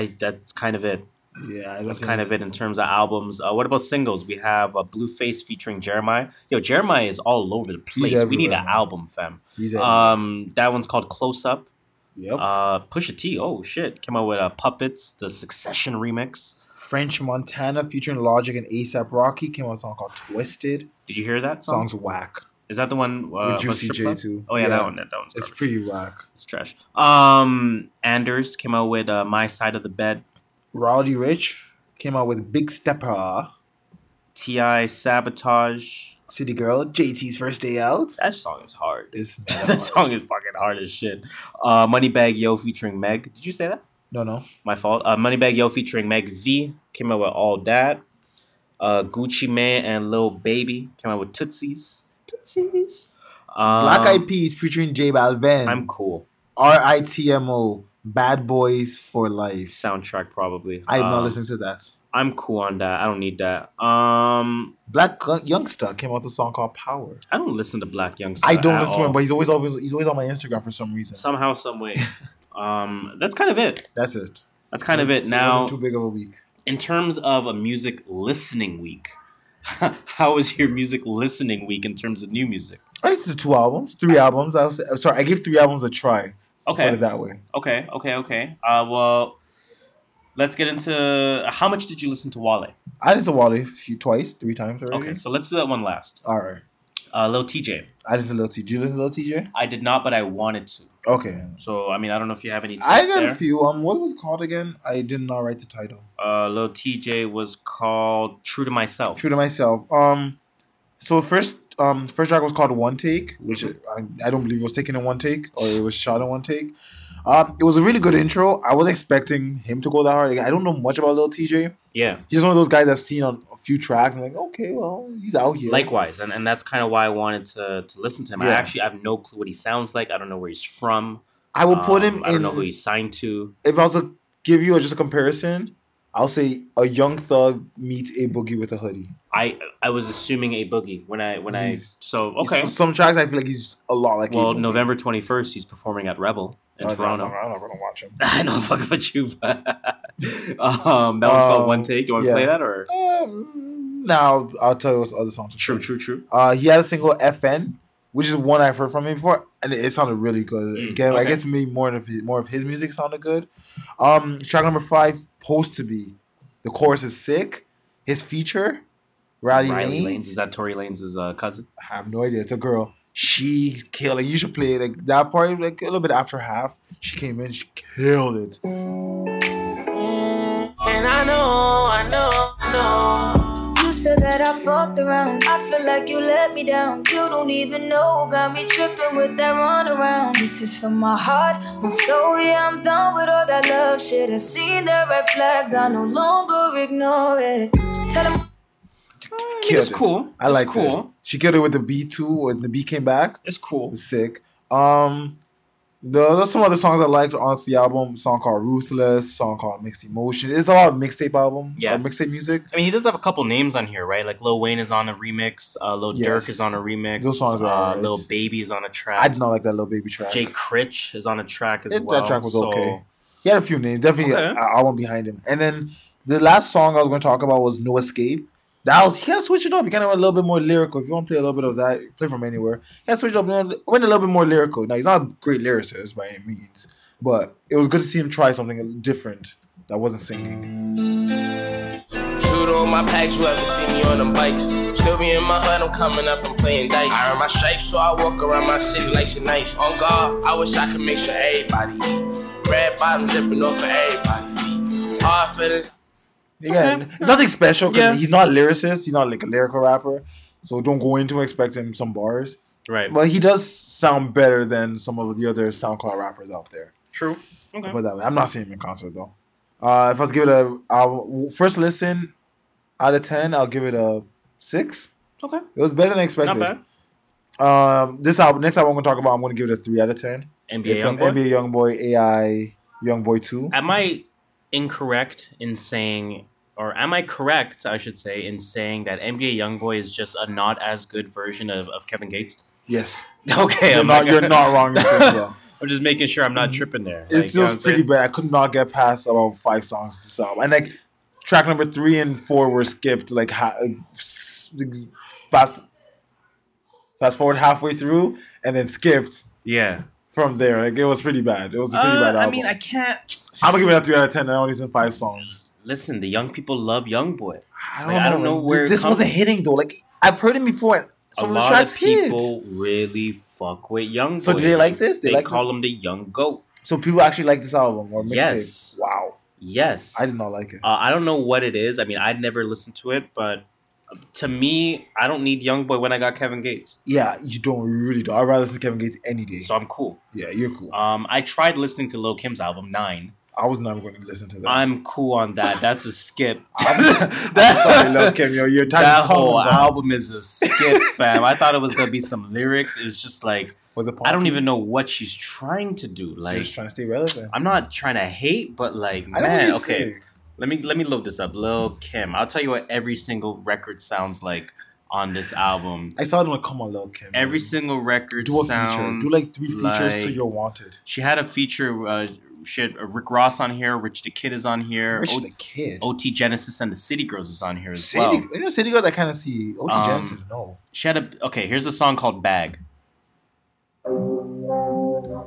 Speaker 3: I that's kind of it.
Speaker 4: Yeah,
Speaker 3: That's kind of it in terms of albums. Uh, what about singles? We have uh, Blueface featuring Jeremiah. Yo, Jeremiah is all over the place. We need an album, fam.
Speaker 4: He's
Speaker 3: Um, that one's called Close Up.
Speaker 4: yep.
Speaker 3: Uh, Pusha T. Oh shit, came out with uh, Puppets, the Succession remix.
Speaker 4: French Montana featuring Logic and ASAP Rocky came out with a song called Twisted.
Speaker 3: Did you hear that song?
Speaker 4: Song's whack.
Speaker 3: Is that the one uh,
Speaker 4: With Juicy J too.
Speaker 3: Oh yeah,
Speaker 4: Yeah.
Speaker 3: that one. That, that one's
Speaker 4: It's
Speaker 3: garbage.
Speaker 4: pretty whack.
Speaker 3: It's trash. Um, Anders came out with uh, My Side of the Bed.
Speaker 4: Roddy Ricch came out with Big Stepper.
Speaker 3: Ti Sabotage.
Speaker 4: City Girl, JT's first day out.
Speaker 3: That song is hard.
Speaker 4: Is <laughs>
Speaker 3: that song is fucking hard as shit. Uh, Moneybagg Yo featuring Meg. Did you say that?
Speaker 4: no no.
Speaker 3: My fault. Uh, Moneybagg Yo featuring Meg V came out with All That. Uh, Gucci Mane and Lil Baby came out with Tootsies. Tootsies. Um,
Speaker 4: Black Eyed Peas featuring J Balvin.
Speaker 3: I'm cool.
Speaker 4: R I T M O. Bad Boys for Life.
Speaker 3: Soundtrack probably.
Speaker 4: I'm not
Speaker 3: Um,
Speaker 4: listening to that.
Speaker 3: I'm cool on that. I don't need that. Um,
Speaker 4: Blac Youngsta came out with a song called Power.
Speaker 3: I don't listen to Blac Youngsta.
Speaker 4: I don't
Speaker 3: at
Speaker 4: listen to him, but he's always always he's always on my Instagram for some reason.
Speaker 3: somehow, some way. <laughs> um, that's kind of it.
Speaker 4: That's it.
Speaker 3: That's kind of it.
Speaker 4: It
Speaker 3: Now,
Speaker 4: too big of a week.
Speaker 3: in terms of a music listening week, <laughs> how was your music listening week in terms of new music?
Speaker 4: I listened to two albums, three albums. I was sorry, I gave three albums a try.
Speaker 3: Okay, put
Speaker 4: it that way.
Speaker 3: okay, okay, okay. Uh, well, let's get into how much did you listen to Wale?
Speaker 4: I listened to Wale a few, twice, three times already.
Speaker 3: Okay, so let's do that one last.
Speaker 4: All right.
Speaker 3: Uh, Lil Tjay.
Speaker 4: I listened to Lil Tjay. Did you listen to Lil Tjay?
Speaker 3: I did not, but I wanted to.
Speaker 4: Okay.
Speaker 3: So I mean, I don't know if you have any.
Speaker 4: I got
Speaker 3: there.
Speaker 4: a few. Um, what was it called again? I did not write the title.
Speaker 3: Uh, Lil Tjay was called "True to Myself."
Speaker 4: True to myself. Um, so first, um, first track was called One Take, which I, I don't believe it was taken in one take or it was shot in one take. Um, it was a really good intro. I was expecting him to go that hard. Like, I don't know much about Lil Tjay.
Speaker 3: Yeah.
Speaker 4: He's one of those guys I've seen on few tracks. I'm like, okay, well, he's out here.
Speaker 3: Likewise, and, and that's kind of why I wanted to, to listen to him. I
Speaker 4: Yeah.
Speaker 3: actually have no clue what he sounds like. I don't know where he's from.
Speaker 4: I will put
Speaker 3: Um,
Speaker 4: him
Speaker 3: I don't
Speaker 4: in.
Speaker 3: know who he's signed to.
Speaker 4: if I was to give you just a comparison, I'll say a Young Thug meets a Boogie with a hoodie.
Speaker 3: I I was assuming a boogie when I when I so okay.
Speaker 4: So some tracks I feel like he's a lot like.
Speaker 3: well. November twenty first, he's performing at Rebel in
Speaker 4: no,
Speaker 3: Toronto.
Speaker 4: I'm not gonna watch him. <laughs>
Speaker 3: I know, fuck with you. but, <laughs> um, that one's called
Speaker 4: Um,
Speaker 3: One Take. You want to
Speaker 4: yeah.
Speaker 3: play that or?
Speaker 4: Um, now I'll tell you what's other songs.
Speaker 3: True, true, true.
Speaker 4: Uh, he had a single FN, which is one I've heard from him before, and it, sounded really good.
Speaker 3: Mm,
Speaker 4: Again, I guess maybe more of his, more of his music sounded good. Um, track number five, "Supposed to Be," the chorus is sick. His feature, Riley,
Speaker 3: Riley
Speaker 4: Lanes,
Speaker 3: Lanes. Is that Tory Lanez' uh, cousin?
Speaker 4: I have no idea. It's a girl. She's killing. You should play it. Like that part, like a little bit after half. She came in. She killed it.
Speaker 2: And I know, I know, I know. You said that I fucked around. I feel like you let me down. You don't even know. Got me tripping with that run around. This is from my heart, my soul. Yeah, I'm done with all that love shit. I seen the red flags. I no longer ignore it. Tell them.
Speaker 4: Killed
Speaker 3: it's
Speaker 4: it.
Speaker 3: cool.
Speaker 4: I like
Speaker 3: cool.
Speaker 4: it. She killed it with the B two, When the B came back,
Speaker 3: It's cool.
Speaker 4: it's sick. Um, the there's some other songs I liked on the album. song called Ruthless. Song called Mixed Emotion. It's a lot of mixtape album.
Speaker 3: Yeah.
Speaker 4: or mixtape music.
Speaker 3: I mean, he does have a couple names on here, right? Like Lil Wayne is on a remix. Uh, Lil
Speaker 4: Yes.
Speaker 3: Durk is on a remix.
Speaker 4: Those songs are
Speaker 3: uh,
Speaker 4: alright.
Speaker 3: Lil Baby is on a track.
Speaker 4: I did not like that little baby track.
Speaker 3: Jay Critch is on a track as
Speaker 4: It-
Speaker 3: well.
Speaker 4: that track was
Speaker 3: so-
Speaker 4: okay. He had a few names. Definitely
Speaker 3: Okay.
Speaker 4: an album behind him. And then the last song I was going to talk about was No Escape. That was he kind of switch it up. Kind of went a little bit more lyrical. If you want to play a little bit of that, play from anywhere. He kind of switch it up. Went a little bit more lyrical. Now he's not a great lyricist by any means, but it was good to see him try something different that wasn't singing.
Speaker 9: Shoot on my packs, you ever see me on them bikes? Still be in my hood, I'm coming up and playing dice. I earn my stripes, so I walk around my city like she nice. On God, I wish I could make sure everybody eat. Red bottoms dripping off of everybody's feet. Hard feelings.
Speaker 4: Yeah,
Speaker 3: Okay.
Speaker 4: it's nothing special because
Speaker 3: Yeah.
Speaker 4: he's not a lyricist. He's not like a lyrical rapper. So don't go into expecting some bars.
Speaker 3: Right.
Speaker 4: But he does sound better than some of the other SoundCloud rappers out there.
Speaker 3: True. Okay.
Speaker 4: Put it that way. I'm not seeing him in concert though. Uh, if I was to give it a I'll, first listen out of ten, I'll give it a six.
Speaker 3: Okay.
Speaker 4: It was better than expected.
Speaker 3: Not bad.
Speaker 4: Um, this album, next album I'm gonna talk about, I'm gonna give it a three out of ten.
Speaker 3: NBA
Speaker 4: it's on
Speaker 3: Youngboy.
Speaker 4: NBA YoungBoy AI YoungBoy Two.
Speaker 3: Am I incorrect in saying, or am I correct, I should say, in saying that NBA YoungBoy is just a not as good version of, of Kevin Gates?
Speaker 4: Yes, <laughs>
Speaker 3: Okay,
Speaker 4: you're
Speaker 3: I'm
Speaker 4: not
Speaker 3: like-
Speaker 4: you're not wrong. saying. <laughs>
Speaker 3: I'm just making sure I'm not tripping there.
Speaker 4: It
Speaker 3: Like, you know
Speaker 4: feels pretty
Speaker 3: saying?
Speaker 4: bad. I could not get past about five songs to this album, and like track number three and four were skipped. Like ha- fast fast forward halfway through, and then skipped
Speaker 3: Yeah.
Speaker 4: from there. Like it was pretty bad. It was a pretty
Speaker 3: Uh,
Speaker 4: bad album.
Speaker 3: I mean, I can't.
Speaker 4: I'm gonna give it a three out of ten. I only listened five songs.
Speaker 3: Listen, the young people love YoungBoy.
Speaker 4: I don't,
Speaker 3: Like, I
Speaker 4: know,
Speaker 3: don't know where
Speaker 4: this
Speaker 3: comes
Speaker 4: wasn't hitting though. Like I've heard him before. and Some
Speaker 3: a
Speaker 4: of the
Speaker 3: lot of people really fuck with YoungBoy.
Speaker 4: So do they like this? They
Speaker 3: They,
Speaker 4: like
Speaker 3: call
Speaker 4: this?
Speaker 3: him the Young Goat.
Speaker 4: So people actually like this album or mixtape.
Speaker 3: Yes.
Speaker 4: Wow.
Speaker 3: Yes.
Speaker 4: I did not like it.
Speaker 3: Uh, I don't know what it is. I mean, I'd never listened to it, but to me, I don't need YoungBoy when I got Kevin Gates,
Speaker 4: yeah, you don't you really don't. I'd rather listen to Kevin Gates any day.
Speaker 3: so I'm cool.
Speaker 4: yeah, you're cool.
Speaker 3: Um, I tried listening to Lil Kim's album Nine.
Speaker 4: I was never going to listen to that.
Speaker 3: I'm cool on that. That's a skip. <laughs>
Speaker 4: I'm sorry, Lil Kim. Yo, your time
Speaker 3: that whole album is a skip, fam. I thought it was gonna be some lyrics. It was just like I don't even know what she's trying to do. Like
Speaker 4: just trying to stay relevant.
Speaker 3: I'm not trying to hate, but like
Speaker 4: I
Speaker 3: man, okay. Let me let me load this up. Lil Kim. I'll tell you what every single record sounds like on this album.
Speaker 4: I saw them like, come on, Lil Kim.
Speaker 3: Every
Speaker 4: man.
Speaker 3: single record
Speaker 4: do a feature.
Speaker 3: sounds
Speaker 4: Do like three features to your wanted.
Speaker 3: She had a feature. Uh, she had uh, Rick Ross on here. Rich the Kid is on here.
Speaker 4: Rich
Speaker 3: O-
Speaker 4: the Kid.
Speaker 3: OT Genesis and the City Girls is on here as
Speaker 4: City,
Speaker 3: well.
Speaker 4: you know, City Girls. I kind of see. OT
Speaker 3: Um,
Speaker 4: Genesis, no.
Speaker 3: She had a okay. Here's a song called Bag.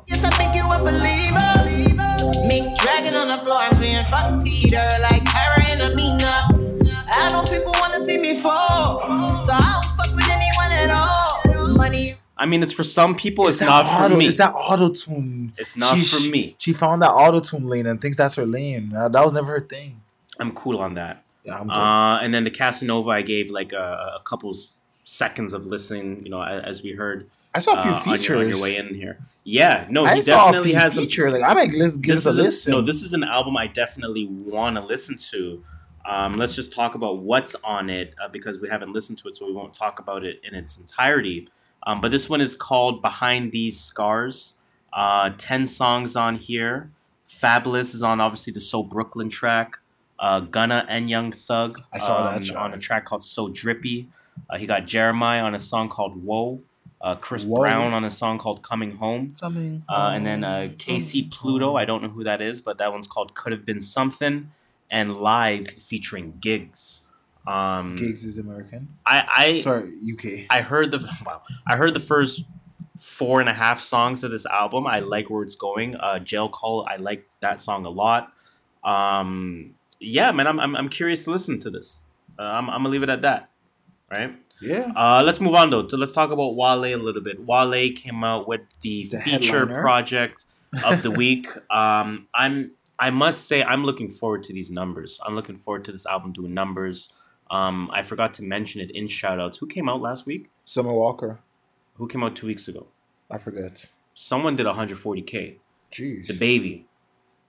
Speaker 10: Yes, I think you a believer. Me dragging on the floor, I'm saying fuck Peter.
Speaker 3: I mean, it's for some people. It's,
Speaker 4: that
Speaker 3: not for me.
Speaker 4: It's that auto tune.
Speaker 3: It's not for me.
Speaker 4: She found that auto tune lane and thinks that's her lane. Uh, that was never her thing.
Speaker 3: I'm cool on that.
Speaker 4: Yeah, I'm good.
Speaker 3: Uh, and then the Casanova, I gave like a, a couple seconds of listening. You know, a- as we heard.
Speaker 4: I saw a few
Speaker 3: uh, on your-
Speaker 4: features.
Speaker 3: on your, way in here. Yeah, no,
Speaker 4: I
Speaker 3: he
Speaker 4: a
Speaker 3: definitely
Speaker 4: few
Speaker 3: has some
Speaker 4: features. Like I might give
Speaker 3: this
Speaker 4: this a
Speaker 3: is a-
Speaker 4: listen.
Speaker 3: no, this is an album I definitely want to listen to. Um, let's just talk about what's on it uh, because we haven't listened to it, so we won't talk about it in its entirety. Um, but this one is called "Behind These Scars." Uh, Ten songs on here. Fabolous is on obviously the "So Brooklyn" track. Uh, Gunna and Young Thug.
Speaker 4: I saw that
Speaker 3: um,
Speaker 4: track.
Speaker 3: on a track called "So Drippy." Uh, he got Jeremiah on a song called "Whoa." Uh, Chris
Speaker 4: Whoa.
Speaker 3: Brown on a song called "Coming Home."
Speaker 4: Coming
Speaker 3: Uh, and then
Speaker 4: home.
Speaker 3: uh, Casey Pluto, I don't know who that is, but that one's called "Could Have Been Something," and live featuring Giggs. Um,
Speaker 4: Giggs is American.
Speaker 3: I I
Speaker 4: Sorry, UK.
Speaker 3: I heard the <laughs> wow, I heard the first four and a half songs of this album. I like where it's going. Uh, Jail Call, I like that song a lot. Um, yeah, man, I'm, I'm I'm curious to listen to this. Uh, I'm I'm gonna leave it at that. Right.
Speaker 4: Yeah.
Speaker 3: Uh, let's move on though. So let's talk about Wale a little bit. Wale came out with the,
Speaker 4: The
Speaker 3: feature
Speaker 4: headliner.
Speaker 3: project of the <laughs> week. um, I'm I must say I'm looking forward to these numbers. I'm looking forward to this album doing numbers. Um, I forgot to mention it in shoutouts. Who came out last week?
Speaker 4: Summer Walker.
Speaker 3: Who came out two weeks ago?
Speaker 4: I forget.
Speaker 3: Someone did 140k.
Speaker 4: Jeez.
Speaker 3: DaBaby.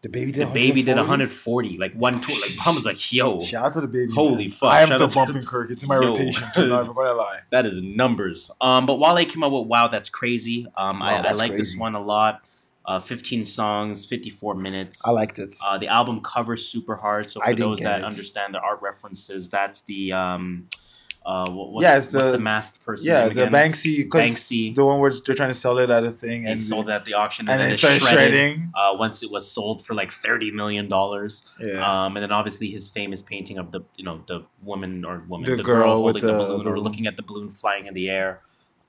Speaker 4: The baby did.
Speaker 3: DaBaby did
Speaker 4: 140?
Speaker 3: 140. Like one tour. Like Pum was like, yo,
Speaker 4: Shout out to DaBaby.
Speaker 3: Holy
Speaker 4: man.
Speaker 3: fuck.
Speaker 4: I am still bumping
Speaker 3: the-
Speaker 4: Kirk. It's in my
Speaker 3: Yo.
Speaker 4: rotation. Too, not gonna lie. <laughs>
Speaker 3: That is numbers. Um, but Wale came out with "Wow, That's Crazy." Um,
Speaker 4: Wow,
Speaker 3: I, I
Speaker 4: That's
Speaker 3: like this one a lot. Uh, 15 songs, 54 minutes.
Speaker 4: I liked it.
Speaker 3: Uh, the album cover's super hard. So for those that
Speaker 4: it.
Speaker 3: understand the art references, that's the um, uh, what, what's,
Speaker 4: Yeah, it's the-
Speaker 3: the masked person?
Speaker 4: yeah, the? Banksy.
Speaker 3: Banksy.
Speaker 4: The one where they're trying to sell it at a thing,
Speaker 3: They
Speaker 4: and
Speaker 3: sold it at the auction,
Speaker 4: and
Speaker 3: and,
Speaker 4: then it started
Speaker 3: shredded,
Speaker 4: shredding.
Speaker 3: Uh, once it was sold for like thirty million dollars.
Speaker 4: Yeah.
Speaker 3: Um, and then obviously his famous painting of the you know the woman or woman
Speaker 4: The
Speaker 3: the,
Speaker 4: girl
Speaker 3: girl,
Speaker 4: with
Speaker 3: holding the,
Speaker 4: the-
Speaker 3: balloon or looking at the balloon flying in the air.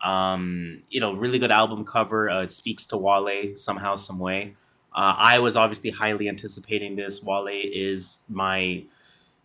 Speaker 3: Um, you know, really good album cover. Uh, it speaks to Wale somehow, some way. Uh, I was obviously highly anticipating this. Wale is my,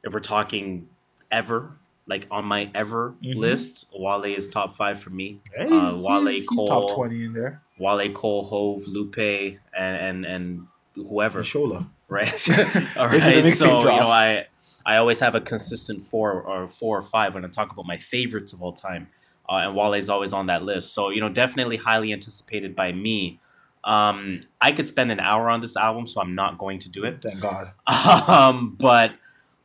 Speaker 3: if we're talking ever, like on my ever
Speaker 4: Mhm.
Speaker 3: list, Wale is top five for me.
Speaker 4: Hey,
Speaker 3: uh,
Speaker 4: he's,
Speaker 3: Wale
Speaker 4: he's, he's
Speaker 3: Cole,
Speaker 4: top twenty in there.
Speaker 3: Wale Cole, Hove, Lupe, and and and whoever,
Speaker 4: Shola.
Speaker 3: right? <laughs> <laughs> All
Speaker 4: Wait till the
Speaker 3: right. So you know. I I always have a consistent four or four or five when I talk about my favorites of all time, uh, and Wale's always on that list. So you know, definitely highly anticipated by me. Um, I could spend an hour on this album, so I'm not going to do it.
Speaker 4: Thank God. <laughs>
Speaker 3: Um, but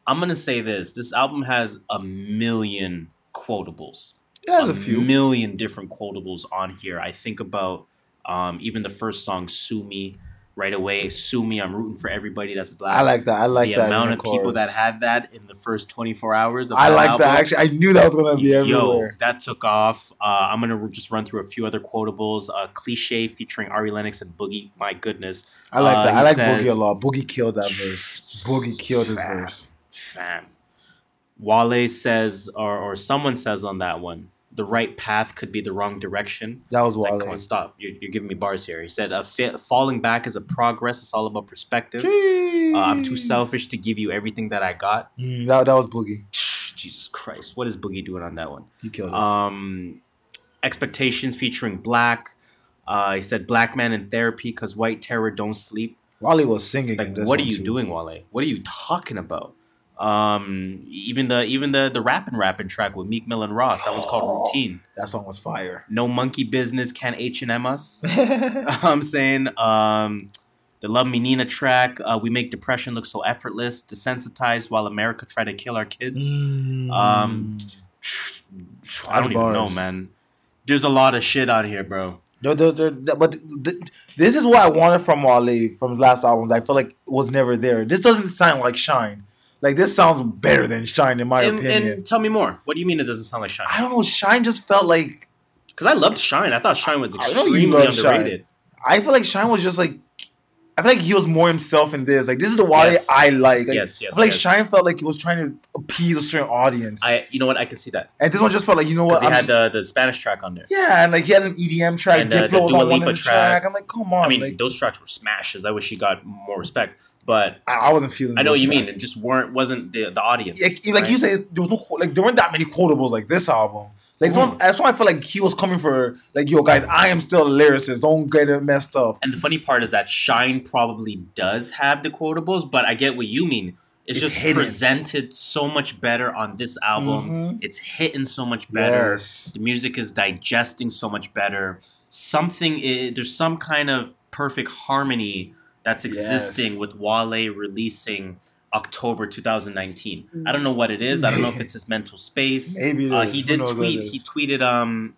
Speaker 3: I'm gonna say this: this album has a million quotables
Speaker 4: Yeah, there's a few.
Speaker 3: million different quotables on here. I think about um, even the first song, "Sue Me," right away. "Sue Me," I'm rooting for everybody that's black.
Speaker 4: I like that. I like
Speaker 3: the
Speaker 4: that.
Speaker 3: amount of
Speaker 4: the
Speaker 3: people that had that in the first 24 hours. Of
Speaker 4: I like
Speaker 3: album.
Speaker 4: that. Actually, I knew that was gonna be
Speaker 3: Yo, that took off. Uh, I'm gonna just run through a few other quotables. Uh, "Cliche" featuring Ari Lennox and Boogie. My goodness,
Speaker 4: I like
Speaker 3: Uh,
Speaker 4: that. I like
Speaker 3: says-
Speaker 4: Boogie a lot. Boogie killed that verse. Boogie killed his
Speaker 3: Fam.
Speaker 4: verse.
Speaker 3: fam. Wale says, or or someone says on that one, the right path could be the wrong direction.
Speaker 4: That was
Speaker 3: Like,
Speaker 4: Wale.
Speaker 3: come on, stop. You're, you're giving me bars here. He said, uh, fa- falling back is a progress. It's all about perspective. Uh, I'm too selfish to give you everything that I got.
Speaker 4: Mm, that, that was Boogie. <sighs>
Speaker 3: Jesus Christ. What is Boogie doing on that one?
Speaker 4: He killed it.
Speaker 3: Um, Expectations featuring 6LACK. Uh, he said, Black man in therapy because white terror don't sleep.
Speaker 4: Wale was singing. in
Speaker 3: Like,
Speaker 4: this
Speaker 3: what are you
Speaker 4: too.
Speaker 3: doing, Wale? What are you talking about? Um, even the even the the rapping rapping track with Meek Mill and Ross that was called Routine.
Speaker 4: That song was fire.
Speaker 3: No monkey business can H and M us. <laughs> <laughs> I'm saying um, the Love Me Nina track. Uh, we make depression look so effortless, desensitized while America try to kill our kids. Um, I don't even know, man. There's a lot of shit out here, bro.
Speaker 4: There- there- but th- this is what I wanted from Wale from his last albums. I feel like it was never there. This doesn't sound like Shine. Like this sounds better than Shine in my
Speaker 3: And,
Speaker 4: opinion.
Speaker 3: and tell me more. What do you mean it doesn't sound like Shine?
Speaker 4: I don't know. Shine just felt like
Speaker 3: Because I loved Shine. I thought Shine was
Speaker 4: I
Speaker 3: extremely
Speaker 4: Shine.
Speaker 3: underrated.
Speaker 4: I feel like Shine was just like I feel like he was more himself in this. Like this is the Wale
Speaker 3: Yes.
Speaker 4: I like. Like,
Speaker 3: Yes, yes,
Speaker 4: I feel like
Speaker 3: yes.
Speaker 4: Shine felt like he was trying to appease a certain audience,
Speaker 3: I, you know what? I can see that.
Speaker 4: and this one just felt like you know what?
Speaker 3: He
Speaker 4: I'm
Speaker 3: had
Speaker 4: just-
Speaker 3: the, the Spanish track on there.
Speaker 4: yeah, and like he has an EDM track.
Speaker 3: And, uh,
Speaker 4: Diplo was on one of the
Speaker 3: track.
Speaker 4: track. I'm like, come on.
Speaker 3: I mean,
Speaker 4: like,
Speaker 3: those tracks were smashes. I wish he got more respect. But
Speaker 4: I, I wasn't feeling.
Speaker 3: I know what you mean. It just weren't wasn't the the audience.
Speaker 4: like, like you said, there was no like there weren't that many quotables like this album. Like that's why, that's why I feel like he was coming for like, yo, guys, I am still a lyricist. Don't get it messed up.
Speaker 3: And the funny part is that Shine probably does have the quotables, but I get what you mean. It's,
Speaker 4: It's
Speaker 3: just
Speaker 4: hidden.
Speaker 3: presented so much better on this album.
Speaker 4: Mhm.
Speaker 3: It's hitting so much better.
Speaker 4: Yes.
Speaker 3: The music is digesting so much better. Something i there's some kind of perfect harmony that's existing
Speaker 4: Yes.
Speaker 3: with Wale releasing October 2019. I don't know what it is. I don't know if it's his mental space. <laughs>
Speaker 4: Maybe it
Speaker 3: uh,
Speaker 4: is.
Speaker 3: he did
Speaker 4: knows what it
Speaker 3: tweet. He tweeted. Um,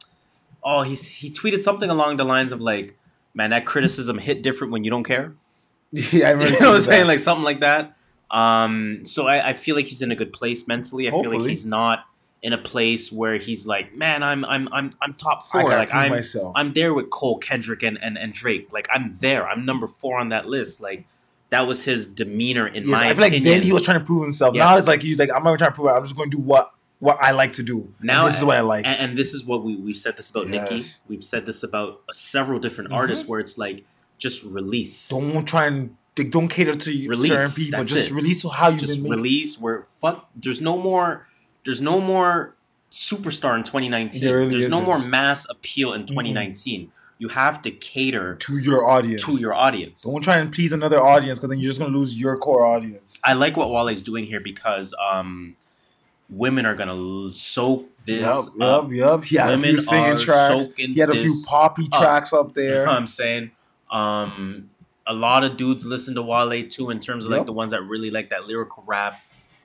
Speaker 3: oh, he's he tweeted something along the lines of like, "Man, that criticism hit different when you don't care." <laughs>
Speaker 4: yeah, I <laughs> remember
Speaker 3: you know what I'm saying? Like something like that. Um, so I, I feel like he's in a good place mentally. I feel like he's not in a place where he's like, man, I'm I'm I'm I'm top four. Like I'm
Speaker 4: myself.
Speaker 3: I'm there with Cole, Kendrick, and, and and Drake. Like I'm there. I'm number four on that list. Like that was his demeanor in
Speaker 4: Yeah,
Speaker 3: my
Speaker 4: I feel like
Speaker 3: opinion.
Speaker 4: then he was trying to prove himself. Now it's like he's like, I'm not trying to prove it. I'm just going to do what what I like to do. And
Speaker 3: now
Speaker 4: this is what I like.
Speaker 3: And, and this is what we we've said this about Nicki. We've said this about several different
Speaker 4: Mhm.
Speaker 3: artists where it's like just release.
Speaker 4: don't try and like, don't cater to you-
Speaker 3: Release,
Speaker 4: certain people. Just
Speaker 3: it.
Speaker 4: release how you've
Speaker 3: just release where fuck there's no more there's no more superstar in 2019
Speaker 4: There really
Speaker 3: there's no
Speaker 4: isn't.
Speaker 3: more mass appeal in 2019 you have to cater
Speaker 4: to your audience.
Speaker 3: to your audience
Speaker 4: Don't try and please another audience because then you're just gonna lose your core audience.
Speaker 3: i like what wale's doing here because um women are gonna soak this
Speaker 4: Yep,
Speaker 3: up.
Speaker 4: yep, yep. He had a
Speaker 3: Women
Speaker 4: few singing tracks. He had a few poppy
Speaker 3: up.
Speaker 4: tracks up
Speaker 3: You
Speaker 4: there.
Speaker 3: know what I'm saying? Um, a lot of dudes listen to Wale too, in terms of like the ones that really like that lyrical rap.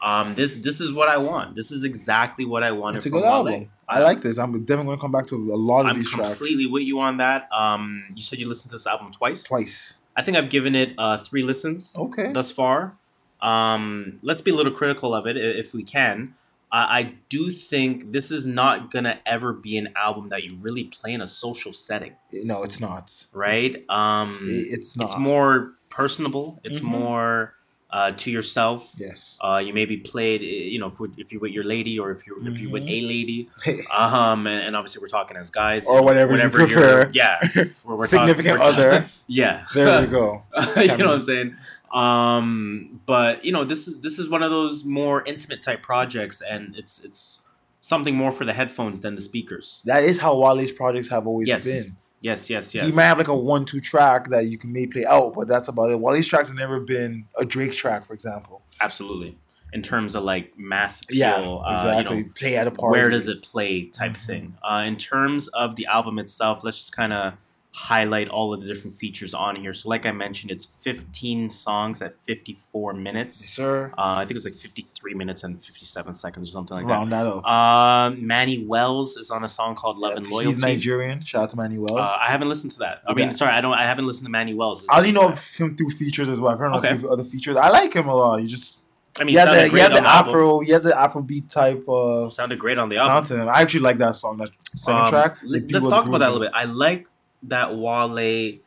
Speaker 3: Um, this this is what I want. This is exactly what I wanted
Speaker 4: It's a good
Speaker 3: Wale.
Speaker 4: album. I like this. I'm definitely gonna come back to a lot of
Speaker 3: I'm
Speaker 4: these tracks I'm
Speaker 3: completely with you on that. Um, you said you listened to this album twice.
Speaker 4: twice.
Speaker 3: I think I've given it uh, three listens
Speaker 4: Okay.
Speaker 3: thus far. Um, let's be a little critical of it if we can. I, I do think this is not gonna ever be an album that you really play in a social setting,
Speaker 4: No, it's not.
Speaker 3: right? Um,
Speaker 4: It- it's not.
Speaker 3: It's more personable. It's
Speaker 4: Mhm.
Speaker 3: more uh, to yourself.
Speaker 4: Yes.
Speaker 3: Uh, you maybe played, you know, if, if you're with your lady or if you're if you're with a lady. <laughs> Um, and, and obviously we're talking as guys
Speaker 4: Or whatever you
Speaker 3: you're-
Speaker 4: prefer.
Speaker 3: Yeah, <laughs> we're, we're
Speaker 4: Significant
Speaker 3: talking,
Speaker 4: other. <laughs>
Speaker 3: yeah,
Speaker 4: There we go.
Speaker 3: you know what I'm saying? Um, but you know, this is this is one of those more intimate type projects, and it's it's something more for the headphones than the speakers.
Speaker 4: That is how Wale's projects have always
Speaker 3: Yes,
Speaker 4: been.
Speaker 3: Yes, yes, yes.
Speaker 4: He might have like a one-two track that you can maybe play out, but that's about it. Wale's tracks have never been a Drake track, for example.
Speaker 3: Absolutely. In terms of like mass appeal,
Speaker 4: Yeah,
Speaker 3: uh,
Speaker 4: exactly.
Speaker 3: you know,
Speaker 4: play at a party.
Speaker 3: where does it play type
Speaker 4: Mhm.
Speaker 3: thing. Uh, in terms of the album itself, let's just kind of highlight all of the different features on here. So, like I mentioned, it's 15 songs at 54 minutes.
Speaker 4: Yes, sir.
Speaker 3: Uh, I think it was like 53 minutes and 57 seconds or something like
Speaker 4: Round that up.
Speaker 3: that. Um, Mannywellz is on a song called Love and Loyalty.
Speaker 4: He's Nigerian. Shout out to Mannywellz.
Speaker 3: Uh, I haven't listened to that. I mean, sorry, I don't. I haven't listened to Mannywellz.
Speaker 4: I only know of him through features as well. I've heard of
Speaker 3: Okay.
Speaker 4: a few other features. I like him a lot. You just
Speaker 3: I mean,
Speaker 4: he had the, he had the
Speaker 3: the album.
Speaker 4: Afro, he had the Afrobeat type of
Speaker 3: Sounded great on the
Speaker 4: sound
Speaker 3: album.
Speaker 4: to him. I actually like that song. That second
Speaker 3: Um,
Speaker 4: track.
Speaker 3: let-
Speaker 4: The beat
Speaker 3: Let's talk about that a little bit. I like that Wale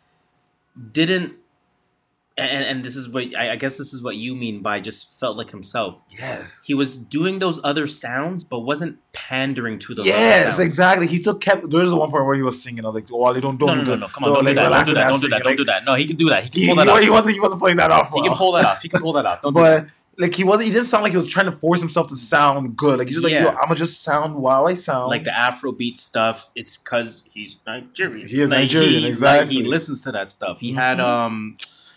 Speaker 3: didn't, and, and this is what I, I guess this is what you mean by just felt like himself.
Speaker 4: Yes.
Speaker 3: He was doing those other sounds, but wasn't pandering to those. other
Speaker 4: Yes, exactly. He still kept. There's one part where he was singing. I was like, "Oh, they don't don't
Speaker 3: No,
Speaker 4: do
Speaker 3: no, no, no. Come on, don't do that. Don't do that. Don't do that. Don't do that. No, he can do that. He can
Speaker 4: He,
Speaker 3: pull that
Speaker 4: he,
Speaker 3: off.
Speaker 4: he wasn't. He wasn't playing that off.
Speaker 3: He can pull that off. He can pull that off. Don't do that.
Speaker 4: but like he wasn't. He didn't sound like he was trying to force himself to sound good. Like he's just like, yo, I'm gonna just sound wow. I sound
Speaker 3: like the Afrobeat stuff, it's because he's Nigerian.
Speaker 4: He is
Speaker 3: Like,
Speaker 4: Nigerian,
Speaker 3: he, like,
Speaker 4: exactly.
Speaker 3: he listens to that stuff. He had
Speaker 4: Mhm.
Speaker 3: um,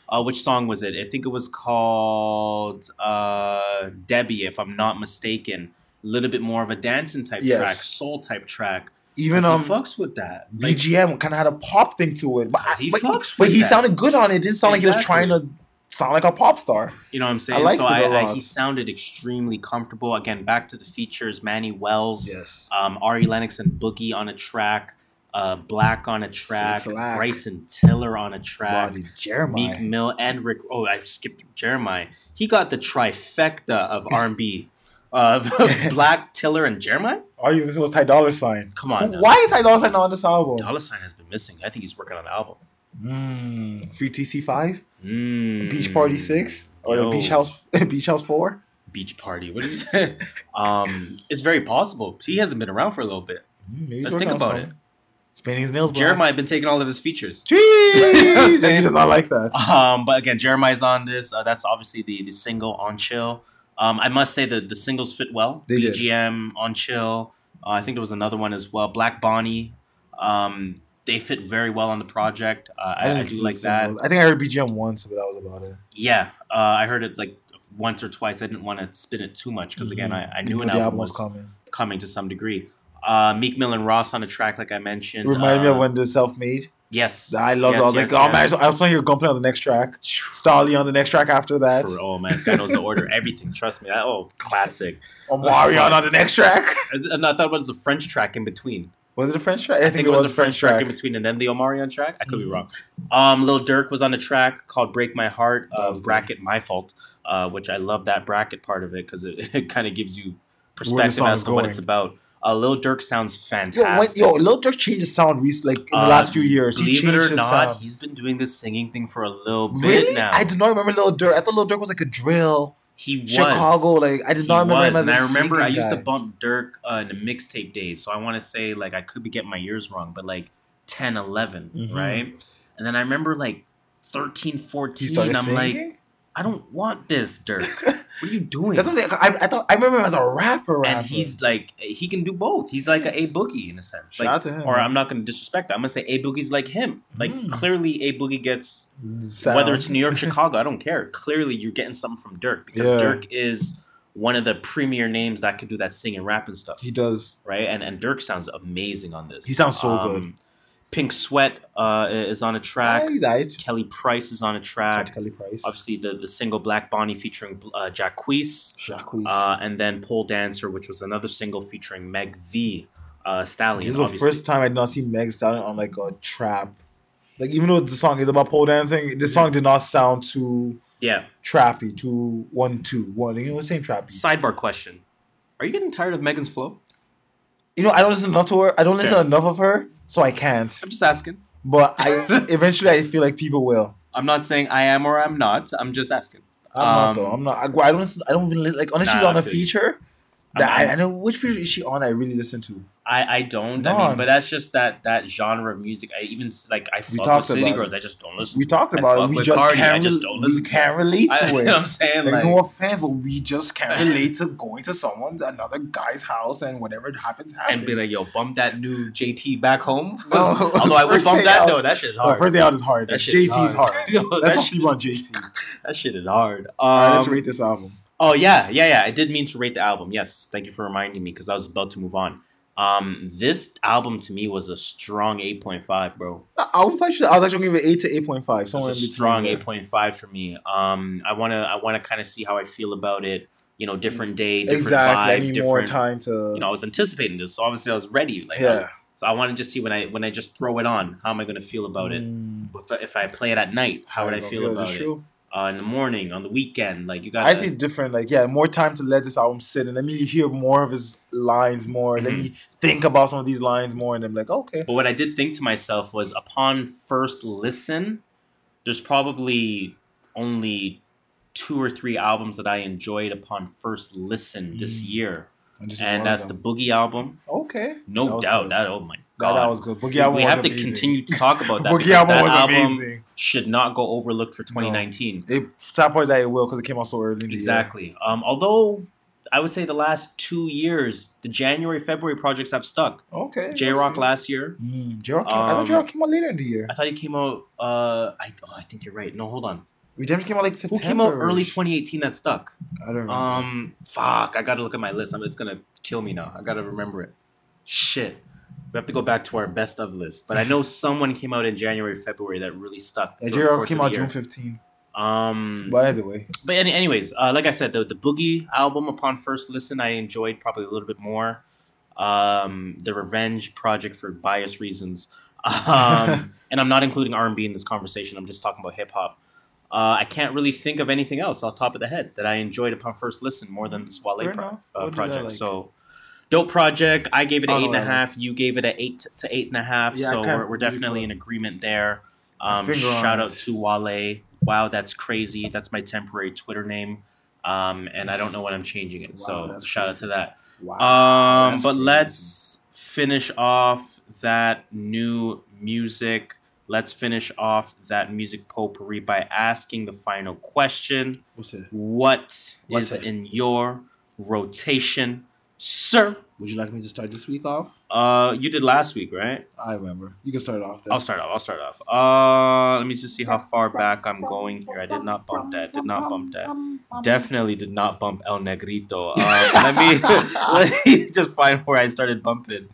Speaker 3: uh, which song was it? I think it was called uh, Debbie, if I'm not mistaken. A little bit more of a dancing type
Speaker 4: Yes.
Speaker 3: track, soul type track.
Speaker 4: Even um
Speaker 3: he fucks with that. Like,
Speaker 4: BGM kind of had a pop thing to it. But,
Speaker 3: he
Speaker 4: but, but he
Speaker 3: that.
Speaker 4: sounded good on it. It didn't sound like he was trying to sound like a pop star.
Speaker 3: You know what I'm saying?
Speaker 4: liked
Speaker 3: so I, I, he sounded extremely comfortable. Again, back to the features: Mannywellz,
Speaker 4: Yes.
Speaker 3: um, Ari Lennox and Boogie on a track, uh, 6LACK on a track. Bryson Tiller on a track,
Speaker 4: Body Jeremiah.
Speaker 3: Meek Mill and Rick. Oh, I skipped Jeremiah. He got the trifecta of <laughs> R&B. Uh, <laughs> 6LACK Tiller and Jeremiah.
Speaker 4: Are you listening to Ty Dolla $ign?
Speaker 3: Come on, now.
Speaker 4: Why is Ty Dolla $ign not on this album?
Speaker 3: Dollar Sign has been missing. I think he's working on the album.
Speaker 4: Mm, Free TC five,
Speaker 3: Mm.
Speaker 4: Beach Party six, or the Beach House <laughs> Beach House four.
Speaker 3: Beach party. What did you say? um, it's very possible. He hasn't been around for a little bit.
Speaker 4: Mm,
Speaker 3: Let's think about it.
Speaker 4: something. Spinning his nails. black.
Speaker 3: Jeremiah been taking all of his features.
Speaker 4: Jeez, <laughs> he does <laughs> not like that.
Speaker 3: Um, but again, Jeremiah's on this. Uh, that's obviously the the single on chill. Um, I must say that the singles fit well.
Speaker 4: They did.
Speaker 3: BGM on chill. Uh, I think there was another one as well. Black Bonnie. Um, they fit very well on the project. Uh, I, I,
Speaker 4: didn't
Speaker 3: do like that.
Speaker 4: I think I heard BGM once, but that was about it.
Speaker 3: Yeah, uh, I heard it like once or twice. I didn't want to spin it too much because again, I, I
Speaker 4: Mm-hmm.
Speaker 3: Knew an album was
Speaker 4: was coming.
Speaker 3: coming to some degree. Uh, Meek Mill and Ross on the track, like I mentioned.
Speaker 4: It reminded me
Speaker 3: Uh,
Speaker 4: of when the self made.
Speaker 3: Yes,
Speaker 4: I loved
Speaker 3: yes,
Speaker 4: all
Speaker 3: yes,
Speaker 4: like, oh
Speaker 3: yes.
Speaker 4: man, I was on your on the next track. <sighs> Stolly on the next track after that.
Speaker 3: For, oh man, this guy knows the order, everything. Trust me. That, oh, classic. <laughs>
Speaker 4: Omarion on the next track. <laughs>
Speaker 3: And I thought it was the French track in between.
Speaker 4: Was it a French track? I,
Speaker 3: I think, it was, a French track. in between, and then the Omarion track. I could be
Speaker 4: Mhm.
Speaker 3: wrong. Um, Lil Durk was on the track called "Break My Heart." Uh,
Speaker 4: was good.
Speaker 3: bracket my fault, uh, which I love that bracket part of it because it, <laughs> it kind of gives you perspective as to what it's about. Uh, Lil Durk sounds
Speaker 4: Yo, when,
Speaker 3: fantastic.
Speaker 4: yo, Lil Durk changed his sound recently, like in the
Speaker 3: Uh,
Speaker 4: last few years. He
Speaker 3: Believe
Speaker 4: changed
Speaker 3: it or
Speaker 4: his
Speaker 3: not,
Speaker 4: sound.
Speaker 3: he's been doing this singing thing for a little bit
Speaker 4: Really?
Speaker 3: now.
Speaker 4: I did not remember Lil Durk. I thought Lil Durk was like a drill.
Speaker 3: He was
Speaker 4: Chicago, like I did not remember
Speaker 3: was,
Speaker 4: him as
Speaker 3: and
Speaker 4: a
Speaker 3: I remember I used to bump Durk uh, in the mixtape days, so I want to say like I could be getting my years wrong, but like 10, 11,
Speaker 4: Mhm.
Speaker 3: right? And then I remember like 13, 14,
Speaker 4: He started
Speaker 3: I'm
Speaker 4: singing.
Speaker 3: like, I don't want this, Durk. <laughs> what are you doing?
Speaker 4: That's what I'm saying. I, I thought I remember him as a rapper. rapper.
Speaker 3: and he's like, he can do both. He's like a A Boogie in a sense.
Speaker 4: Shout out to him,
Speaker 3: Or. I'm not going to disrespect. I'm going to say A Boogie's like him. Like,
Speaker 4: Mm.
Speaker 3: clearly A Boogie gets
Speaker 4: Sound.
Speaker 3: whether it's New York, <laughs> Chicago, I don't care. Clearly, you're getting something from Durk because
Speaker 4: Yeah.
Speaker 3: Durk is one of the premier names that could do that singing, rapping stuff,
Speaker 4: he does.
Speaker 3: right? And and Durk sounds amazing on this. Um,
Speaker 4: He sounds so good.
Speaker 3: Pink Sweat uh, is on a track.
Speaker 4: Yeah, he's aight.
Speaker 3: Kelly Price is on a track.
Speaker 4: to Kelly Price.
Speaker 3: Obviously, the, the single Black Bonnie featuring uh, Jacquees.
Speaker 4: Jacques.
Speaker 3: Uh, and then Pole Dancer, which was another single featuring Meg the uh, Stallion.
Speaker 4: this is the
Speaker 3: obviously.
Speaker 4: first time I did not see Meg Stallion on like a trap. Like even though the song is about pole dancing, the song did not sound too
Speaker 3: Yeah.
Speaker 4: trappy, too one two one. You know what I'm saying? Trappy.
Speaker 3: Sidebar question: Are you getting tired of Megan's flow?
Speaker 4: You know, I don't listen enough to her. I don't listen
Speaker 3: Okay.
Speaker 4: enough of her, so I can't.
Speaker 3: I'm just asking.
Speaker 4: But I <laughs> eventually I feel like people will.
Speaker 3: I'm not saying I am or I'm not. I'm just asking.
Speaker 4: I'm not
Speaker 3: Um,
Speaker 4: though. I'm not. I, I don't. I don't even like unless she's
Speaker 3: Nah,
Speaker 4: on a feature. That I,
Speaker 3: I'm-
Speaker 4: know which feature is she on. I really listen to.
Speaker 3: I, I don't. I mean, but that's just that that genre of music. I even like I fuck with City Girls.
Speaker 4: it.
Speaker 3: I just don't listen.
Speaker 4: We talked
Speaker 3: I
Speaker 4: about it. We just
Speaker 3: Cardi, I
Speaker 4: can't.
Speaker 3: just
Speaker 4: rel-
Speaker 3: don't
Speaker 4: we
Speaker 3: listen. to
Speaker 4: can't relate <laughs> to
Speaker 3: I,
Speaker 4: it.
Speaker 3: you know what I'm saying
Speaker 4: Like,
Speaker 3: like,
Speaker 4: no offense, but we just can't <laughs> relate to going to someone, another guy's house, and whatever happens happens.
Speaker 3: and be like, yo, bump that new JT back home. <laughs>
Speaker 4: No.
Speaker 3: Although I would bump that
Speaker 4: out.
Speaker 3: though. That shit's
Speaker 4: No,
Speaker 3: hard.
Speaker 4: first day out is hard.
Speaker 3: That
Speaker 4: JT's
Speaker 3: hard.
Speaker 4: hard. Let's
Speaker 3: that
Speaker 4: sleep on JT.
Speaker 3: that shit is hard. Um,
Speaker 4: All right, let's rate this album.
Speaker 3: Oh yeah, yeah, yeah. I did mean to rate the album. Yes, thank you for reminding me because I was about to move on. Um, this album to me was a strong eight point five, bro.
Speaker 4: Uh, Album five, I was actually gonna give it eight to eight point five.
Speaker 3: It's
Speaker 4: Somewhere
Speaker 3: a strong eight point five for me. Um, I wanna I wanna kind of see how I feel about it. You know, different day, different
Speaker 4: Exactly. I
Speaker 3: vibe,
Speaker 4: need
Speaker 3: different.
Speaker 4: more time to.
Speaker 3: You know, I was anticipating this, so obviously I was ready. Like,
Speaker 4: yeah.
Speaker 3: so I want to just see when I when I just throw it on, how am I gonna feel about it?
Speaker 4: Mm.
Speaker 3: If I, if I play it at night, how would I
Speaker 4: you
Speaker 3: feel about it?
Speaker 4: true?
Speaker 3: Uh, in the morning, on the weekend, like you got.
Speaker 4: I see different, like yeah, more time to let this album sit and let me hear more of his lines more. Let
Speaker 3: Mhm.
Speaker 4: me think about some of these lines more, and I'm like, okay,
Speaker 3: But what I did think to myself was upon first listen, there's probably only two or three albums that I enjoyed upon first listen this
Speaker 4: Mm.
Speaker 3: year.
Speaker 4: this is
Speaker 3: And that's the. Boogie album.
Speaker 4: okay.
Speaker 3: No
Speaker 4: That
Speaker 3: doubt.
Speaker 4: good.
Speaker 3: That oh my god.
Speaker 4: that was good. Boogie album
Speaker 3: we have to
Speaker 4: amazing.
Speaker 3: continue to talk about <laughs> that.
Speaker 4: Boogie album
Speaker 3: that
Speaker 4: was
Speaker 3: album
Speaker 4: amazing.
Speaker 3: should not go overlooked for 2019.
Speaker 4: It sad part is that it will because it came out so early. In the year.
Speaker 3: Exactly. Um, although I would say the last two years, the January February projects have stuck.
Speaker 4: Okay.
Speaker 3: Jay Rock last year.
Speaker 4: Mm, Jay Rock. Came, I thought
Speaker 3: Um,
Speaker 4: Jay Rock came out later in the year.
Speaker 3: I thought he came out. Uh, I oh, I think you're right. No, hold on.
Speaker 4: Redemption came out like
Speaker 3: Who came out early 2018 that stuck?
Speaker 4: I don't remember.
Speaker 3: Um, fuck. I gotta look at my list. I'm, it's gonna kill me now. I gotta remember it. Shit. We have to go back to our best of list. But I know <laughs> someone came out in January, February that really stuck.
Speaker 4: yeah,
Speaker 3: throughout
Speaker 4: J
Speaker 3: the
Speaker 4: came out
Speaker 3: the
Speaker 4: June 15.
Speaker 3: Um,
Speaker 4: But either way,
Speaker 3: but any, anyways, uh, like I said, the the Boogie album upon first listen, I enjoyed probably a little bit more. Um, the Revenge Project for bias reasons, <laughs> um, <laughs> and I'm not including R and B in this conversation. I'm just talking about hip hop. Uh, I can't really think of anything else off the top of the head that I enjoyed upon first listen more than this Wale pro- uh,
Speaker 4: What did I
Speaker 3: project.
Speaker 4: like?
Speaker 3: So, dope project. I gave it
Speaker 4: Oh,
Speaker 3: an eight
Speaker 4: no,
Speaker 3: and a half. You gave it an eight to eight and a half.
Speaker 4: Yeah,
Speaker 3: so we're, we're definitely in agreement there. Um, shout out
Speaker 4: it.
Speaker 3: to Wale. Wow, that's crazy. That's my temporary Twitter name. Um, and I don't know when I'm changing it.
Speaker 4: Wow,
Speaker 3: so shout out to that.
Speaker 4: wow.
Speaker 3: Um, but
Speaker 4: crazy.
Speaker 3: let's finish off that new music. Let's finish off that music potpourri by asking the final question.
Speaker 4: What's it?
Speaker 3: What
Speaker 4: What's
Speaker 3: is
Speaker 4: it?
Speaker 3: in your rotation Sir.
Speaker 4: Would you like me to start this week off?
Speaker 3: Uh, you did last week, right?
Speaker 4: I remember. You can start it off then.
Speaker 3: I'll start off. I'll start off. Uh, let me just see how far back I'm going here. I did not bump that. Did not bump that. Definitely did not bump El Negrito. Uh, let me <laughs> let me just find where I started bumping.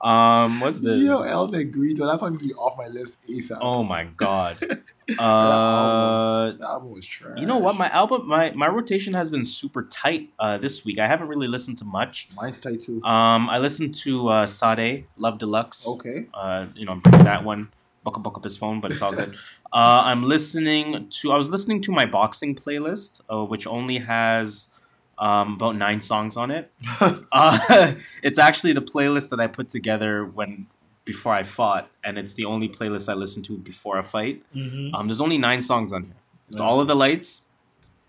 Speaker 3: Um, what's the?
Speaker 4: Yo, El Negrito. That song needs to be off my list ASAP.
Speaker 3: Oh my god. <laughs> Uh,
Speaker 4: That album was trash.
Speaker 3: you know what? My album, my my rotation has been super tight uh, this week. I haven't really listened to much.
Speaker 4: Mine's tight too.
Speaker 3: Um, I listened to uh, Sade Love Deluxe.
Speaker 4: Okay.
Speaker 3: Uh, you know, I'm bringing that one. Buck up, buck up his phone, but it's all good. <laughs> uh, I'm listening to. I was listening to my boxing playlist, uh, which only has um, about nine songs on it. <laughs> uh, <laughs> it's actually the playlist that I put together when before I fought, and it's the only playlist I listen to before a fight.
Speaker 4: Mm-hmm.
Speaker 3: Um, there's only nine songs on here. It's all of the lights,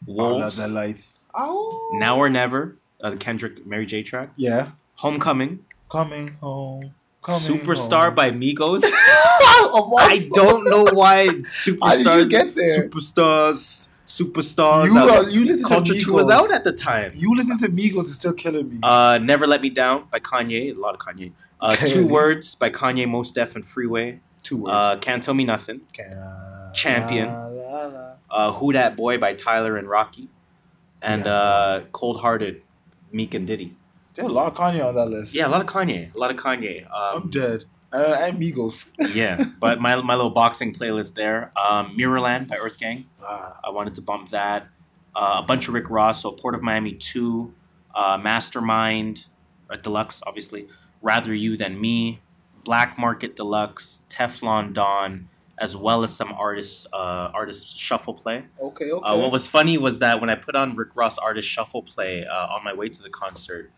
Speaker 3: Wolves,
Speaker 4: Oh, that lights. Oh.
Speaker 3: Now or Never, uh, the Kendrick Mary J track,
Speaker 4: Yeah.
Speaker 3: Homecoming,
Speaker 4: Coming home. Coming
Speaker 3: Superstar
Speaker 4: home.
Speaker 3: by Migos. <laughs> I don't know why
Speaker 4: How did
Speaker 3: superstars
Speaker 4: you get there?
Speaker 3: superstars superstars.
Speaker 4: You,
Speaker 3: uh,
Speaker 4: you listen
Speaker 3: Culture
Speaker 4: to
Speaker 3: Two was
Speaker 4: Migos.
Speaker 3: out at the time.
Speaker 4: You listening to Migos is still killing me.
Speaker 3: Uh, Never Let Me Down by Kanye. A lot of Kanye. Uh. Two Words by Kanye, Mos Def, and Freeway.
Speaker 4: Two words.
Speaker 3: Uh, Can't Tell Me Nothing.
Speaker 4: Ca-
Speaker 3: Champion.
Speaker 4: la, la, la.
Speaker 3: Uh, Who That Boy by Tyler and Rocky. And
Speaker 4: Yeah.
Speaker 3: uh, Cold Hearted, Meek and Diddy.
Speaker 4: There's a lot of Kanye on that list.
Speaker 3: Yeah, a lot of Kanye. A lot of Kanye.
Speaker 4: I'm
Speaker 3: Um,
Speaker 4: dead. Uh, and Migos.
Speaker 3: yeah, <laughs> but my, my little boxing playlist there. Um, Mirrorland by EarthGang.
Speaker 4: Ah,
Speaker 3: I wanted to bump that. Uh, a bunch of Rick Ross, so Port of Miami 2, uh, Mastermind, uh, Deluxe, obviously, Rather You Than Me, Black Market Deluxe, Teflon Don, as well as some artists uh, artist shuffle play.
Speaker 4: okay, okay.
Speaker 3: Uh, what was funny was that when I put on Rick Ross artist shuffle play uh, on my way to the concert,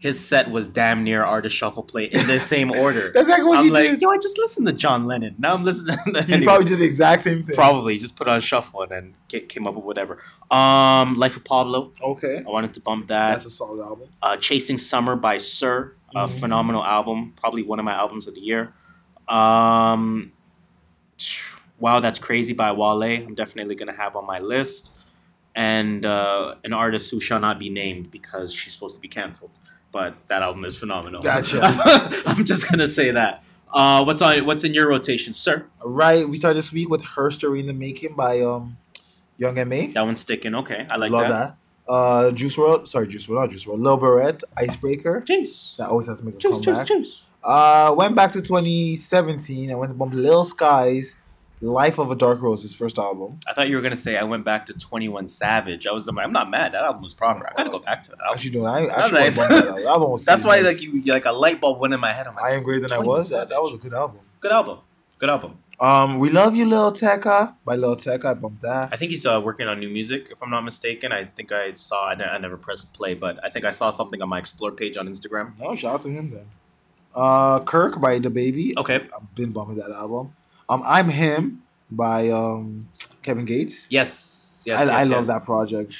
Speaker 3: his set was damn near artist shuffle play in the same <laughs> order.
Speaker 4: That's exactly what
Speaker 3: I'm
Speaker 4: he
Speaker 3: like,
Speaker 4: did.
Speaker 3: yo, I just listened to John Lennon. Now I'm listening. To <laughs>
Speaker 4: He
Speaker 3: anyway.
Speaker 4: probably did the exact same thing.
Speaker 3: Probably just put on shuffle and then get, came up with whatever. Um, Life of Pablo.
Speaker 4: Okay.
Speaker 3: I wanted to bump that.
Speaker 4: That's a solid album.
Speaker 3: Uh, Chasing Summer by Sir. A
Speaker 4: Mhm.
Speaker 3: phenomenal album. Probably one of my albums of the year. Um, wow, that's crazy by Wale. I'm definitely gonna have on my list. And uh, an artist who shall not be named because she's supposed to be canceled. But that album is phenomenal.
Speaker 4: Gotcha. <laughs>
Speaker 3: I'm just gonna say that. Uh, what's on? What's in your rotation, sir?
Speaker 4: Right. We started this week with Her Story in the Making by um Young M.A.
Speaker 3: That one's sticking. Okay, I like
Speaker 4: Love
Speaker 3: that.
Speaker 4: that. Uh, Juice WRLD. Sorry, Juice WRLD. Not Juice WRLD. Lil Barrett, Icebreaker.
Speaker 3: Juice.
Speaker 4: That always has to make a
Speaker 3: Juice, juice,
Speaker 4: comeback.
Speaker 3: juice.
Speaker 4: Uh, went back to 2017. I went to bump Lil Skies, Life of a Dark Rose, his first album.
Speaker 3: I thought you were gonna say I went back to Twenty One Savage. I was I'm like, I'm not mad. That album was proper. I gotta go back to that. Album.
Speaker 4: Actually, doing I actually
Speaker 3: Alright.
Speaker 4: want to that album. Was <laughs>
Speaker 3: That's why
Speaker 4: pretty
Speaker 3: like you like a light bulb went in my head. I'm like,
Speaker 4: I am greater than I was. That, that was a good album.
Speaker 3: good album. Good album.
Speaker 4: Um, we love you, Lil Tecca by Lil Tecca. I bumped that.
Speaker 3: I think he's uh, working on new music, if I'm not mistaken. I think I saw. I, I never pressed play, but I think I saw something on my explore page on Instagram.
Speaker 4: No, shout out to him then. Uh, Kirk by DaBaby.
Speaker 3: Okay.
Speaker 4: I've been bumping that album. Um, I'm Him by um Kevin Gates.
Speaker 3: Yes. Yes.
Speaker 4: I,
Speaker 3: yes,
Speaker 4: I love
Speaker 3: yes.
Speaker 4: that project.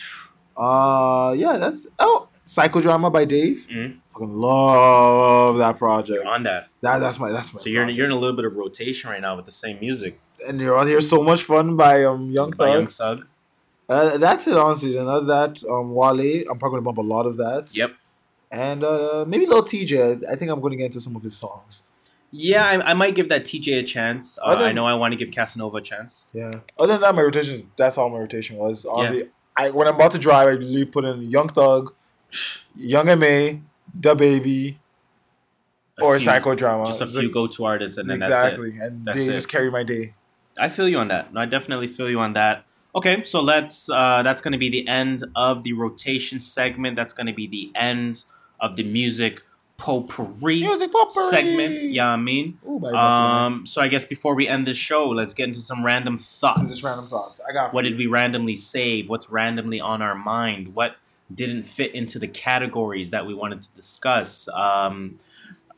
Speaker 4: Uh, yeah, that's oh Psychodrama by Dave.
Speaker 3: Mhm.
Speaker 4: Fucking love that project.
Speaker 3: You're on that.
Speaker 4: That that's my that's my.
Speaker 3: So you're in, you're in a little bit of rotation right now with the same music.
Speaker 4: and you're on here so much fun by um Young
Speaker 3: By
Speaker 4: Thug.
Speaker 3: Young Thug.
Speaker 4: Uh, that's it honestly. And other that, um Wale, I'm probably gonna bump a lot of that.
Speaker 3: Yep.
Speaker 4: And uh maybe Lil Tjay. I think I'm gonna get into some of his songs.
Speaker 3: Yeah, I, I might give that Tjay a chance. Uh,
Speaker 4: Other-
Speaker 3: I know I want to give Casanova a chance.
Speaker 4: Yeah. Other than that, my rotation. That's all my rotation was. Honestly, I when I'm about to drive, I usually put in Young Thug, Young M.A, Da Baby,
Speaker 3: A
Speaker 4: or
Speaker 3: few-
Speaker 4: Psychodrama.
Speaker 3: Just a few
Speaker 4: like-
Speaker 3: go-to artists, and then that's
Speaker 4: exactly,
Speaker 3: it.
Speaker 4: and
Speaker 3: That's
Speaker 4: they
Speaker 3: it.
Speaker 4: just carry my day.
Speaker 3: I feel you on that. I definitely feel you on that. Okay, so let's. Uh, that's going to be the end of the rotation segment. That's going to be the end of the music potpourri
Speaker 4: Music potpourri.
Speaker 3: segment. Yeah, I mean.
Speaker 4: Ooh, by um,
Speaker 3: Um, so I guess before we end this show, let's get into some random thoughts.
Speaker 4: just random thoughts. I got.
Speaker 3: What did we randomly save? What's randomly on our mind? What didn't fit into the categories that we wanted to discuss? Um,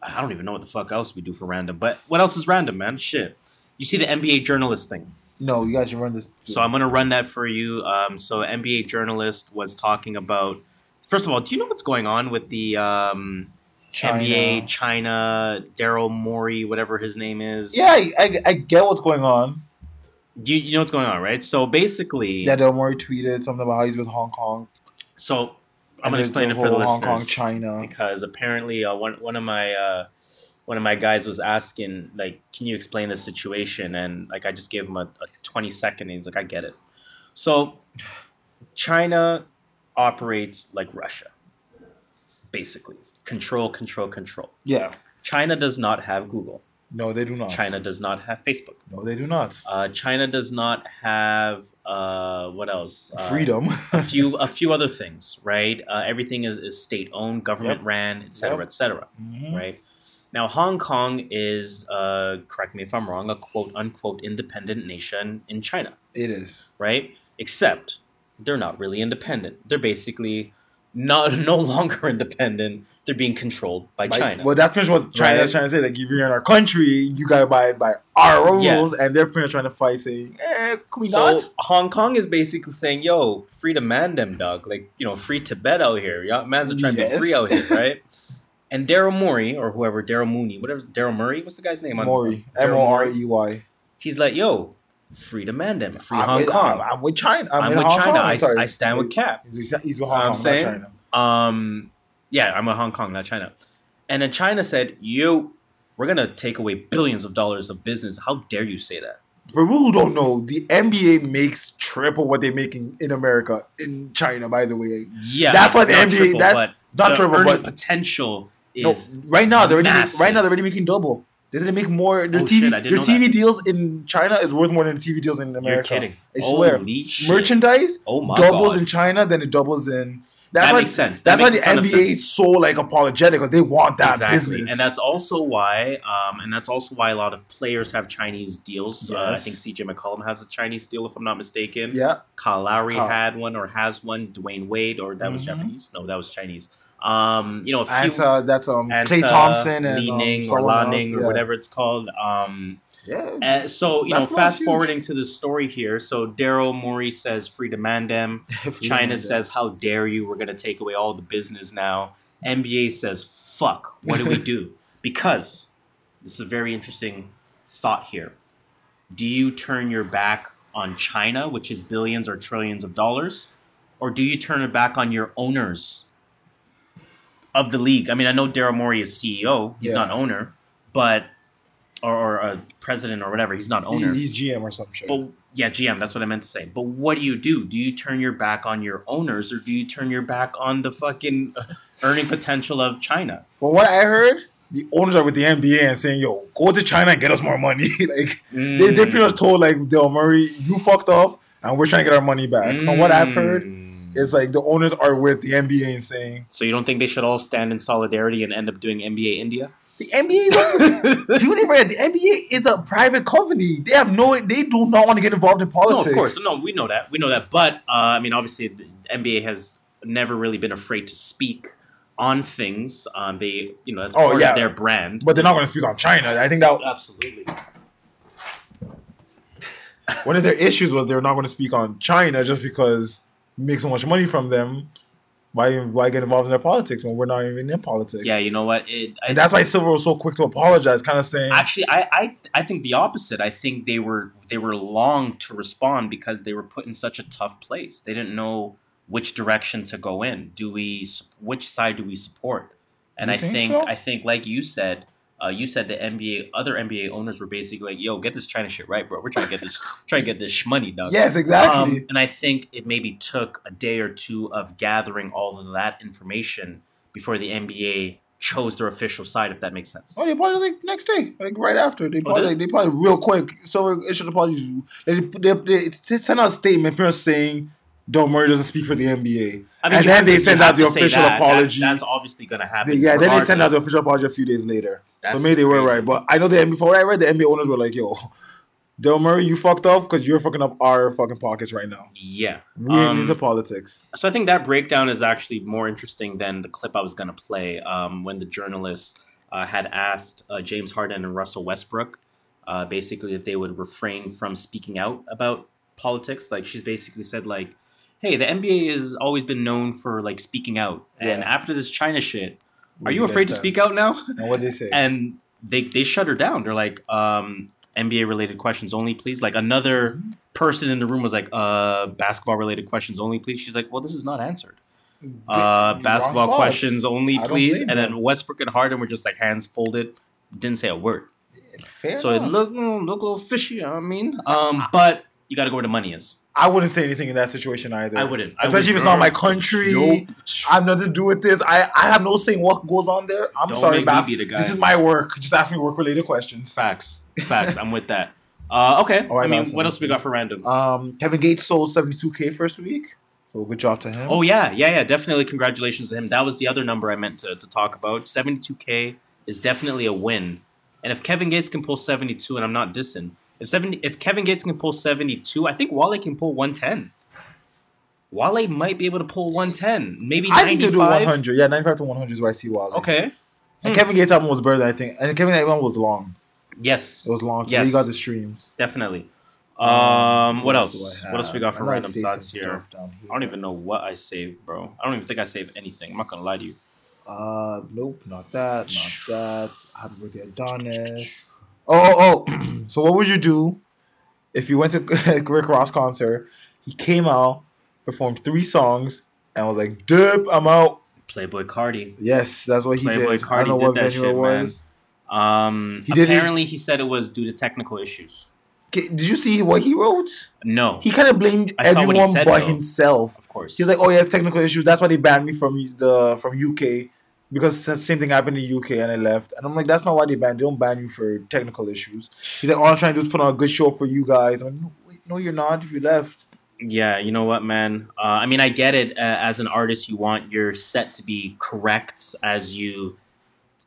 Speaker 3: I don't even know what the fuck else we do for random. But what else is random, man? Shit. You see the NBA journalist thing.
Speaker 4: No, you guys should run this.
Speaker 3: So I'm gonna run that for you. Um, so NBA journalist was talking about. First of all, do you know what's going on with the um,
Speaker 4: China.
Speaker 3: NBA China Daryl Morey, whatever his name is?
Speaker 4: Yeah, I, I, I get what's going on.
Speaker 3: You, you know what's going on, right? So basically,
Speaker 4: Yeah, Daryl Morey tweeted something about how he's with Hong Kong.
Speaker 3: so I'm gonna explain it for the
Speaker 4: Hong
Speaker 3: listeners.
Speaker 4: Kong, China.
Speaker 3: because apparently uh, one one of my uh, one of my guys was asking like, "Can you explain the situation?" And like, I just gave him a, a 20 second. And he's like, "I get it." So, China operates like Russia, basically control, control, control.
Speaker 4: Yeah.
Speaker 3: China does not have Google.
Speaker 4: No, they do not.
Speaker 3: China does not have Facebook.
Speaker 4: No, they do not.
Speaker 3: Uh, China does not have uh, what else? Uh,
Speaker 4: Freedom.
Speaker 3: a <laughs> few a few other things, right? Uh, everything is, is state owned, government
Speaker 4: Yep.
Speaker 3: ran, et cetera,
Speaker 4: Yep.
Speaker 3: et cetera,
Speaker 4: Mhm.
Speaker 3: right? Now, Hong Kong is, uh, correct me if I'm wrong, a quote unquote independent nation in China,
Speaker 4: It is.
Speaker 3: right? Except they're not really independent. They're basically not <laughs> no longer independent. They're being controlled by
Speaker 4: By-
Speaker 3: China.
Speaker 4: Well, that's pretty much what China
Speaker 3: Right.
Speaker 4: is trying to say. Like, if you're in our country, you gotta abide by our rules,
Speaker 3: Yeah.
Speaker 4: and they're pretty much trying to fight, saying, eh, "Can we
Speaker 3: so
Speaker 4: not?"
Speaker 3: Hong Kong is basically saying, "Yo, free to man them, dog. Like you know, free Tibet out here. Yeah, man's are trying to be free out here, <laughs> right?" and Daryl Morey or whoever Daryl Mooney, whatever Daryl Murray, what's the guy's name? Daryl
Speaker 4: M O R
Speaker 3: Morey.
Speaker 4: E Y.
Speaker 3: He's like, "Yo, free to man them, free
Speaker 4: I'm
Speaker 3: Hong
Speaker 4: with-
Speaker 3: Kong.
Speaker 4: I'm, I'm with China. I'm,
Speaker 3: I'm with
Speaker 4: Hong
Speaker 3: China. I. I stand with Cap.
Speaker 4: He's, he's with
Speaker 3: know
Speaker 4: Hong
Speaker 3: what I'm
Speaker 4: Kong, not
Speaker 3: saying?
Speaker 4: China.
Speaker 3: Um, yeah, I'm with Hong Kong, not China. And then China said, "Yo, we're gonna take away billions of dollars of business. How dare you say that?"
Speaker 4: For people who don't know, the NBA makes triple what they make in, in America in China. By the way,
Speaker 3: Yeah,
Speaker 4: That's why the NBA
Speaker 3: triple,
Speaker 4: that's not
Speaker 3: the
Speaker 4: triple, but
Speaker 3: potential
Speaker 4: no,
Speaker 3: is
Speaker 4: right now they're already
Speaker 3: massive.
Speaker 4: right now they're already making double. They didn't make more. Their
Speaker 3: Oh,
Speaker 4: TV,
Speaker 3: shit, I didn't
Speaker 4: their
Speaker 3: know
Speaker 4: TV deals in China is worth more than the TV deals in America.
Speaker 3: You're kidding.
Speaker 4: I swear.
Speaker 3: Holy.
Speaker 4: Merchandise
Speaker 3: Oh my
Speaker 4: doubles
Speaker 3: God.
Speaker 4: in China, then it doubles in. That's
Speaker 3: That
Speaker 4: why,
Speaker 3: makes sense. That
Speaker 4: That's why the NBA is so like apologetic because they want that
Speaker 3: exactly,
Speaker 4: business.
Speaker 3: and that's also why, um, and that's also why a lot of players have Chinese deals. Uh, I think CJ McCollum has a Chinese deal, if I'm not mistaken.
Speaker 4: yeah,
Speaker 3: Kyle Lowry
Speaker 4: Kyle.
Speaker 3: had one or has one. Dwyane Wade, or that was
Speaker 4: Mhm.
Speaker 3: Japanese. No, that was Chinese. Um, you know, a few.
Speaker 4: and uh, that's um
Speaker 3: Anta,
Speaker 4: Klay Thompson and
Speaker 3: Li
Speaker 4: um,
Speaker 3: or
Speaker 4: someone
Speaker 3: La
Speaker 4: else,
Speaker 3: Ning or whatever it's called. Um,
Speaker 4: Yeah,
Speaker 3: Uh, so you know,
Speaker 4: That's
Speaker 3: fast
Speaker 4: huge.
Speaker 3: forwarding to the story here. So Daryl Morey says free to Mandem. <laughs> China says, "How dare you? We're gonna take away all the business now." NBA says, "Fuck! What do we do?" <laughs> because this is a very interesting thought here. Do you turn your back on China, which is billions or trillions of dollars, or do you turn it back on your owners of the league? I mean, I know Daryl Morey is CEO; he's
Speaker 4: Yeah.
Speaker 3: not owner, but or, or a president or whatever. He's not
Speaker 4: He-
Speaker 3: owner.
Speaker 4: he's GM or some shit.
Speaker 3: But yeah, GM. That's what I meant to say. But what do you do? Do you turn your back on your owners, or do you turn your back on the fucking <laughs> earning potential of China?
Speaker 4: From what I heard, the owners are with the NBA and saying, "Yo, go to China and get us more money." <laughs> like they, they pretty much told like Del Murray, "You fucked up, and we're trying to get our money back." From what I've heard,
Speaker 3: Mm.
Speaker 4: it's like the owners are with the NBA and saying,
Speaker 3: So you don't think they should all stand in solidarity and end up doing NBA India?
Speaker 4: "The NBA is people <laughs> to the NBA is a private company. They have no, they do not want to get involved in politics."
Speaker 3: No, of course. No, we know that. We know that. But uh, I mean, obviously, the NBA has never really been afraid to speak on things. Um, they, you know, that's
Speaker 4: Oh,
Speaker 3: part
Speaker 4: yeah.
Speaker 3: of their brand.
Speaker 4: But they're not going to speak on China. I think that
Speaker 3: Absolutely.
Speaker 4: one of their issues was they're not going to speak on China just because make so much money from them. Why why get involved in their politics when we're not even in politics?
Speaker 3: Yeah, you know what? It, I,
Speaker 4: and that's why Silver was so quick to apologize, kind of saying,
Speaker 3: Actually, I, I I think the opposite. I think they were they were long to respond because they were put in such a tough place. They didn't know which direction to go in. Do we which side do we support? And I
Speaker 4: think
Speaker 3: think
Speaker 4: so?
Speaker 3: I think like you said, uh, you said the NBA other NBA owners were basically like, "Yo, get this China shit right, bro. We're trying to get this <laughs> trying to get this money, dog."
Speaker 4: Yes, exactly.
Speaker 3: Um, and I think it maybe took a day or two of gathering all of that information before the NBA chose their official side, if that makes sense.
Speaker 4: "Oh, they apologized like next day, like right after. They
Speaker 3: Oh, did
Speaker 4: apologized. They apologized real quick. So issued apologies. They, they, they, they sent out a statement, pretty much saying Del Murray doesn't speak for the NBA,
Speaker 3: I mean,
Speaker 4: and then they
Speaker 3: to- you
Speaker 4: out the official
Speaker 3: that. That-
Speaker 4: apology.
Speaker 3: that's obviously going to happen.
Speaker 4: Yeah, then they send out the official apology a few days later.
Speaker 3: That's
Speaker 4: so maybe they were
Speaker 3: crazy.
Speaker 4: right. But I know the NBA, before I read the NBA owners were like, "Yo, Del Murray, you fucked up because you're fucking up our fucking pockets right now.
Speaker 3: Yeah.
Speaker 4: We ain't
Speaker 3: Um,
Speaker 4: into politics."
Speaker 3: So I think that breakdown is actually more interesting than the clip I was going to play um, when the journalist uh, had asked uh, James Harden and Russell Westbrook uh, basically if they would refrain from speaking out about politics. Like she's basically said like, "Hey, the NBA has always been known for like speaking out,
Speaker 4: yeah.
Speaker 3: and after this China shit, are you
Speaker 4: you
Speaker 3: afraid to speak out now?"
Speaker 4: And what they say? <laughs>
Speaker 3: and they they shut her down. They're like, um, NBA related questions only, please. Like another person in the room was like, uh, basketball related questions only, please. She's like, well, this is not answered. Uh, basketball questions only, please. And then. Westbrook and Harden were just like hands folded, didn't say a word.
Speaker 4: Fair
Speaker 3: so it
Speaker 4: enough.
Speaker 3: looked mm, look a little fishy. you know what I mean, um, but you got to go where the money is.
Speaker 4: I wouldn't say anything in that situation either.
Speaker 3: I wouldn't. I
Speaker 4: Especially if it's not my country.
Speaker 3: Nope.
Speaker 4: I have nothing to do with this. I, I have no saying what goes on there. I'm
Speaker 3: Don't
Speaker 4: sorry,
Speaker 3: make me be the guy.
Speaker 4: This is my work. Just ask me work related questions.
Speaker 3: Facts, facts. I'm with that. Uh, okay.
Speaker 4: Right,
Speaker 3: I mean, what else we got for random?
Speaker 4: Um, Kevin Gates sold 72k first week. So good job to him.
Speaker 3: Oh yeah, yeah, yeah. Definitely, congratulations to him. That was the other number I meant to, to talk about. Seventy-two k is definitely a win. And if Kevin Gates can pull seventy-two, and I'm not dissing, if seventy, if Kevin Gates can pull seventy-two, I think Wale can pull one ten. Wale might be able to pull one ten, maybe
Speaker 4: I think he'll do 100. Yeah, 95 to 100 is where I see Wale.
Speaker 3: Okay.
Speaker 4: And Kevin Gates album was better, than I think. And Kevin Gates album was long.
Speaker 3: Yes,
Speaker 4: It was long. So
Speaker 3: Yes.
Speaker 4: you got the streams.
Speaker 3: definitely. Um, what
Speaker 4: do
Speaker 3: else? What else we got for
Speaker 4: I I
Speaker 3: random thoughts here?
Speaker 4: here.
Speaker 3: I don't even know what I saved, bro. I don't even think I saved anything. I'm not gonna lie to you.
Speaker 4: Uh, nope, not that, not that. Happy birthday, Adonis. Oh, oh, oh. <clears throat> so what would you do if you went to <laughs> Rick Ross concert? He came out, performed three songs, and was like, "Dip, I'm out."
Speaker 3: Playboi Carti.
Speaker 4: Yes, that's what he
Speaker 3: Playboi
Speaker 4: did.
Speaker 3: Carti
Speaker 4: I don't know
Speaker 3: did
Speaker 4: what
Speaker 3: that
Speaker 4: venue
Speaker 3: shit,
Speaker 4: it was.
Speaker 3: Um,
Speaker 4: He did
Speaker 3: apparently he said it was due to technical issues.
Speaker 4: Did you see what he wrote?
Speaker 3: No,
Speaker 4: He kind of blamed
Speaker 3: I saw what he
Speaker 4: everyone
Speaker 3: said,
Speaker 4: but
Speaker 3: though.
Speaker 4: himself.
Speaker 3: of course.
Speaker 4: He's like, "Oh, yeah, it's technical issues. That's why they banned me from the from UK because the same thing happened in the UK and I left." And I'm like, "That's not why they banned. They don't ban you for technical issues." He's like, "All I'm trying to do is put on a good show for you guys." I'm like, "No, wait, no you're not. If you left."
Speaker 3: yeah, you know what, man? Uh, I mean, I get it. Uh, as an artist, you want your set to be correct as you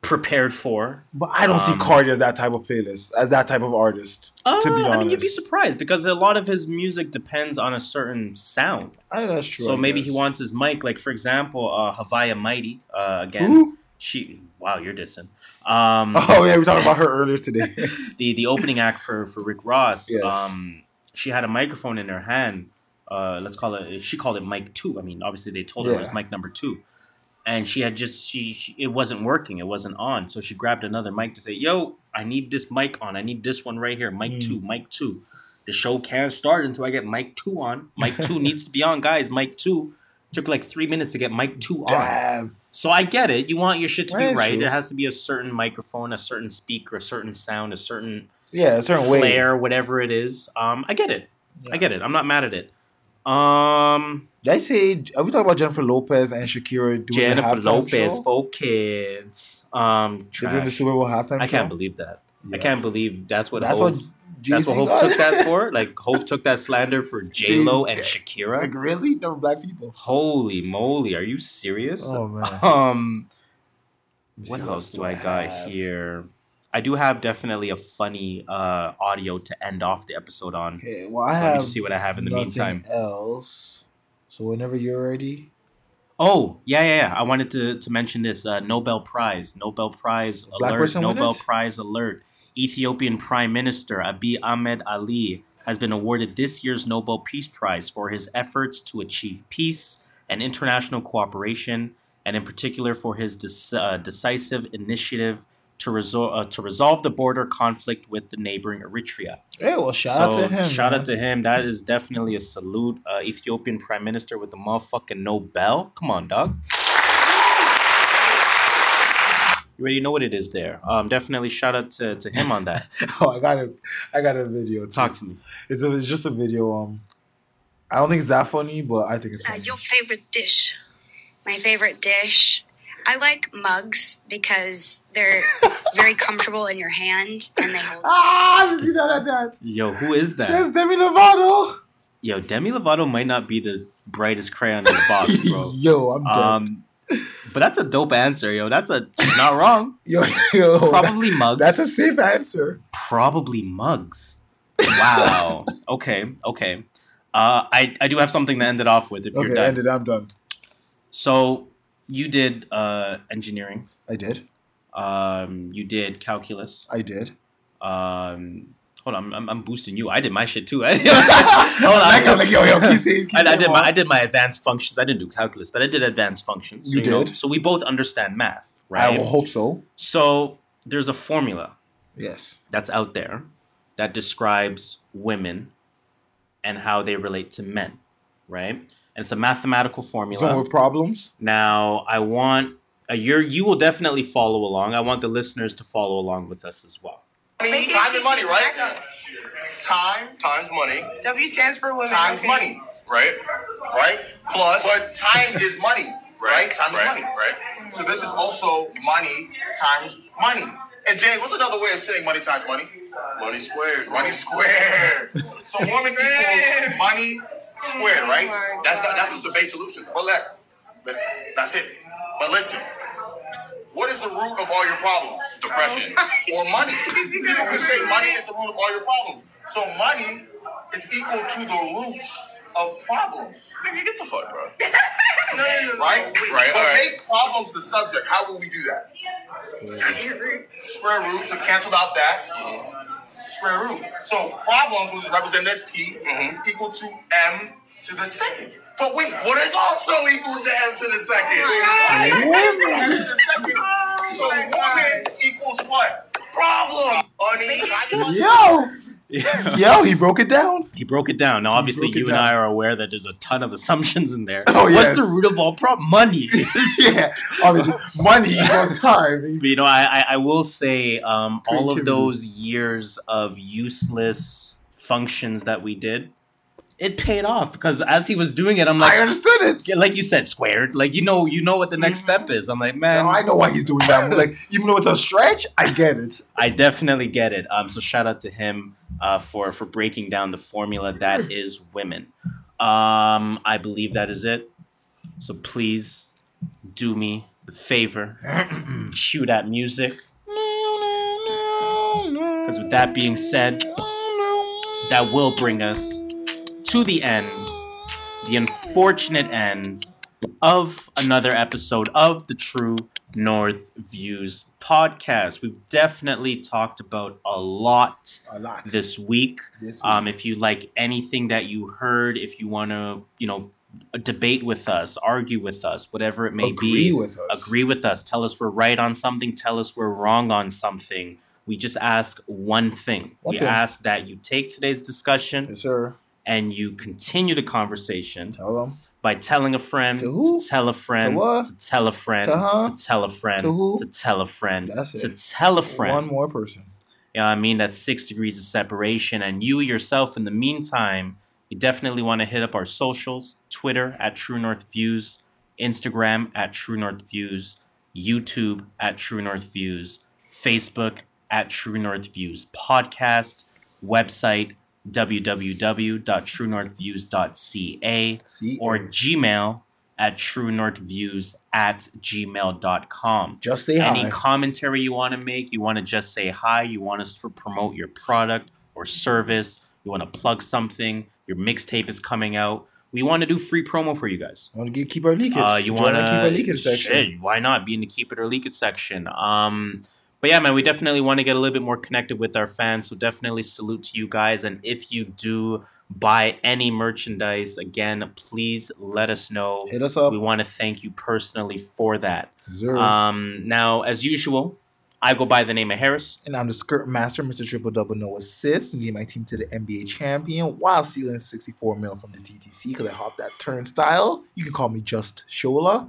Speaker 3: prepared for.
Speaker 4: But I don't see
Speaker 3: Um,
Speaker 4: Carti as that type of playlist, as that type of artist.
Speaker 3: Uh,
Speaker 4: to be honest,
Speaker 3: I mean, you'd be surprised because a lot of his music depends on a certain sound.
Speaker 4: I that's true.
Speaker 3: so
Speaker 4: I
Speaker 3: maybe he wants his mic, like for example, uh, Haviah Mighty. Uh, again,
Speaker 4: Who?
Speaker 3: she. Wow, you're dissing. Um, <laughs>
Speaker 4: Oh yeah, we talked about her earlier today. <laughs>
Speaker 3: the the opening act for for Rick Ross.
Speaker 4: Yes.
Speaker 3: Um, she had a microphone in her hand. Uh, let's call it. She called it mic two. I mean, obviously they told her it was
Speaker 4: Yeah.
Speaker 3: mic number two, and she had just she, she it wasn't working. It wasn't on. So she grabbed another mic to say, "Yo, I need this mic on. I need this one right here. Mic
Speaker 4: Mm.
Speaker 3: two. Mic two. The show can't start until I get mic two on. Mic two <laughs> needs to be on, guys. Mic two Took like three minutes to get mic two on.
Speaker 4: Damn.
Speaker 3: So I get it. You want your shit to be right.
Speaker 4: true.
Speaker 3: It has to be a certain microphone, a certain speaker, a certain sound, a certain
Speaker 4: Yeah, a certain way.
Speaker 3: flair, whatever it is. Um, I get it. I get it. I'm not mad at it. Um,
Speaker 4: Did I say? Are we talking about Jennifer Lopez and Shakira doing
Speaker 3: Jennifer
Speaker 4: the halftime
Speaker 3: Lopez,
Speaker 4: show?
Speaker 3: for kids. Um,
Speaker 4: They're doing the. Super Bowl halftime
Speaker 3: I
Speaker 4: show.
Speaker 3: can't believe that. I can't believe that's what
Speaker 4: That's
Speaker 3: Hove,
Speaker 4: what
Speaker 3: that's
Speaker 4: Jay-Z
Speaker 3: what Hove
Speaker 4: got.
Speaker 3: took that <laughs> for. Like Hove took that slander for J Lo and Shakira.
Speaker 4: Like really? No black people.
Speaker 3: Holy moly, are you serious?
Speaker 4: Oh man.
Speaker 3: Um, what else do I got here? I do have definitely a funny uh, audio to end off the episode on.
Speaker 4: Okay, well I
Speaker 3: So let me
Speaker 4: have
Speaker 3: see what I have in the meantime.
Speaker 4: Else. So whenever you're ready.
Speaker 3: Oh, yeah, yeah, yeah. I wanted to, to mention this uh, Nobel Prize. Nobel Prize
Speaker 4: black
Speaker 3: alert. Nobel? Prize alert. Ethiopian Prime Minister Abiy Ahmed Ali has been awarded this year's Nobel Peace Prize for his efforts to achieve peace and international cooperation, and in particular for his dec- uh, decisive initiative to, resol- uh, to resolve the border conflict with the neighboring Eritrea.
Speaker 4: Hey, well shout out to him.
Speaker 3: Shout
Speaker 4: man.
Speaker 3: out to him. That is definitely a salute. Uh, Ethiopian Prime Minister with the motherfucking Nobel. Come on, dog. You already know what it is there. Um, definitely shout out to, to him on that. <laughs>
Speaker 4: Oh, I got a, I got a video. Too.
Speaker 3: Talk to me.
Speaker 4: It's, a, it's just a video. Um, I don't think it's that funny, but I think it's
Speaker 10: Uh, your favorite dish? My favorite dish. I like mugs because they're very <laughs> comfortable in your hand and they hold.
Speaker 4: ah, you see that at that?
Speaker 3: Yo, who is that?
Speaker 4: That's Demi Lovato.
Speaker 3: Yo, Demi Lovato might not be the brightest crayon in the box, <laughs> bro.
Speaker 4: Yo, I'm dead.
Speaker 3: Um, but that's a dope answer, yo. That's a not wrong. <laughs>
Speaker 4: yo, yo,
Speaker 3: Probably mugs.
Speaker 4: That's a safe answer.
Speaker 3: probably mugs. Wow. okay. Okay. Uh, I I do have something to end it off with. If
Speaker 4: Okay,
Speaker 3: you're done.
Speaker 4: ended. I'm done.
Speaker 3: So you did uh, engineering.
Speaker 4: I did.
Speaker 3: Um, you did calculus.
Speaker 4: I did.
Speaker 3: Um, hold on, I'm, I'm, boosting you. I did my shit too. <laughs> hold on,
Speaker 4: Like, I'm like, yo, yo, keep <laughs> saying- keep
Speaker 3: I, I did my. I did my advanced functions. I didn't do calculus, but I did advanced functions.
Speaker 4: You
Speaker 3: know,
Speaker 4: did?
Speaker 3: so we both understand math, right?
Speaker 4: I will hope so.
Speaker 3: So there's a formula
Speaker 4: Yes.
Speaker 3: that's out there that describes women and how they relate to men. right? And it's a mathematical formula.
Speaker 4: Someone with problems.
Speaker 3: Now, I want uh, you're, you will definitely follow along. I want the listeners to follow along with us as well.
Speaker 11: Money, time and money, right? Time times money.
Speaker 12: W stands for women.
Speaker 11: Times
Speaker 12: okay.
Speaker 11: money, right? Right? Plus, but time is money, right? Time is money, right? So this is also money times money. And Jay, what's another way of saying money times money? Money squared. Money squared. <laughs> so woman equals money squared, oh right? That's not, that's just the base solution. But let, listen, that's it. But listen, what is the root of all your problems? Depression. Oh or money. <laughs> You say money is the root of all your problems. So money is equal to the roots of problems. Nigga, get the fuck, bro. <laughs> no, no, no, Right? Right, but
Speaker 13: all right.
Speaker 11: make problems the subject. How will we do that? Square root to cancel out that. Square root. So problems, which is represented as P, is equal to M to the second. But wait, what is also equal to M to the second?
Speaker 4: Woman.
Speaker 11: M to the second. So woman equals what? Problem. Honey.
Speaker 4: Yo. Yo, he broke it down.
Speaker 3: He broke it down. Now, obviously, you and I are aware that there's a ton of assumptions in there. <laughs>
Speaker 4: Oh,
Speaker 3: What's
Speaker 4: yes.
Speaker 3: the root of all problem? Money. <laughs>
Speaker 4: yeah, obviously, money equals <laughs> time.
Speaker 3: But you know, I I, I will say, um, all of those years of useless functions that we did, it paid off because as he was doing it, I'm like,
Speaker 4: I understood it.
Speaker 3: Yeah, like you said, squared. Like you know, you know what the next step is. I'm like, man,
Speaker 4: Now I know why he's doing that. Like, even though it's a stretch, I get it. <laughs>
Speaker 3: I definitely get it. Um, so shout out to him uh, for for breaking down the formula that is women. Um, I believe that is it. So please do me the favor, <clears throat> cue that music. Because with that being said, that will bring us to the end, the unfortunate end of another episode of the True North Views podcast. We've definitely talked about a lot,
Speaker 4: A lot.
Speaker 3: this week.
Speaker 4: This
Speaker 3: Um, if you like anything that you heard, if you want to, you know, debate with us, argue with us, whatever it may be,
Speaker 4: Agree with us.
Speaker 3: agree with us. Tell us we're right on something. Tell us we're wrong on something. We just ask one thing. We
Speaker 4: thing.
Speaker 3: ask that you take today's discussion
Speaker 4: Yes, sir.
Speaker 3: And you continue the conversation
Speaker 4: Tell them.
Speaker 3: by telling a friend
Speaker 4: To who?
Speaker 3: to tell a friend
Speaker 4: To what?
Speaker 3: to tell a friend
Speaker 4: To huh?
Speaker 3: to tell a friend
Speaker 4: To who?
Speaker 3: to tell a friend
Speaker 4: That's
Speaker 3: to tell a friend.
Speaker 4: One more person.
Speaker 3: You know I mean? That's six degrees of separation. And you yourself, in the meantime, you definitely want to hit up our socials Twitter at True North Views, Instagram at True North Views, YouTube at True North Views, Facebook at True North Views Podcast, website www.truenorthviews.ca or Gmail at truenorthviews at gmail.com.
Speaker 4: Just say
Speaker 3: Any
Speaker 4: hi.
Speaker 3: commentary you want to make, you want to just say hi, you want us to promote your product or service, you want to plug something, your mixtape is coming out. We want to do free promo for you guys.
Speaker 4: Want to keep our leakage?
Speaker 3: Uh, you want to
Speaker 4: keep our leakage section?
Speaker 3: Shit, why not be in the keep it or leak it section? Um, but yeah, man, we definitely want to get a little bit more connected with our fans. So definitely salute to you guys. And if you do buy any merchandise, again, please let us know.
Speaker 4: Hit us up.
Speaker 3: We want to thank you personally for that.
Speaker 4: Sir.
Speaker 3: Um, now, as usual, I go by the name of Harris.
Speaker 4: And I'm the skirt master, Mr. Triple Double No Assist, leading my team to the NBA champion while stealing 64 mil from the TTC because I hopped that turnstile. You can call me Just Shola.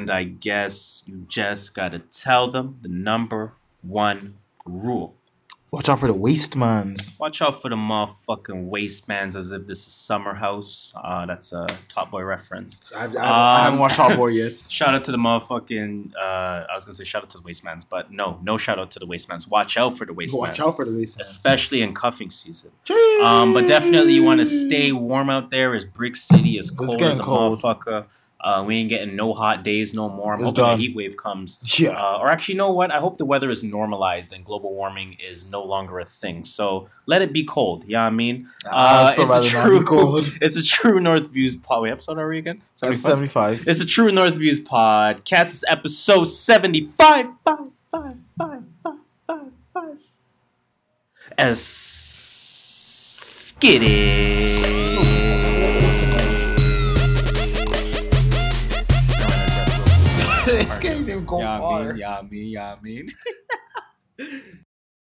Speaker 3: And I guess you just got to tell them the number one rule.
Speaker 4: Watch out for the waste mans.
Speaker 3: Watch out for the motherfucking waistbands as if this is Summer House. Uh, that's a Top Boy reference.
Speaker 4: I, I, I haven't
Speaker 3: Um,
Speaker 4: watched Top Boy yet. <laughs>
Speaker 3: Shout out to the motherfucking. Uh, I was gonna say shout out to the waistmans, but no, no shout out to the waistmans. Watch out for the waistmans.
Speaker 4: Watch out for the waste mans.
Speaker 3: especially in cuffing season. Um, but definitely you want to stay warm out there. As Brick City is cold as a
Speaker 4: cold.
Speaker 3: motherfucker. Uh, we ain't getting no hot days no more. I'm
Speaker 4: It's
Speaker 3: hoping
Speaker 4: done.
Speaker 3: the heat wave comes.
Speaker 4: Yeah.
Speaker 3: Uh, or actually, you know what? I hope the weather is normalized and global warming is no longer a thing. So let it be cold. Yeah, I mean,
Speaker 4: Ah, I'd
Speaker 3: uh, it's a
Speaker 4: rather not be
Speaker 3: true.
Speaker 4: cold. <laughs>
Speaker 3: It's a true North Views pod. Wait, episode are we again?
Speaker 4: 75.
Speaker 3: It's a true North Views podcast. It's episode seventy-five. Five, five, five, five, five, five. As skitty.
Speaker 4: Go
Speaker 3: Yeah, I
Speaker 4: far.
Speaker 3: mean, yeah, I mean, yeah, I mean. <laughs>